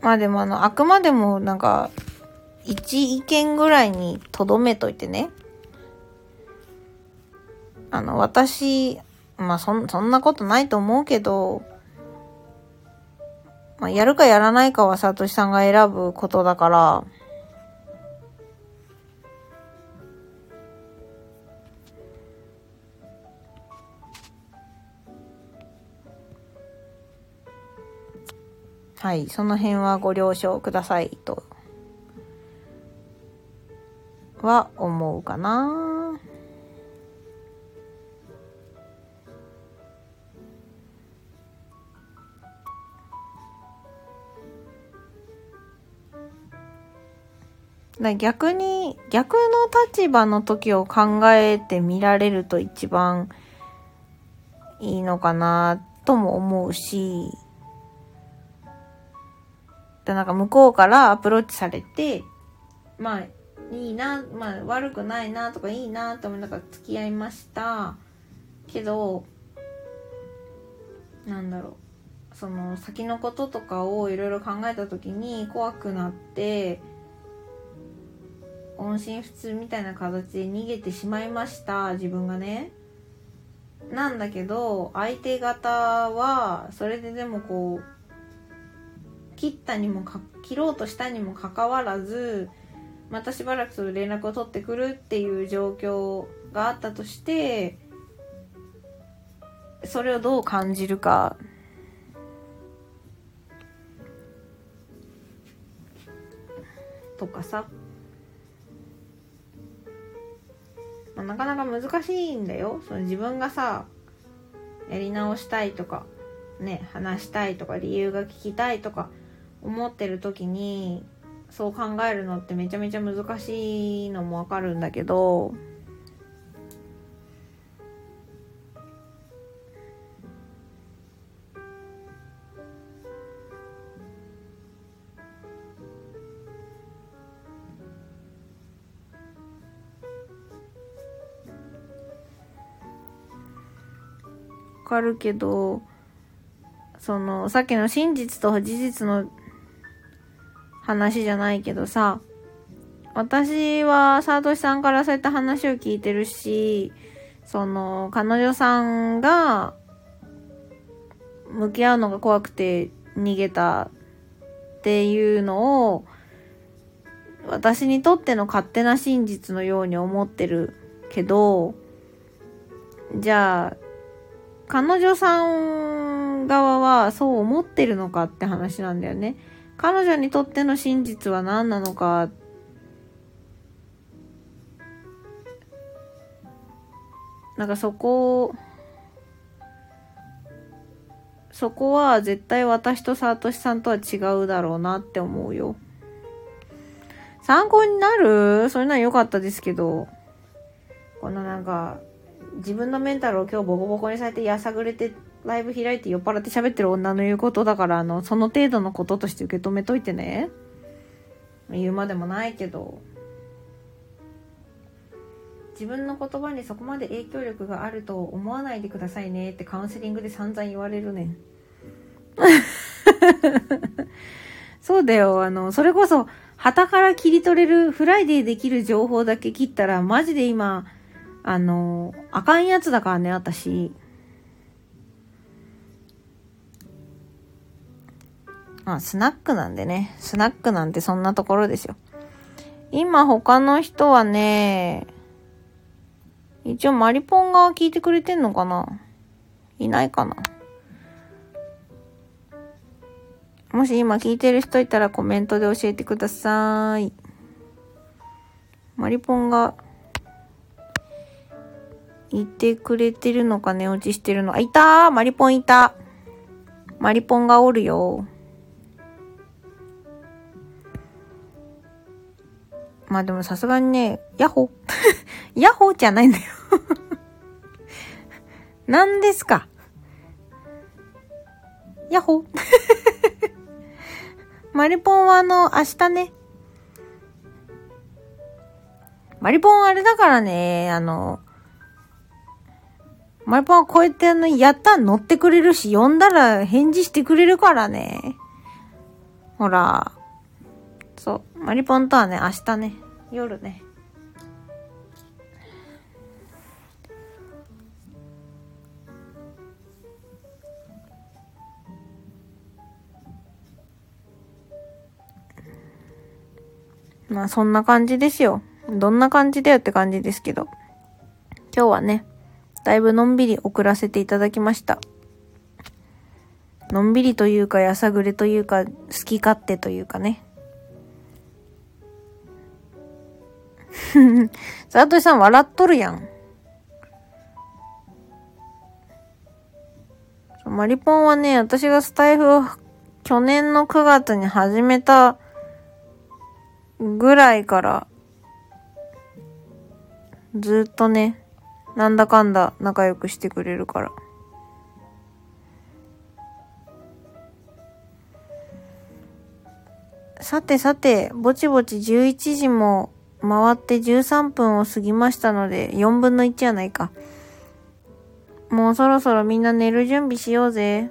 まあでもあの、あくまでもなんか、一意見ぐらいにとどめといてね。あの、私、まあそん、そんなことないと思うけど、まあ、やるかやらないかはサトシさんが選ぶことだから、はい、その辺はご了承くださいとは思うかな。逆に、逆の立場の時を考えてみられると一番いいのかなとも思うし、でなんか向こうからアプローチされて、まあ、いいな、まあ悪くないなとかいいなと思いながら付き合いました。けど、なんだろう。その先のこととかをいろいろ考えた時に怖くなって、音信不通みたいな形で逃げてしまいました。自分がね。なんだけど、相手方は、それででもこう、切ったにもか、切ろうとしたにもかかわらず、またしばらくその連絡を取ってくるっていう状況があったとしてそれをどう感じるかとかさ、まあ、なかなか難しいんだよ。その自分がさやり直したいとかね話したいとか理由が聞きたいとか思ってる時にそう考えるのってめちゃめちゃ難しいのもわかるんだけどかるけどそのさっきの真実と事実の話じゃないけどさ、私は、サートシさんからそういった話を聞いてるし、その、彼女さんが、向き合うのが怖くて逃げたっていうのを私にとっての勝手な真実のように思ってるけどじゃあ彼女さん側はそう思ってるのかって話なんだよね。彼女にとっての真実は何なのかなんかそこそこは絶対私とサトシさんとは違うだろうなって思うよ。参考になる？それなら良かったですけど、このなんか、自分のメンタルを今日ボコボコにされてやさぐれてライブ開いて酔っ払って喋ってる女の言うことだからあのその程度のこととして受け止めといてね。言うまでもないけど。自分の言葉にそこまで影響力があると思わないでくださいね。ってカウンセリングで散々言われるね。ん <laughs> そうだよ。あのそれこそ端から切り取れるフライデーできる情報だけ切ったらマジで今あの、あかんやつだからね、私。あ、スナックなんでね。スナックなんてそんなところですよ。今他の人はね、一応マリポンが聞いてくれてんのかないないかなもし今聞いてる人いたらコメントで教えてください。マリポンがいてくれてるのか寝落ちしてるの。あ、いたー！マリポンいた。マリポンがおるよ。まあでもさすがにね、ヤッホー。<laughs> ヤッホーじゃない <laughs> んだよ何ですか？ヤッホー。<laughs> マリポンはあの、明日ね。マリポンあれだからね、あの、マイパンはこうやってあの、やった乗ってくれるし、呼んだら返事してくれるからね。ほら。そう。マリポンとはね、明日ね、夜ね。まあそんな感じですよ。どんな感じだよって感じですけど。今日はね、だいぶのんびり送らせていただきました。のんびりというか、やさぐれというか、好き勝手というかね。さとしさん笑っとるやん。マリポンはね、私がスタイフを去年の9月に始めたぐらいから、ずっとね、なんだかんだ仲良くしてくれるから。さてさて、ぼちぼち11時も回って13分を過ぎましたので、4分の1やないか。もうそろそろみんな寝る準備しようぜ。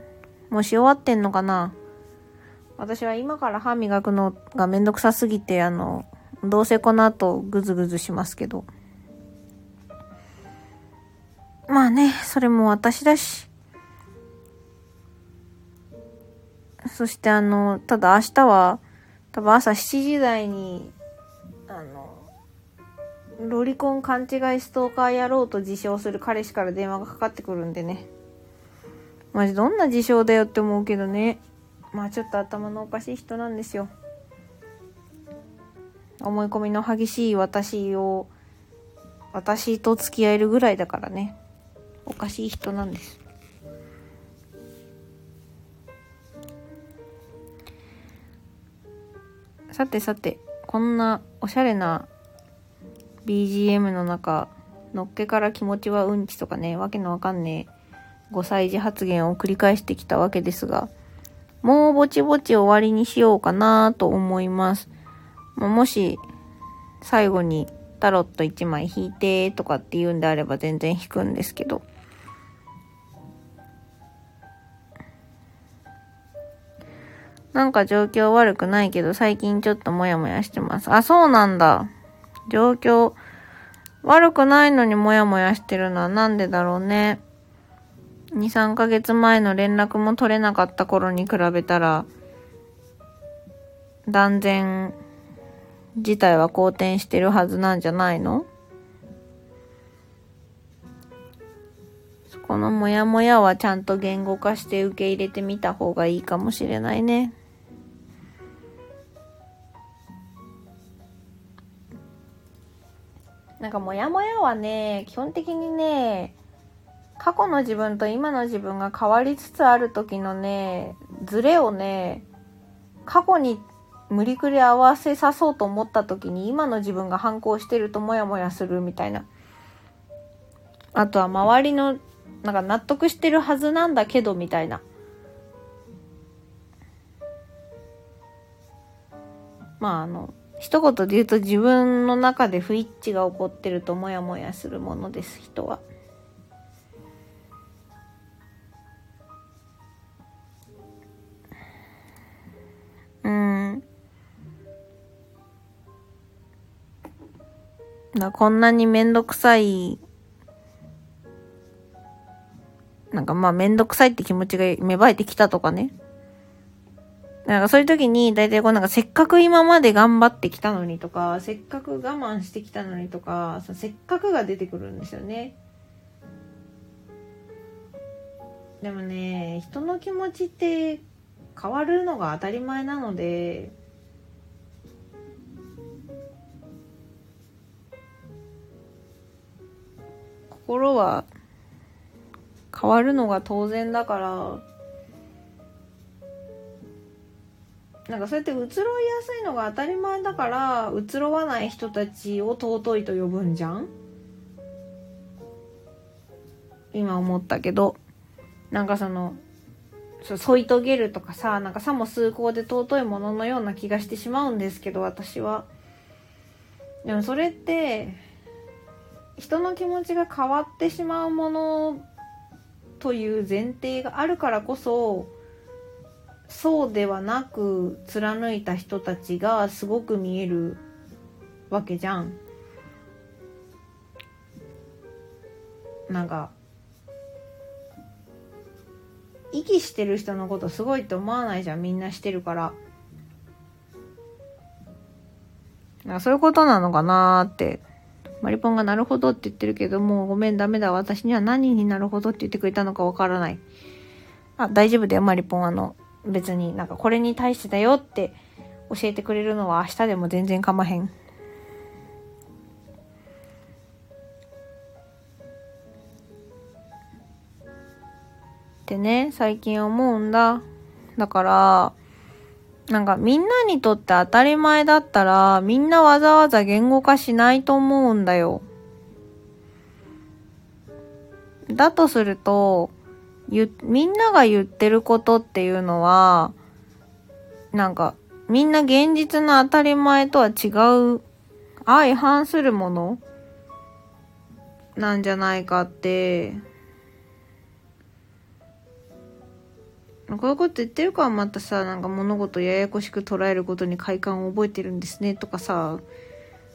もうし終わってんのかな私は今から歯磨くのがめんどくさすぎて、あの、どうせこの後ぐずぐずしますけど。まあね、それも私だし。そしてあの、ただ明日は、多分朝7時台に、あの、ロリコン勘違いストーカーやろうと自称する彼氏から電話がかかってくるんでね。マジどんな自称だよって思うけどね。まあちょっと頭のおかしい人なんですよ。思い込みの激しい私を、私と付き合えるぐらいだからね。おかしい人なんですさてさてこんなおしゃれな BGM の中のっけから気持ちはうんちとかねわけのわかんねえ5歳児発言を繰り返してきたわけですがもうぼちぼち終わりにしようかなと思います。もし最後にタロット1枚引いてとかって言うんであれば全然引くんですけどなんか状況悪くないけど、最近ちょっとモヤモヤしてます。あ、そうなんだ。状況悪くないのにモヤモヤしてるのはなんでだろうね。2、3ヶ月前の連絡も取れなかった頃に比べたら、断然自体は好転してるはずなんじゃないの？このモヤモヤはちゃんと言語化して受け入れてみた方がいいかもしれないね。なんかモヤモヤはね、基本的にね、過去の自分と今の自分が変わりつつある時のね、ズレをね、過去に無理くり合わせさそうと思った時に今の自分が反抗してるとモヤモヤするみたいな。あとは周りの、なんか納得してるはずなんだけどみたいな。まああの、一言で言うと自分の中で不一致が起こってるとモヤモヤするものです、人は。うん。こんなにめんどくさい、なんかまあめんどくさいって気持ちが芽生えてきたとかね。なんかそういう時に、大体こうなんかせっかく今まで頑張ってきたのにとか、せっかく我慢してきたのにとか、せっかくが出てくるんですよね。でもね、人の気持ちって変わるのが当たり前なので、心は変わるのが当然だから、なんかそうやって移ろいやすいのが当たり前だから移ろわない人たちを尊いと呼ぶんじゃん？今思ったけど。なんかその添い遂げるとかさなんかさも崇高で尊いもののような気がしてしまうんですけど私は。でもそれって人の気持ちが変わってしまうものという前提があるからこそそうではなく貫いた人たちがすごく見えるわけじゃん。なんか息してる人のことすごいって思わないじゃん。みんなしてるから。なんかそういうことなのかなーって。マリポンがなるほどって言ってるけどもうごめんダメだ。私には何になるほどって言ってくれたのかわからない。あ大丈夫だよマリポン。あの別になんかこれに対してだよって教えてくれるのは明日でも全然かまへん。ってね、最近思うんだ。だから、なんかみんなにとって当たり前だったら、みんなわざわざ言語化しないと思うんだよ。だとすると、ゆ、みんなが言ってることっていうのは、なんか、みんな現実の当たり前とは違う、相反するものなんじゃないかって、こういうこと言ってるからまたさ、なんか物事ややこしく捉えることに快感を覚えてるんですねとかさ、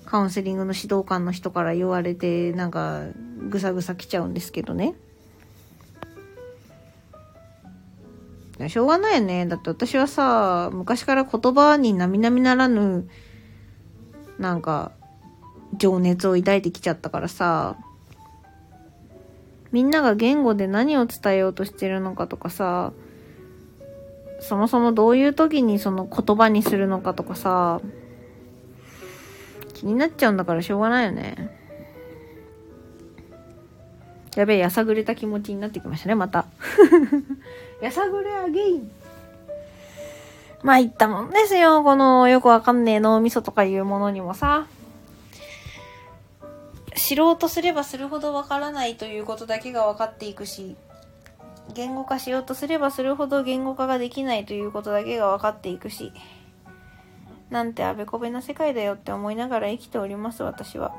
カウンセリングの指導官の人から言われて、なんかぐさぐさ来ちゃうんですけどね。しょうがないよね。だって私はさ、昔から言葉に並々ならぬ、なんか、情熱を抱いてきちゃったからさ、みんなが言語で何を伝えようとしてるのかとかさ、そもそもどういう時にその言葉にするのかとかさ、気になっちゃうんだからしょうがないよね。やべえ、やさぐれた気持ちになってきましたね、また。やさぐれアゲイン。まあ、いったもんですよ。このよくわかんねえ脳みそとかいうものにもさ。知ろうとすればするほどわからないということだけが分かっていくし、言語化しようとすればするほど言語化ができないということだけが分かっていくし、なんてあべこべな世界だよって思いながら生きております、私は。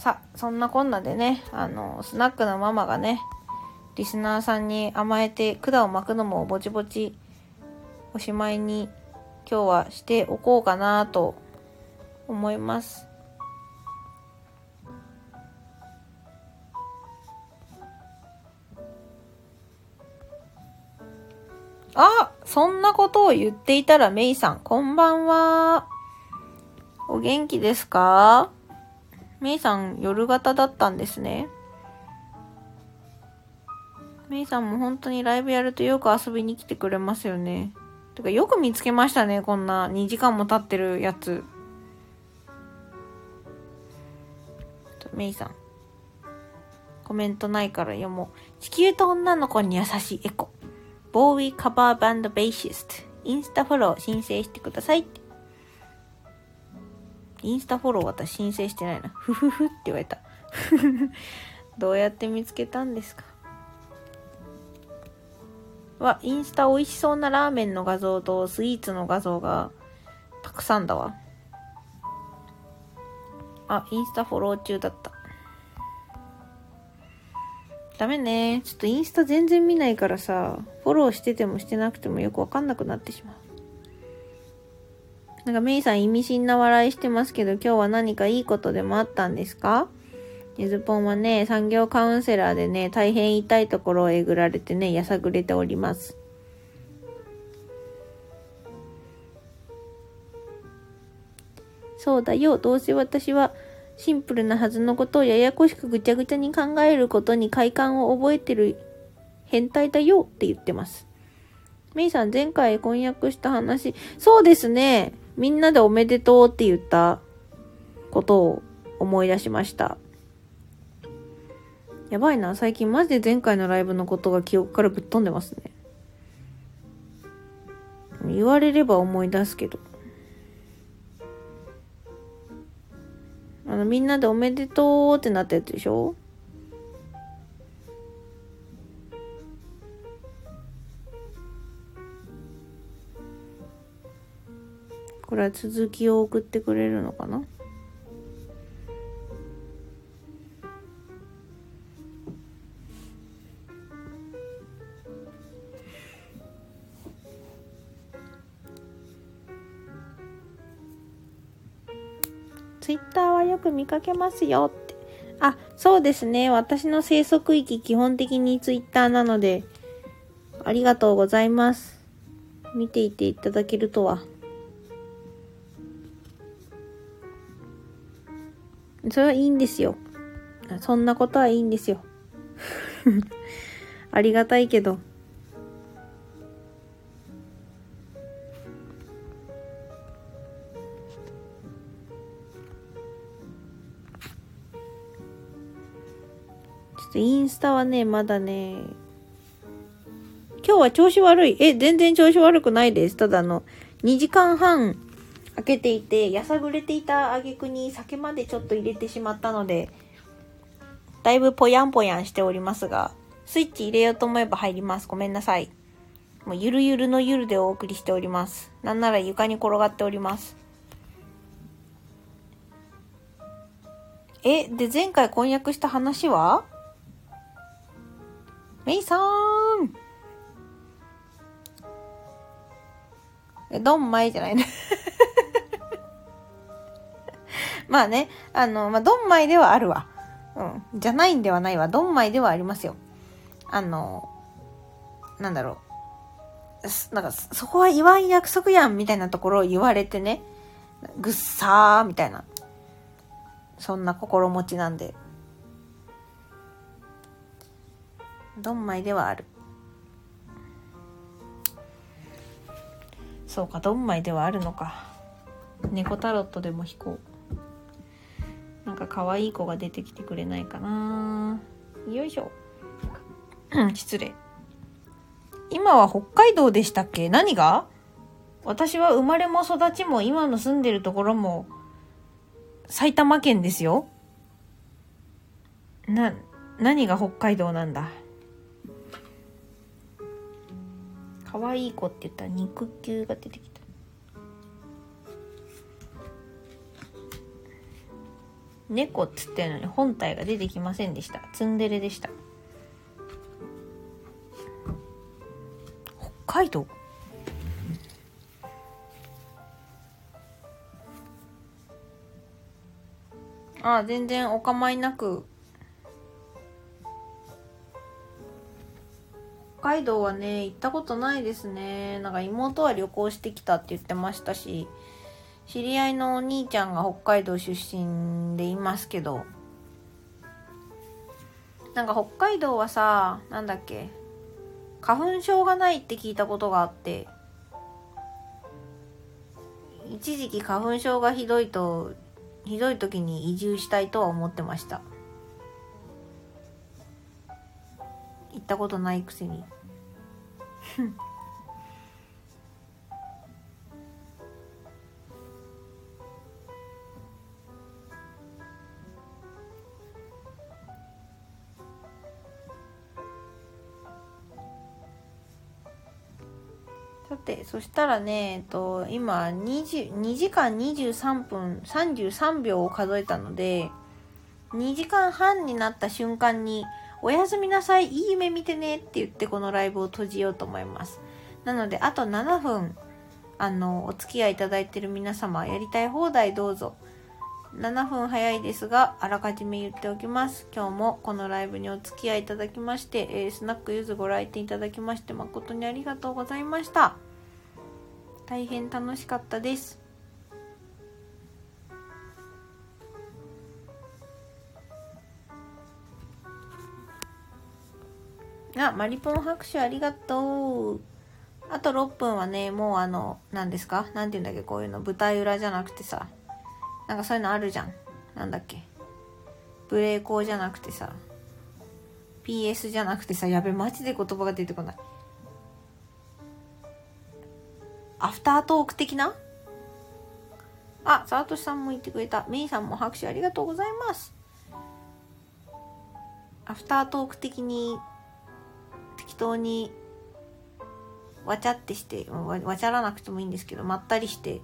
さあ、そんなこんなでね、あの、スナックのママがね、リスナーさんに甘えて管を巻くのもぼちぼちおしまいに今日はしておこうかなと思います。あそんなことを言っていたらメイさん、こんばんは。お元気ですか？メイさん、夜型だったんですね。メイさんも本当にライブやるとよく遊びに来てくれますよね。てか、よく見つけましたね、こんな2時間も経ってるやつ。メイさん。コメントないから読もう。地球と女の子に優しいエコ。ボーイカバーバンドベーシスト。インスタフォロー申請してください。インスタフォロー私申請してないな。ふふふって言われた。<laughs> どうやって見つけたんですか？わ、インスタ美味しそうなラーメンの画像とスイーツの画像がたくさんだわ。あ、インスタフォロー中だった。ダメね。ちょっとインスタ全然見ないからさ、フォローしててもしてなくてもよくわかんなくなってしまう。なんかメイさん意味深な笑いしてますけど、今日は何かいいことでもあったんですか？ゆずぽんはね、産業カウンセラーでね、大変痛いところをえぐられてね、やさぐれております。そうだよ、どうせ私はシンプルなはずのことをややこしくぐちゃぐちゃに考えることに快感を覚えてる変態だよって言ってます。メイさん前回婚約した話、そうですね。みんなでおめでとうって言ったことを思い出しました。やばいな。最近マジで前回のライブのことが記憶からぶっ飛んでますね。言われれば思い出すけど。あの、みんなでおめでとうってなったやつでしょ？これは続きを送ってくれるのかな？ツイッターはよく見かけますよって。あ、そうですね。私の生息域基本的にツイッターなので、ありがとうございます。見ていていただけるとは。それはいいんですよ。そんなことはいいんですよ。<laughs> ありがたいけど。ちょっとインスタはね、まだね、今日は調子悪い。え、全然調子悪くないです。ただの、2時間半開けていて、やさぐれていた挙句に酒までちょっと入れてしまったので、だいぶぽやんぽやんしておりますが、スイッチ入れようと思えば入ります。ごめんなさい。もうゆるゆるのゆるでお送りしております。なんなら床に転がっております。え、で、前回婚約した話は？メイさーんえ、ドンマイじゃないねまあね、あの、まあ、ドンマイではあるわ。うん。じゃないんではないわ。ドンマイではありますよ。あの、なんだろう。なんか、そこは言わん約束やんみたいなところを言われてね、ぐっさーみたいな。そんな心持ちなんで。ドンマイではある。そうか、ドンマイではあるのか。猫タロットでも引こう。なんか可愛い子が出てきてくれないかなよいしょ。失礼。今は北海道でしたっけ？何が？私は生まれも育ちも今の住んでるところも埼玉県ですよ。な、何が北海道なんだ？可愛い子って言ったら肉球が出てきた。猫っつってのに本体が出てきませんでした。ツンデレでした。北海道？ああ、全然お構いなく北。海道はね、行ったことないですね。なんか妹は旅行してきたって言ってましたし、知り合いのお兄ちゃんが北海道出身でいますけど、なんか北海道はさ、なんだっけ、花粉症がないって聞いたことがあって、一時期花粉症がひどいと、ひどい時に移住したいとは思ってました。行ったことないくせに。さて、そしたらね、えっと、今2 2時間23分33秒を数えたので、2時間半になった瞬間に、おやすみなさい、いい夢見てねって言ってこのライブを閉じようと思います。なので、あと7分、あの、お付き合いいただいている皆様、やりたい放題どうぞ。7分早いですが、あらかじめ言っておきます。今日もこのライブにお付き合いいただきまして、えー、スナックゆずご来店いただきまして、誠にありがとうございました。大変楽しかったです。あ、マリポン拍手ありがとう。あと6分はね、もうあの、何ですか？何て言うんだっけ？こういうの。舞台裏じゃなくてさ。なんかそういうのあるじゃん。なんだっけブレーコーじゃなくてさ。PS じゃなくてさ。やべ、マジで言葉が出てこない。アフタートーク的な？あ、サートシさんも言ってくれた。メイさんも拍手ありがとうございます。アフタートーク的に適当にわちゃってしてわわちゃらなくてもいいんですけどまったりして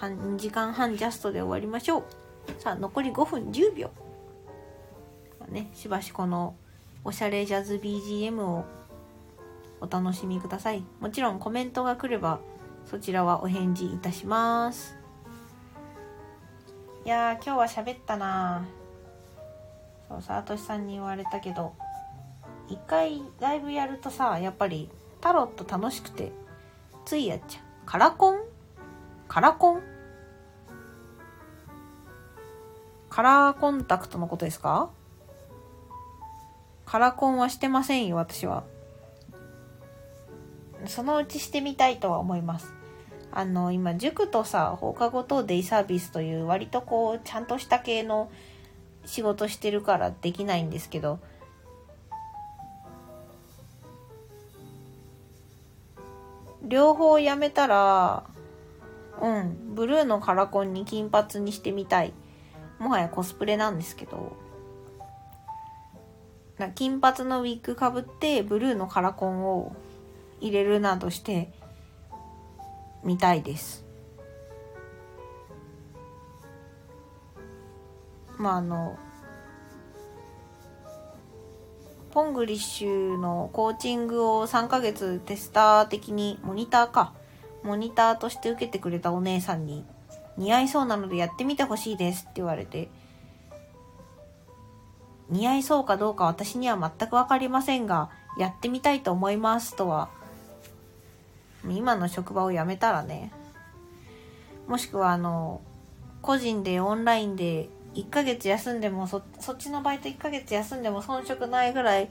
3時間半ジャストで終わりましょう。さあ残り5分10秒、まあ、ねしばしこのおしゃれジャズ BGM をお楽しみください。もちろんコメントが来ればそちらはお返事いたします。いや今日は喋ったな。そうさとしさんに言われたけど一回ライブやるとさやっぱりタロット楽しくてついやっちゃう。カラコン？カラコン？カラーコンタクトのことですか？カラコンはしてませんよ私は。そのうちしてみたいとは思います。あの今塾とさ放課後等デイサービスという割とこうちゃんとした系の仕事してるからできないんですけど。両方やめたらうんブルーのカラコンに金髪にしてみたい。もはやコスプレなんですけど金髪のウィッグかぶってブルーのカラコンを入れるなどしてみたいです。まああのポングリッシュのコーチングを3ヶ月テスター的にモニターかモニターとして受けてくれたお姉さんに似合いそうなのでやってみてほしいですって言われて似合いそうかどうか私には全く分かりませんがやってみたいと思いますとは今の職場を辞めたらねもしくはあの個人でオンラインで1ヶ月休んでもそそっちのバイト1ヶ月休んでも遜色ないぐらい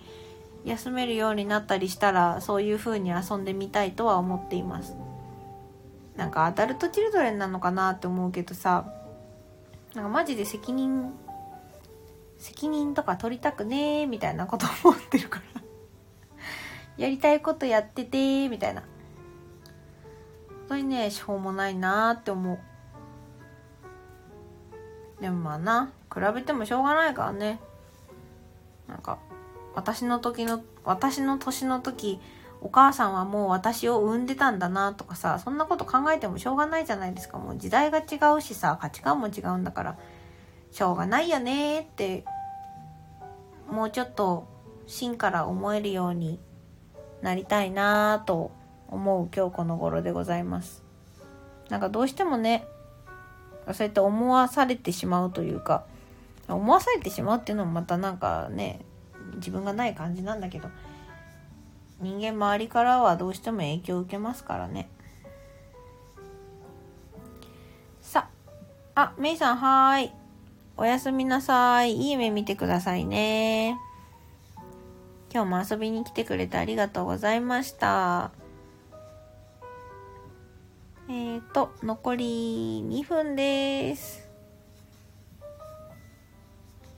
休めるようになったりしたらそういう風に遊んでみたいとは思っています。なんかアダルトチルドレンなのかなって思うけどさなんかマジで責任責任とか取りたくねーみたいなこと思ってるから。<laughs> やりたいことやっててみたいな。本当にねしょうもないなーって思う。でもまあな比べてもしょうがないからね。なんか私の時の私の年の時お母さんはもう私を産んでたんだなとかさそんなこと考えてもしょうがないじゃないですか。もう時代が違うしさ価値観も違うんだから。しょうがないよねってもうちょっと芯から思えるようになりたいなと思う今日この頃でございます。なんかどうしてもねそうやって思わされてしまうというか思わされてしまうっていうのもまたなんかね自分がない感じなんだけど人間周りからはどうしても影響を受けますからね。さあメイさんはーい。おやすみなさい。いい夢見てくださいね。今日も遊びに来てくれてありがとうございました。えっ、ー、と残り2分です。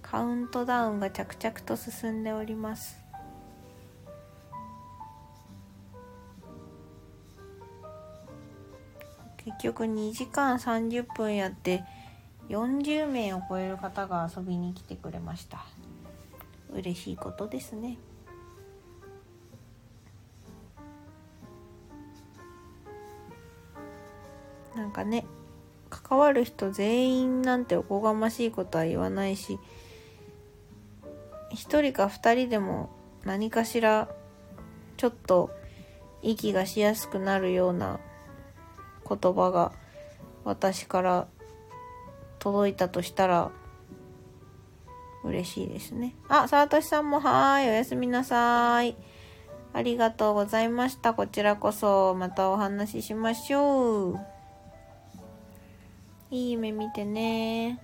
カウントダウンが着々と進んでおります。結局2時間30分やって40名を超える方が遊びに来てくれました。嬉しいことですね。なんかね関わる人全員なんておこがましいことは言わないし1人か2人でも何かしらちょっと息がしやすくなるような言葉が私から届いたとしたら嬉しいですね。あ、さとしさんもはーい、おやすみなさい。ありがとうございました。こちらこそまたお話ししましょう。いい夢見てね。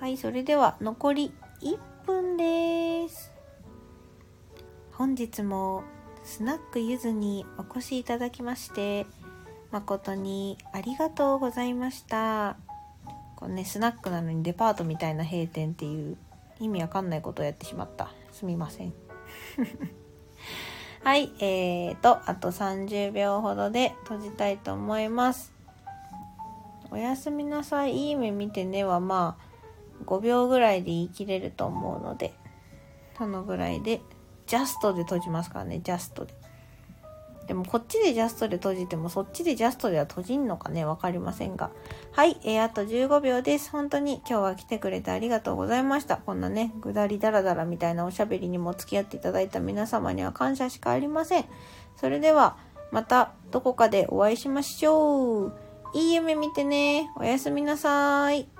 はい、それでは残り1分です。本日もスナックゆずにお越しいただきまして誠にありがとうございました。こうね、スナックなのにデパートみたいな閉店っていう意味わかんないことをやってしまった。すみません。<laughs> はい、えーと、あと30秒ほどで閉じたいと思います。おやすみなさい、いい夢見てねはまあ、5秒ぐらいで言い切れると思うので、そのぐらいで、ジャストで閉じますからね、ジャストで。でもこっちでジャストで閉じてもそっちでジャストでは閉じんのかね？わかりませんが。はい、えー、あと15秒です。本当に今日は来てくれてありがとうございました。こんなね、ぐだりだらだらみたいなおしゃべりにも付き合っていただいた皆様には感謝しかありません。それでは、またどこかでお会いしましょう。いい夢見てね。おやすみなさい。